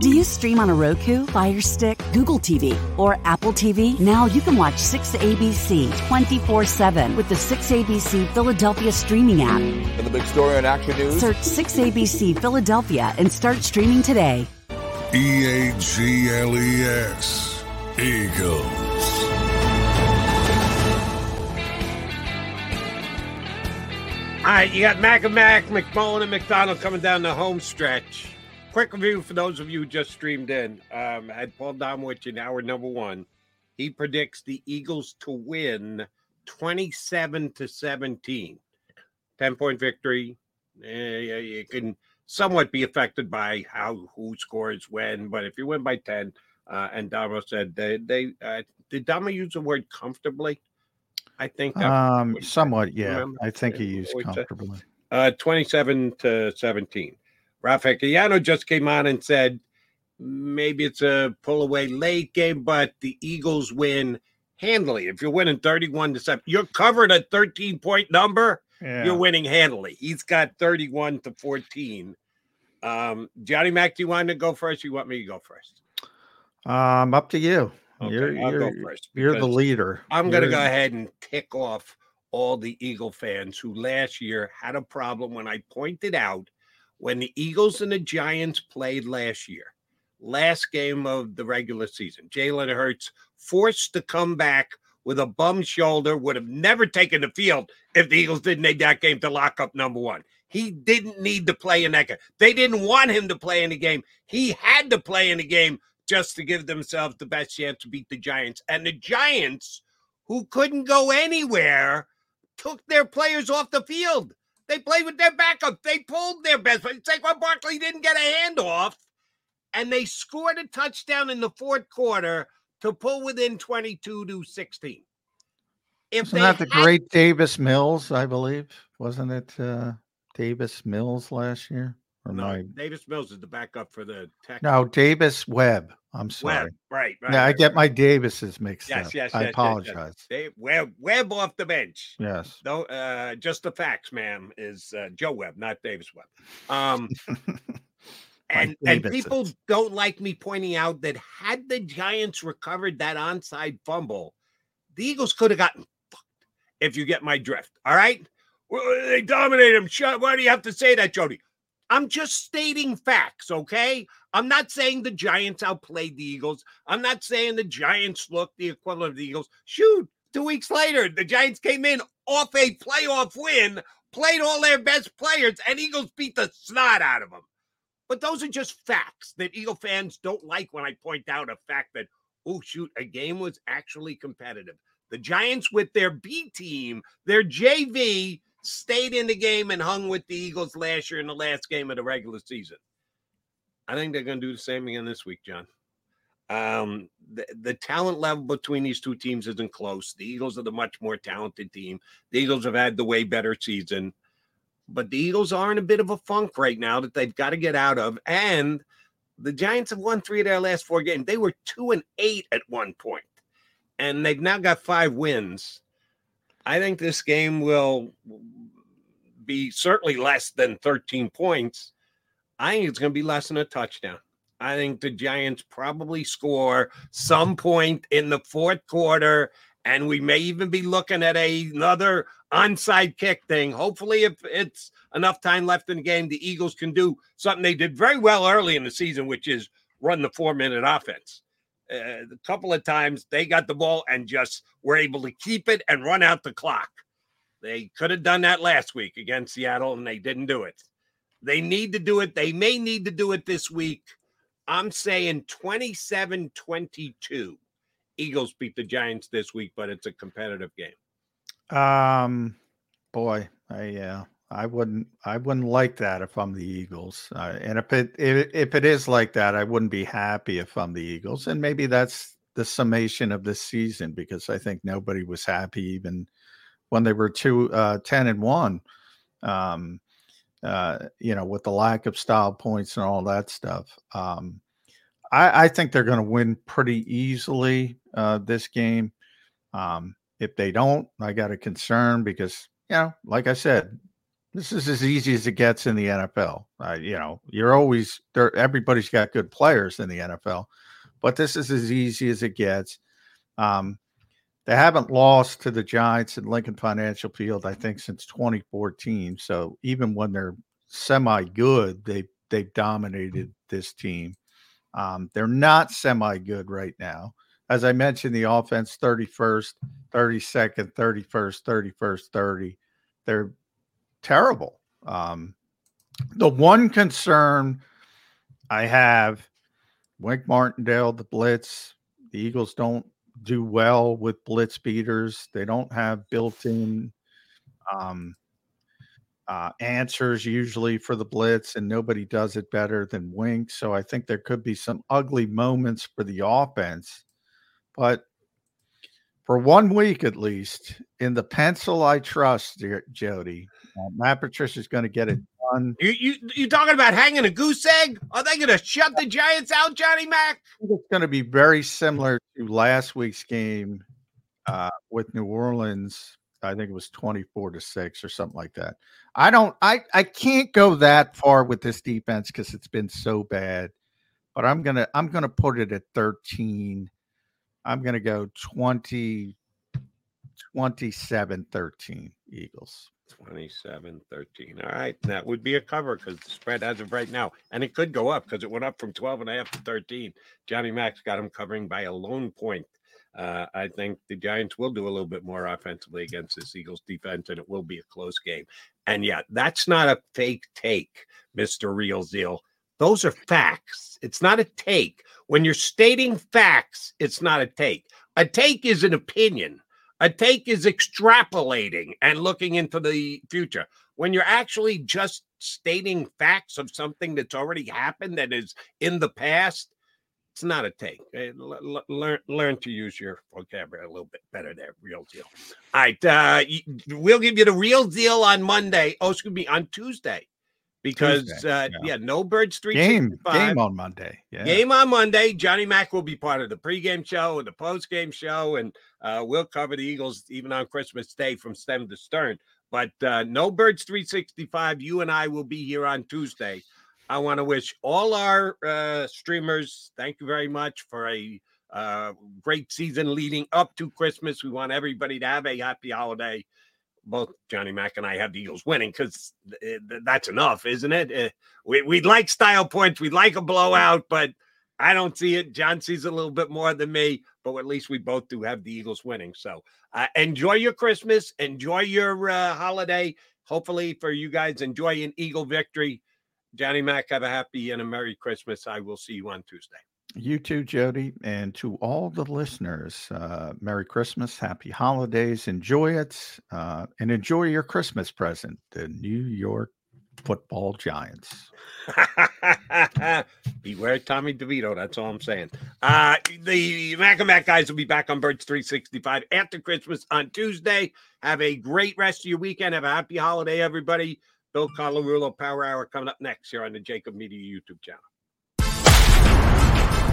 Speaker 10: Do you stream on a Roku, Fire Stick, Google TV, or Apple TV? Now you can watch 6ABC 24 7 with the 6ABC Philadelphia streaming app.
Speaker 11: And the big story on Action News.
Speaker 10: Search 6ABC Philadelphia and start streaming today.
Speaker 8: E A G L E S. Eagles.
Speaker 2: All right, you got Mac and Mac, McMullen and McDonald coming down the home stretch. Quick review for those of you who just streamed in. Um, had Paul Domowitch in hour number one. He predicts the Eagles to win 27 to 17. 10 point victory. Eh, you can somewhat be affected by how who scores when, but if you win by 10, uh, and Damo said they, they uh, did Damo use the word comfortably? I think
Speaker 3: Um, somewhat, yeah. I think he used
Speaker 2: What was that?
Speaker 3: comfortably.
Speaker 2: uh, 27 to 17. Ralph Vacchiano just came on and said maybe it's a pull away late game, but the Eagles win handily. If you're winning 31 to 7, you're covered a 13 point number.
Speaker 3: Yeah.
Speaker 2: you're winning handily. He's got 31 to 14. Um, Johnny Mac, do you want to go first? You want me to go first?
Speaker 3: Um, up to you.
Speaker 2: Okay,
Speaker 3: you're
Speaker 2: I'll
Speaker 3: you're,
Speaker 2: first
Speaker 3: you're the leader.
Speaker 2: I'm going to go ahead and tick off all the Eagle fans who last year had a problem when I pointed out when the Eagles and the Giants played last year, last game of the regular season. Jalen Hurts forced to come back with a bum shoulder, would have never taken the field if the Eagles didn't need that game to lock up number one. He didn't need to play in that game. They didn't want him to play in the game. He had to play in the game just to give themselves the best chance to beat the Giants. And the Giants, who couldn't go anywhere, took their players off the field. They played with their backup. They pulled their best. But Saquon Barkley didn't get a handoff, and they scored a touchdown in the fourth quarter to pull within 22 to 16. If they
Speaker 3: that the
Speaker 2: had-
Speaker 3: great Davis Mills? I believe wasn't it uh, Davis Mills last year? Or
Speaker 2: no,
Speaker 3: my
Speaker 2: Davis Mills is the backup for the Tech.
Speaker 3: no Davis Webb. I'm sorry.
Speaker 2: Webb, right, right.
Speaker 3: yeah, I get my Davises mixed
Speaker 2: Yes,
Speaker 3: up.
Speaker 2: yes,
Speaker 3: I
Speaker 2: yes, yes,
Speaker 3: apologize.
Speaker 2: Yes, They, Webb, Webb off the bench.
Speaker 3: Yes.
Speaker 2: No, uh, just the facts, ma'am, is uh, Joe Webb, not Davis Webb. Um, and and people don't like me pointing out that had the Giants recovered that onside fumble, the Eagles could have gotten fucked. If you get my drift, all right. Well, they dominated him. Why do you have to say that, Jody? I'm just stating facts, okay? I'm not saying the Giants outplayed the Eagles. I'm not saying the Giants looked the equivalent of the Eagles. Shoot, two weeks later, the Giants came in off a playoff win, played all their best players, and Eagles beat the snot out of them. But those are just facts that Eagle fans don't like when I point out a fact that, oh, shoot, a game was actually competitive. The Giants, with their B team, their JV, stayed in the game and hung with the Eagles last year in the last game of the regular season. I think they're going to do the same again this week, John. Um, the, the talent level between these two teams isn't close. The Eagles are the much more talented team. The Eagles have had the way better season, but the Eagles are in a bit of a funk right now that they've got to get out of. And the Giants have won three of their last four games. They were two and eight at one point, and they've now got five wins. I think this game will be certainly less than 13 points. I think it's going to be less than a touchdown. I think the Giants probably score some point in the fourth quarter, and we may even be looking at a, another onside kick thing. Hopefully, if it's enough time left in the game, the Eagles can do something they did very well early in the season, which is run the four minute offense. Uh, a couple of times they got the ball and just were able to keep it and run out the clock. They could have done that last week against Seattle, and they didn't do it. They need to do it. They may need to do it this week. I'm saying 27 22. Eagles beat the Giants this week, but it's a competitive game.
Speaker 3: Um, boy, I yeah, I wouldn't, I wouldn't like that if I'm the Eagles. Uh, and if it if, if it is like that, I wouldn't be happy if I'm the Eagles. And maybe that's the summation of this season because I think nobody was happy even when they were two, uh, 10 and one. Um, uh, you know, with the lack of style points and all that stuff. Um, I, I think they're going to win pretty easily uh, this game. Um, if they don't, I got a concern because, you know, like I said, this is as easy as it gets in the NFL. Uh, you know, you're always there. Everybody's got good players in the NFL, but this is as easy as it gets. Um, they haven't lost to the Giants at Lincoln Financial Field, I think, since 2014. So even when they're semi good, they they've dominated this team. Um, they're not semi good right now. As I mentioned, the offense 31st, 32nd, 31st, 31st, 30. They're terrible. Um, the one concern I have, Wink Martindale, the blitz, the Eagles don't do well with blitz beaters. They don't have built-in um, uh, answers usually for the blitz, and nobody does it better than Wink. So I think there could be some ugly moments for the offense, but for one week at least, in the pencil I trust, dear Jody, uh, Matt Patricia's going to get it done.
Speaker 2: You you you talking about hanging a goose egg? Are they going to shut the Giants out, Johnny Mac?
Speaker 3: It's going to be very similar to last week's game uh, with New Orleans I think it was 24 to 6 or something like that. I don't I I can't go that far with this defense cuz it's been so bad. But I'm going to I'm going to put it at 13. I'm going to go 20 27 13 Eagles.
Speaker 2: 27 13. All right. That would be a cover because the spread as of right now, and it could go up because it went up from 12 and a half to 13. Johnny Max got him covering by a lone point. Uh, I think the Giants will do a little bit more offensively against this Eagles defense, and it will be a close game. And yeah, that's not a fake take, Mr. Real Zeal. Those are facts. It's not a take. When you're stating facts, it's not a take. A take is an opinion. A take is extrapolating and looking into the future. When you're actually just stating facts of something that's already happened that is in the past, it's not a take. Eh, learn learn to use your vocabulary a little bit better there, real deal. All right. Uh, we'll give you the real deal on Monday. Oh, excuse me, on Tuesday because uh, yeah. yeah. no birds three
Speaker 3: game game on Monday. Yeah.
Speaker 2: Game on Monday. Johnny Mack will be part of the pregame show and the postgame show, and uh, we'll cover the Eagles even on Christmas Day from stem to stern. But uh, no birds 365. You and I will be here on Tuesday. I want to wish all our uh, streamers thank you very much for a uh, great season leading up to Christmas. We want everybody to have a happy holiday both Johnny Mack and I have the Eagles winning because that's enough, isn't it? Uh, we, we'd like style points, we'd like a blowout, but I don't see it. John sees a little bit more than me, but at least we both do have the Eagles winning. So uh, enjoy your Christmas, enjoy your uh, holiday. Hopefully, for you guys, enjoy an Eagle victory. Johnny Mack, have a happy and a Merry Christmas. I will see you on Tuesday.
Speaker 3: You too, Jody. And to all the listeners, uh, Merry Christmas, Happy Holidays. Enjoy it uh, and enjoy your Christmas present, the New York football giants.
Speaker 2: Beware Tommy DeVito. That's all I'm saying. Uh, the Mac and Mac guys will be back on Birds 365 after Christmas on Tuesday. Have a great rest of your weekend. Have a happy holiday, everybody. Bill Colarulo Power Hour coming up next here on the JAKIB Media YouTube channel.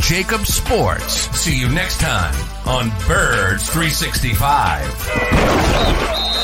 Speaker 1: JAKIB Sports. See you next time on Birds 365.